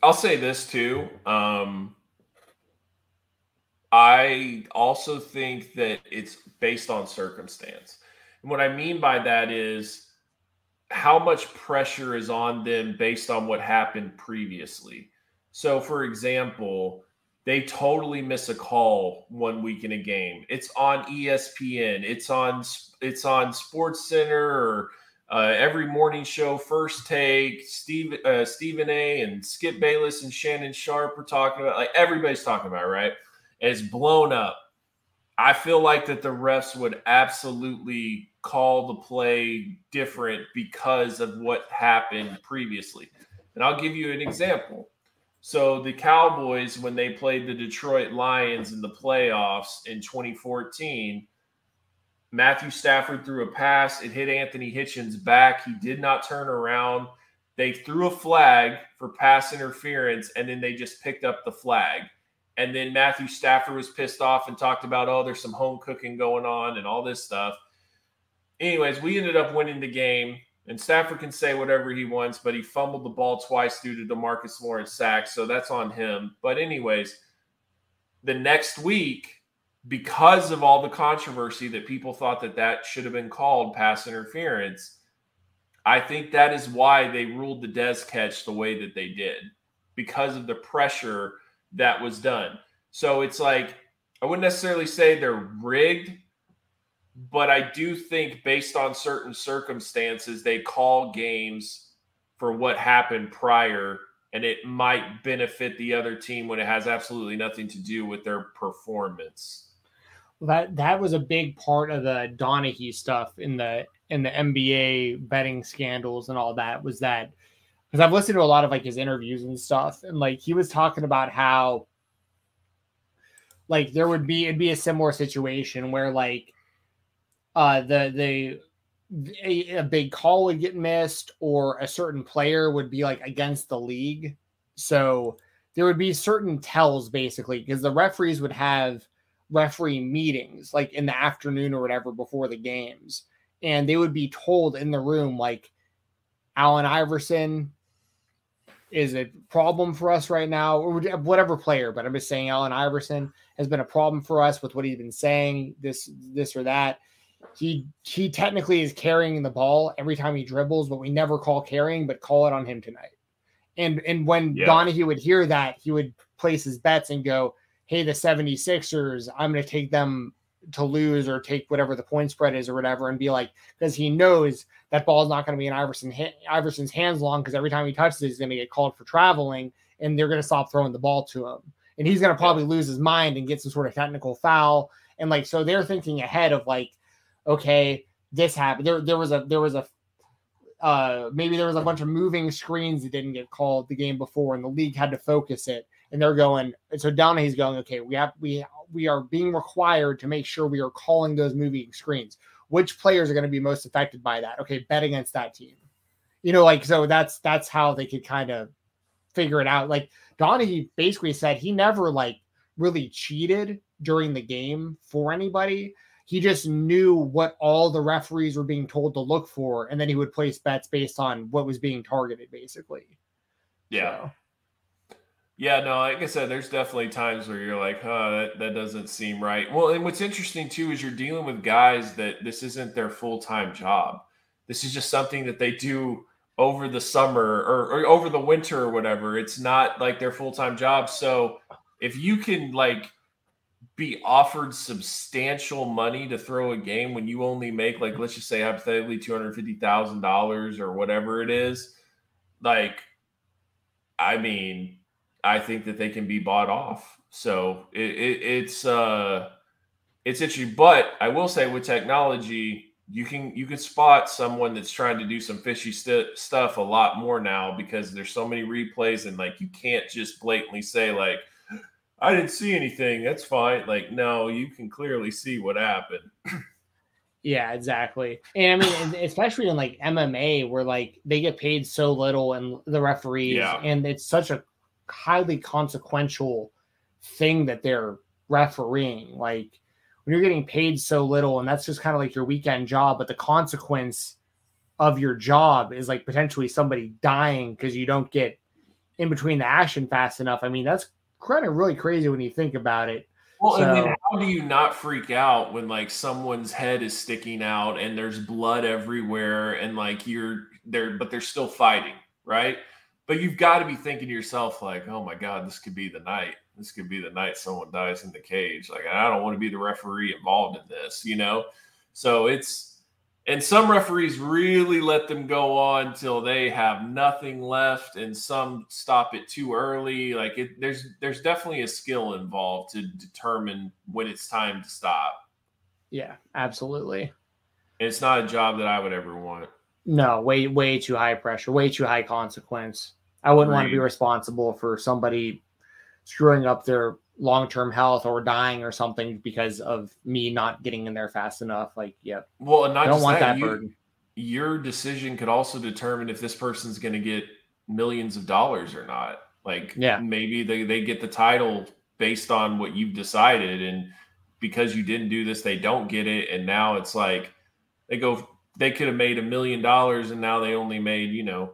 I'll say this too. Um I also think that it's based on circumstance. And what I mean by that is how much pressure is on them based on what happened previously. So, for example, they totally miss a call one week in a game. It's on ESPN. It's on it's on Sports Center or uh, every morning show. First Take, Steve uh, Stephen A. and Skip Bayless and Shannon Sharpe are talking about. Like everybody's talking about, right? It's blown up. I feel like that the refs would absolutely call the play different because of what happened previously. And I'll give you an example. So the Cowboys, when they played the Detroit Lions in the playoffs in 2014, Matthew Stafford threw a pass. It hit Anthony Hitchens' back. He did not turn around. They threw a flag for pass interference, and then they just picked up the flag. And then Matthew Stafford was pissed off and talked about, oh, there's some home cooking going on and all this stuff. Anyways, we ended up winning the game. And Stafford can say whatever he wants, but he fumbled the ball twice due to Demarcus Lawrence sacks. So that's on him. But, anyways, the next week, because of all the controversy that people thought that that should have been called pass interference, I think that is why they ruled the Dez catch the way that they did because of the pressure that was done. So it's like I wouldn't necessarily say they're rigged, but I do think based on certain circumstances, they call games for what happened prior, and it might benefit the other team when it has absolutely nothing to do with their performance. Well, that that was a big part of the Donaghy stuff in the in the NBA betting scandals and all that was that because I've listened to a lot of like his interviews and stuff, and like he was talking about how like there would be it'd be a similar situation where like uh the the a, a, big call would get missed or a certain player would be like against the league so there would be certain tells basically because the referees would have referee meetings like in the afternoon or whatever before the games and they would be told in the room like Allen Iverson is a problem for us right now, or whatever player. But I'm just saying, Allen Iverson has been a problem for us with what he's been saying, this, this or that. He he technically is carrying the ball every time he dribbles, but we never call carrying, but call it on him tonight. And and when yeah. Donaghy would hear that, he would place his bets and go, Hey, the 76ers, I'm gonna take them to lose or take whatever the point spread is or whatever, and be like, because he knows that ball is not going to be in Iverson Iverson's hands long because every time he touches it, he's going to get called for traveling, and they're going to stop throwing the ball to him, and he's going to probably lose his mind and get some sort of technical foul, and like so they're thinking ahead of like, okay, this happened. There there was a there was a uh, maybe there was a bunch of moving screens that didn't get called the game before, and the league had to focus it. And they're going, and so Donaghy's going, okay, we have we we are being required to make sure we are calling those moving screens. Which players are going to be most affected by that? Okay, bet against that team. You know, like so that's that's how they could kind of figure it out. Like Donaghy basically said he never like really cheated during the game for anybody. He just knew what all the referees were being told to look for, and then he would place bets based on what was being targeted, basically. Yeah. So, Yeah, no, like I said, there's definitely times where you're like, huh, that, that doesn't seem right. Well, and what's interesting too is you're dealing with guys that this isn't their full time job. This is just something that they do over the summer or, or over the winter or whatever. It's not like their full time job. So if you can like be offered substantial money to throw a game when you only make like let's just say hypothetically two hundred fifty thousand dollars or whatever it is, like, I mean, I think that they can be bought off. So it, it, it's uh, it's interesting. But I will say with technology, you can you can spot someone that's trying to do some fishy st- stuff a lot more now because there's so many replays and like you can't just blatantly say like I didn't see anything. That's fine. Like no, you can clearly see what happened. yeah, exactly. And I mean, especially in like MMA, where like they get paid so little, and the referees, Yeah. and it's such a highly consequential thing that they're refereeing. Like when you're getting paid so little, and that's just kind of like your weekend job, but the consequence of your job is like potentially somebody dying because you don't get in between the action fast enough. I mean, that's kind of really crazy when you think about it. Well, and then how do you not freak out when like someone's head is sticking out and there's blood everywhere and like you're there, but they're still fighting, right? But you've got to be thinking to yourself, like, oh my God, this could be the night. This could be the night someone dies in the cage. Like, I don't want to be the referee involved in this, you know? So it's, and some referees really let them go on till they have nothing left, and some stop it too early. Like it, there's there's definitely a skill involved to determine when it's time to stop. Yeah, absolutely. And it's not a job that I would ever want. No, way way too high pressure, way too high consequence. I wouldn't want to be responsible for somebody screwing up their long term health or dying or something because of me not getting in there fast enough. Like, yep, Well, and not I don't just want that, that you- burden. your decision could also determine if this person's going to get millions of dollars or not. Like, Yeah. maybe they, they get the title based on what you've decided. And because you didn't do this, they don't get it. And now it's like they go, they could have made a million dollars and now they only made, you know,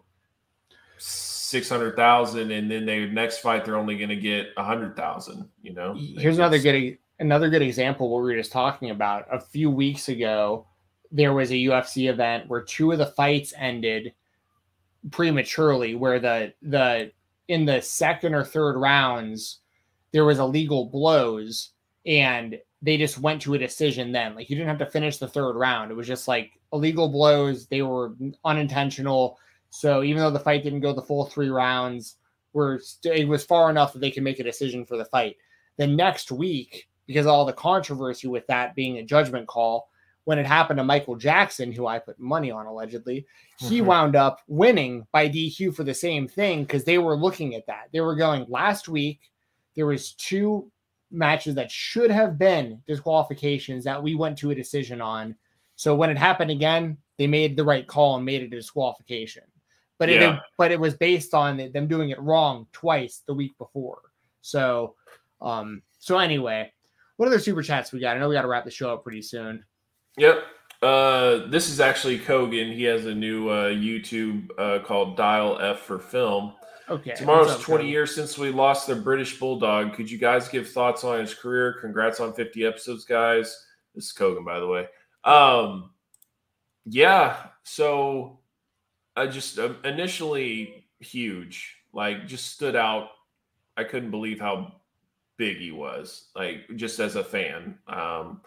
600,000. And then they next fight, they're only going to get a hundred thousand, you know? Here's another good another good example what we were just talking about. A few weeks ago, there was a UFC event where two of the fights ended prematurely, where the the in the second or third rounds there was illegal blows and they just went to a decision then. Like you didn't have to finish the third round. It was just like illegal blows. They were unintentional. So even though the fight didn't go the full three rounds, were st- it was far enough that they could make a decision for the fight. The next week, because of all the controversy with that being a judgment call, when it happened to Michael Jackson, who I put money on allegedly, he Mhm. wound up winning by DQ for the same thing because they were looking at that. They were going last week. There was two matches that should have been disqualifications that we went to a decision on. So when it happened again, they made the right call and made it a disqualification. But it Yeah. but it was based on them doing it wrong twice the week before. So um so anyway, what other super chats we got? I know we got to wrap the show up pretty soon. Yep. Uh, this is actually Kogan. He has a new uh, YouTube uh, called Dial F for Film. Okay. Tomorrow's up, 20 Cody? years since we lost the British Bulldog. Could you guys give thoughts on his career? Congrats on 50 episodes, guys. This is Kogan, by the way. Um, yeah. So I just uh, initially huge, like just stood out. I couldn't believe how big he was, like just as a fan. Um,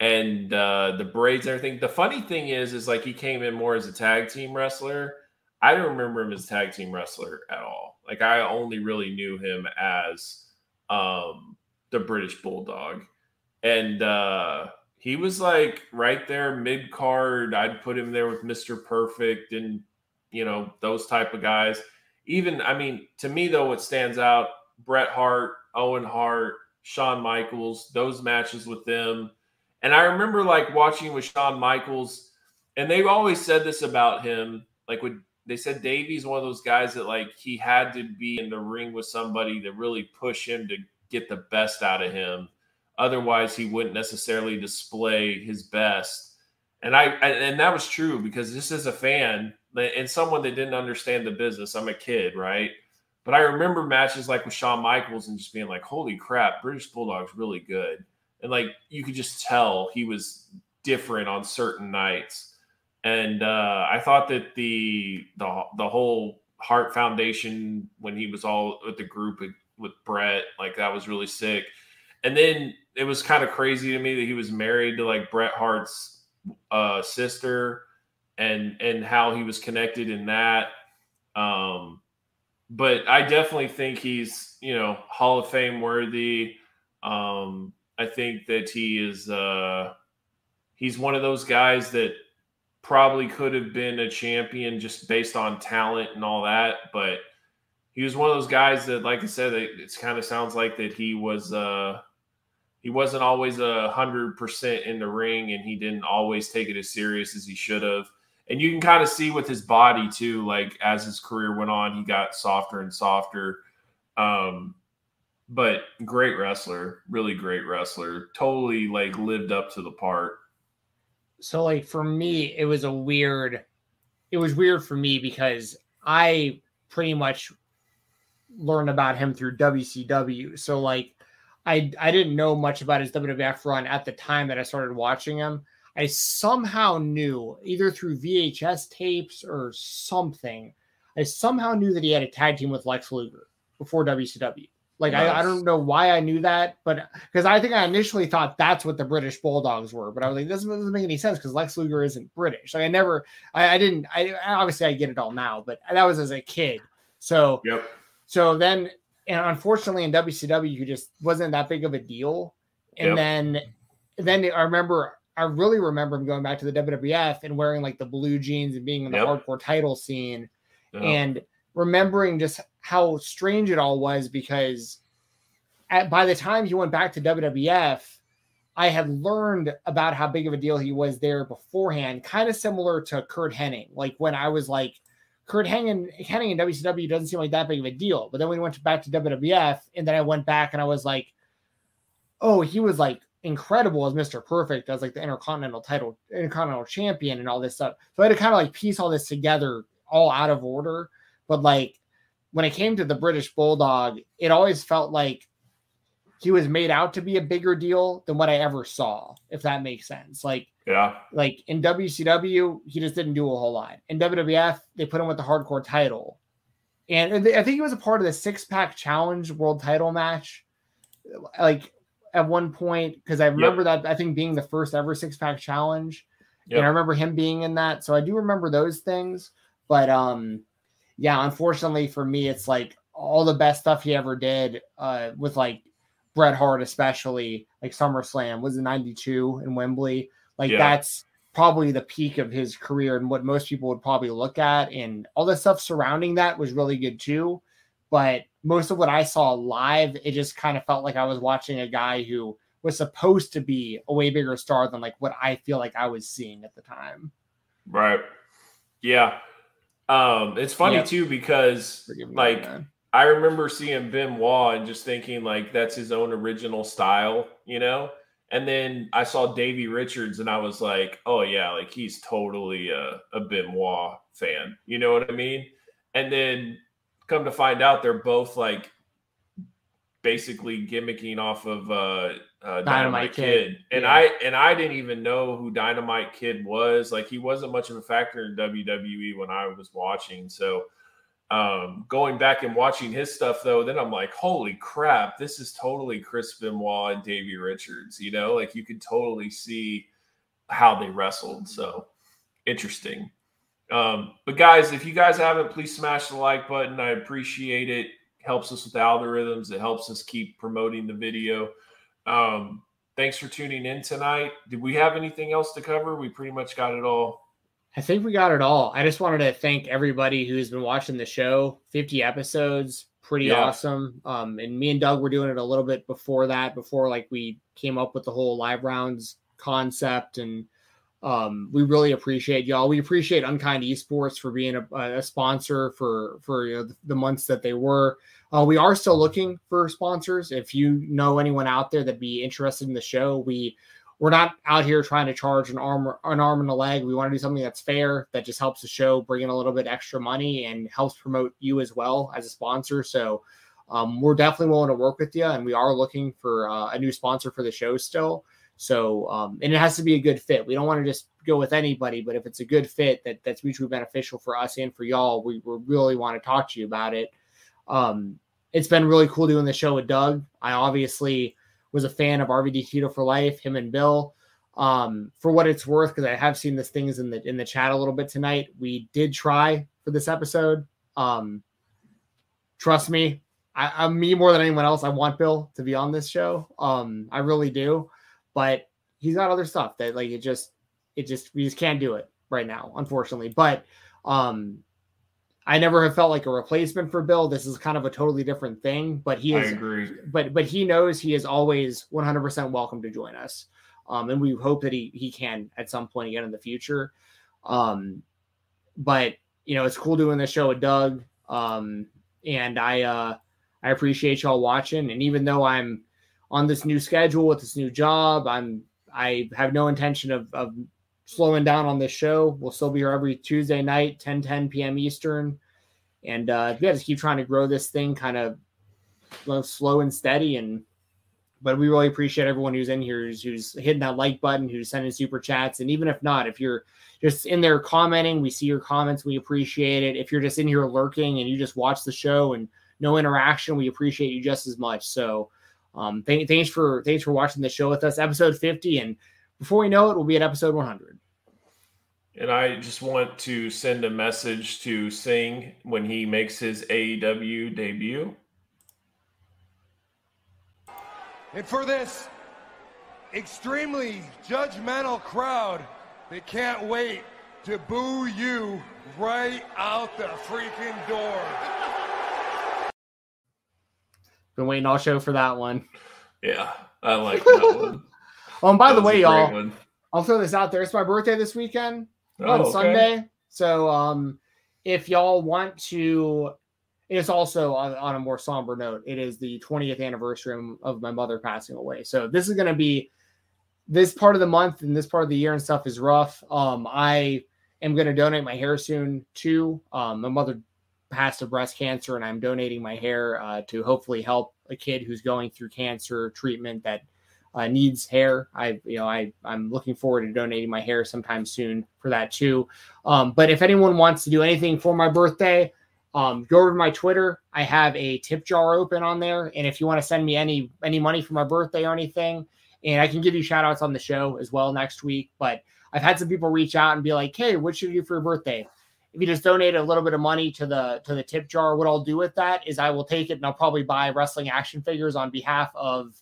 and uh, the braids and everything. The funny thing is, is like he came in more as a tag team wrestler. I don't remember him as tag team wrestler at all. Like I only really knew him as um, the British Bulldog, and uh, he was like right there mid card. I'd put him there with Mister Perfect and you know those type of guys. Even I mean, to me though, what stands out: Bret Hart, Owen Hart, Shawn Michaels. Those matches with them. And I remember like watching with Shawn Michaels, and they've always said this about him. Like when they said Davey's one of those guys that like he had to be in the ring with somebody to really push him to get the best out of him. Otherwise, he wouldn't necessarily display his best. And I and that was true because just as a fan and someone that didn't understand the business. I'm a kid, right? But I remember matches like with Shawn Michaels and just being like, "Holy crap, British Bulldog's really good," and like you could just tell he was different on certain nights. And uh, I thought that the the the whole Hart Foundation when he was all with the group with Bret, like that was really sick. And then it was kind of crazy to me that he was married to like Bret Hart's uh, sister, and and how he was connected in that. Um, but I definitely think he's you know Hall of Fame worthy. Um, I think that he is uh, he's one of those guys that probably could have been a champion just based on talent and all that, but he was one of those guys that, like I said, it, it kind of sounds like that he was uh, he wasn't always a hundred percent in the ring, and he didn't always take it as serious as he should have. And you can kind of see with his body too, like as his career went on, he got softer and softer. Um, but great wrestler, really great wrestler. Totally like lived up to the part so like for me it was a weird it was weird for me because i pretty much learned about him through wcw so like i i didn't know much about his wwf run at the time that i started watching him i somehow knew either through vhs tapes or something i somehow knew that he had a tag team with lex luger before wcw like nice. I, I don't know why I knew that, but because I think I initially thought that's what the British Bulldogs were, but I was like, this doesn't make any sense because Lex Luger isn't British. Like I never, I, I didn't, I obviously I get it all now, but that was as a kid. So, yep. so then, and unfortunately in WCW, you just wasn't that big of a deal. And yep. then, then I remember, I really remember him going back to the WWF and wearing like the blue jeans and being in the yep. hardcore title scene, yep. and remembering just how strange it all was because at, by the time he went back to WWF, I had learned about how big of a deal he was there beforehand, kind of similar to Curt Hennig. Like when I was like, Curt Hennig, Hennig in WCW doesn't seem like that big of a deal. But then we went back to WWF, and then I went back and I was like, oh, he was like incredible as Mr. Perfect, as like the Intercontinental title, Intercontinental champion, and all this stuff. So I had to kind of like piece all this together, all out of order. But like when it came to the British Bulldog, it always felt like he was made out to be a bigger deal than what I ever saw, if that makes sense. Like, yeah, like in WCW, he just didn't do a whole lot. In WWF, they put him with the hardcore title. And I think he was a part of the six pack challenge world title match. Like at one point, because I remember yep. that I think being the first ever six pack challenge. Yep. And I remember him being in that. So I do remember those things. But um yeah, unfortunately for me, it's like all the best stuff he ever did uh, with like Bret Hart, especially like SummerSlam was in '92 in Wembley. Like yeah. that's probably the peak of his career and what most people would probably look at. And all the stuff surrounding that was really good too. But most of what I saw live, it just kind of felt like I was watching a guy who was supposed to be a way bigger star than like what I feel like I was seeing at the time. Right. Yeah. Um, it's funny too because like I remember seeing Benoit and just thinking like that's his own original style, you know. And then I saw Davey Richards and I was like, oh yeah, like he's totally a, a Benoit fan, you know what I mean? And then come to find out, they're both like basically gimmicking off of uh, uh, Dynamite, Dynamite Kid, Kid. and yeah. I and I didn't even know who Dynamite Kid was. Like he wasn't much of a factor in WWE when I was watching. So um, going back and watching his stuff though, then I'm like, holy crap, this is totally Chris Benoit and Davey Richards. You know, like you could totally see how they wrestled. So interesting. Um, but guys, if you guys haven't, please smash the like button. I appreciate it. Helps us with algorithms. It helps us keep promoting the video. Um, thanks for tuning in tonight. Did we have anything else to cover? We pretty much got it all. I think we got it all. I just wanted to thank everybody who's been watching the show. 50 episodes, pretty yeah. awesome. Um, and me and Doug were doing it a little bit before that, before like we came up with the whole live rounds concept. And um, we really appreciate y'all. We appreciate Unkind Esports for being a, a sponsor for for you know, the, the months that they were. Uh, we are still looking for sponsors. If you know anyone out there that'd be interested in the show, we we're not out here trying to charge an arm an arm and a leg. We want to do something that's fair that just helps the show bring in a little bit extra money and helps promote you as well as a sponsor. So um, we're definitely willing to work with you, and we are looking for uh, a new sponsor for the show still. So um, and it has to be a good fit. We don't want to just go with anybody, but if it's a good fit that that's mutually beneficial for us and for y'all, we, we really want to talk to you about it. Um, it's been really cool doing the show with Doug. I obviously was a fan of RVD Keto for Life, him and Bill. Um, for what it's worth, because I have seen these things in the in the chat a little bit tonight. We did try for this episode. Um, trust me, I, I'm me more than anyone else. I want Bill to be on this show. Um, I really do, but he's got other stuff that like it just it just we just can't do it right now, unfortunately. But um, I never have felt like a replacement for Bill. This is kind of a totally different thing, but he is. I agree. But but he knows he is always 100% welcome to join us, um, and we hope that he he can at some point again in the future. Um, but you know it's cool doing this show with Doug, um, and I uh, I appreciate y'all watching. And even though I'm on this new schedule with this new job, I'm I have no intention of of slowing down on this show. We'll still be here every Tuesday night, 10 10 p.m. Eastern. And uh, yeah, just keep trying to grow this thing kind of slow and steady. And but we really appreciate everyone who's in here, who's, who's hitting that like button, who's sending super chats. And even if not, if you're just in there commenting, we see your comments, we appreciate it. If you're just in here lurking and you just watch the show and no interaction, we appreciate you just as much. So um, th- thanks for thanks for watching the show with us, episode 50. And before we know it, we'll be at episode 100. And I just want to send a message to Singh when he makes his AEW debut. And for this extremely judgmental crowd, they can't wait to boo you right out the freaking door. Been waiting all show for that one. Yeah, I like that one. Oh, and by That the way, y'all, one. I'll throw this out there. It's my birthday this weekend Oh, on okay. Sunday. So um if y'all want to it's also on, on a more somber note. It is the 20th anniversary of my mother passing away. So this is gonna be this part of the month and this part of the year and stuff is rough. Um I am gonna donate my hair soon too. Um my mother passed of breast cancer and I'm donating my hair uh, to hopefully help a kid who's going through cancer treatment that uh, needs hair. I, you know, I, I'm looking forward to donating my hair sometime soon for that too. Um, but if anyone wants to do anything for my birthday, um, go over to my Twitter. I have a tip jar open on there, and if you want to send me any any money for my birthday or anything, and I can give you shout outs on the show as well next week. But I've had some people reach out and be like, "Hey, what should you do for your birthday?" If you just donate a little bit of money to the to the tip jar, what I'll do with that is I will take it and I'll probably buy wrestling action figures on behalf of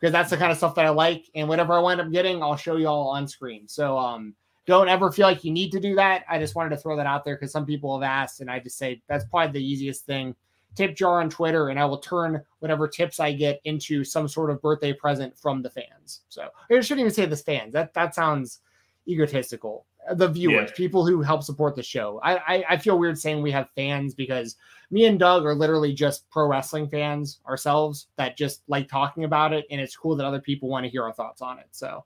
because that's the kind of stuff that I like. And whatever I wind up getting, I'll show you all on screen. So um, don't ever feel like you need to do that. I just wanted to throw that out there because some people have asked, and I just say that's probably the easiest thing. Tip jar on Twitter, and I will turn whatever tips I get into some sort of birthday present from the fans. So I shouldn't even say the fans. That that sounds egotistical. The viewers, Yeah. people who help support the show. I, I I feel weird saying we have fans because me and Doug are literally just pro wrestling fans ourselves that just like talking about it, and it's cool that other people want to hear our thoughts on it. So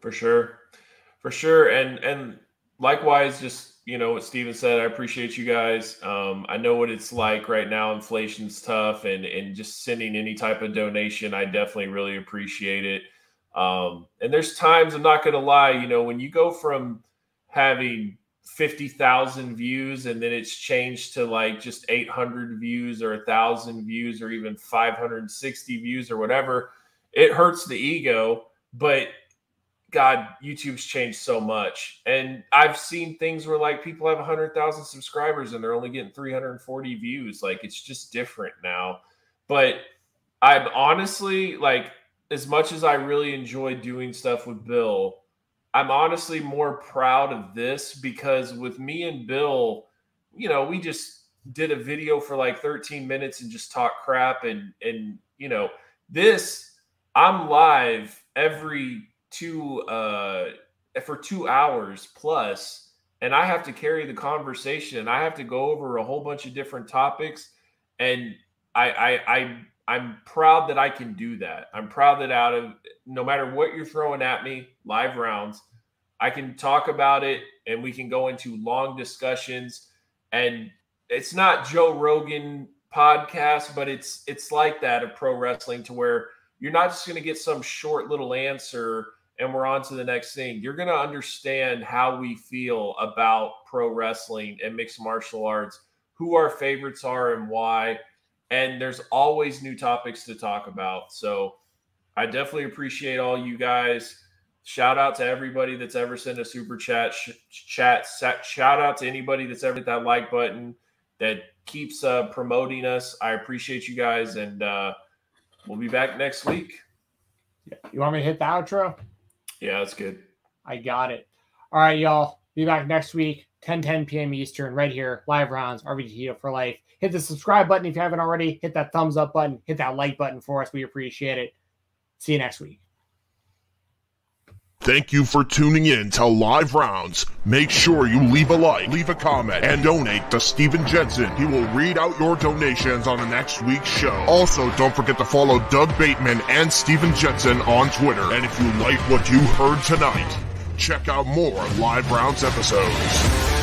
for sure for sure and and likewise just you know what steven said i appreciate you guys um i know what it's like right now inflation's tough and and just sending any type of donation i definitely really appreciate it um and there's times i'm not gonna lie you know when you go from having 50,000 views and then it's changed to like just 800 views or a thousand views or even 560 views or whatever it hurts the ego but God, YouTube's changed so much. And I've seen things where like people have 100,000 subscribers and they're only getting 340 views. Like it's just different now. But I'm honestly like, as much as I really enjoy doing stuff with Bill, I'm honestly more proud of this because with me and Bill, you know, we just did a video for like 13 minutes and just talk crap and and you know, this I'm live every two uh for two hours plus and i have to carry the conversation. And i have to go over a whole bunch of different topics and I, I, I, I'm proud that I can do that. I'm proud that out of no matter what you're throwing at me, live rounds, I can talk about it and we can go into long discussions. And it's not Joe Rogan podcast, but it's it's like that of pro wrestling to where you're not just going to get some short little answer and we're on to the next thing. You're going to understand how we feel about pro wrestling and mixed martial arts, who our favorites are and why. And there's always new topics to talk about. So I definitely appreciate all you guys. Shout out to everybody that's ever sent a super chat. Sh- chat. Shout out to anybody that's ever hit that like button that keeps uh, promoting us. I appreciate you guys, and uh, we'll be back next week. You want me to hit the outro? Yeah, that's good. I got it. All right, y'all. Be back next week, 10 10 p.m. Eastern, right here, live rounds, RVT for life. Hit the subscribe button if you haven't already. Hit that thumbs up button. Hit that like button for us. We appreciate it. See you next week. Thank you for tuning in to Live Rounds. Make sure you leave a like, leave a comment, and donate to Steven Jensen. He will read out your donations on the next week's show. Also, don't forget to follow Doug Bateman and Steven Jensen on Twitter. And if you like what you heard tonight, check out more Live Rounds episodes.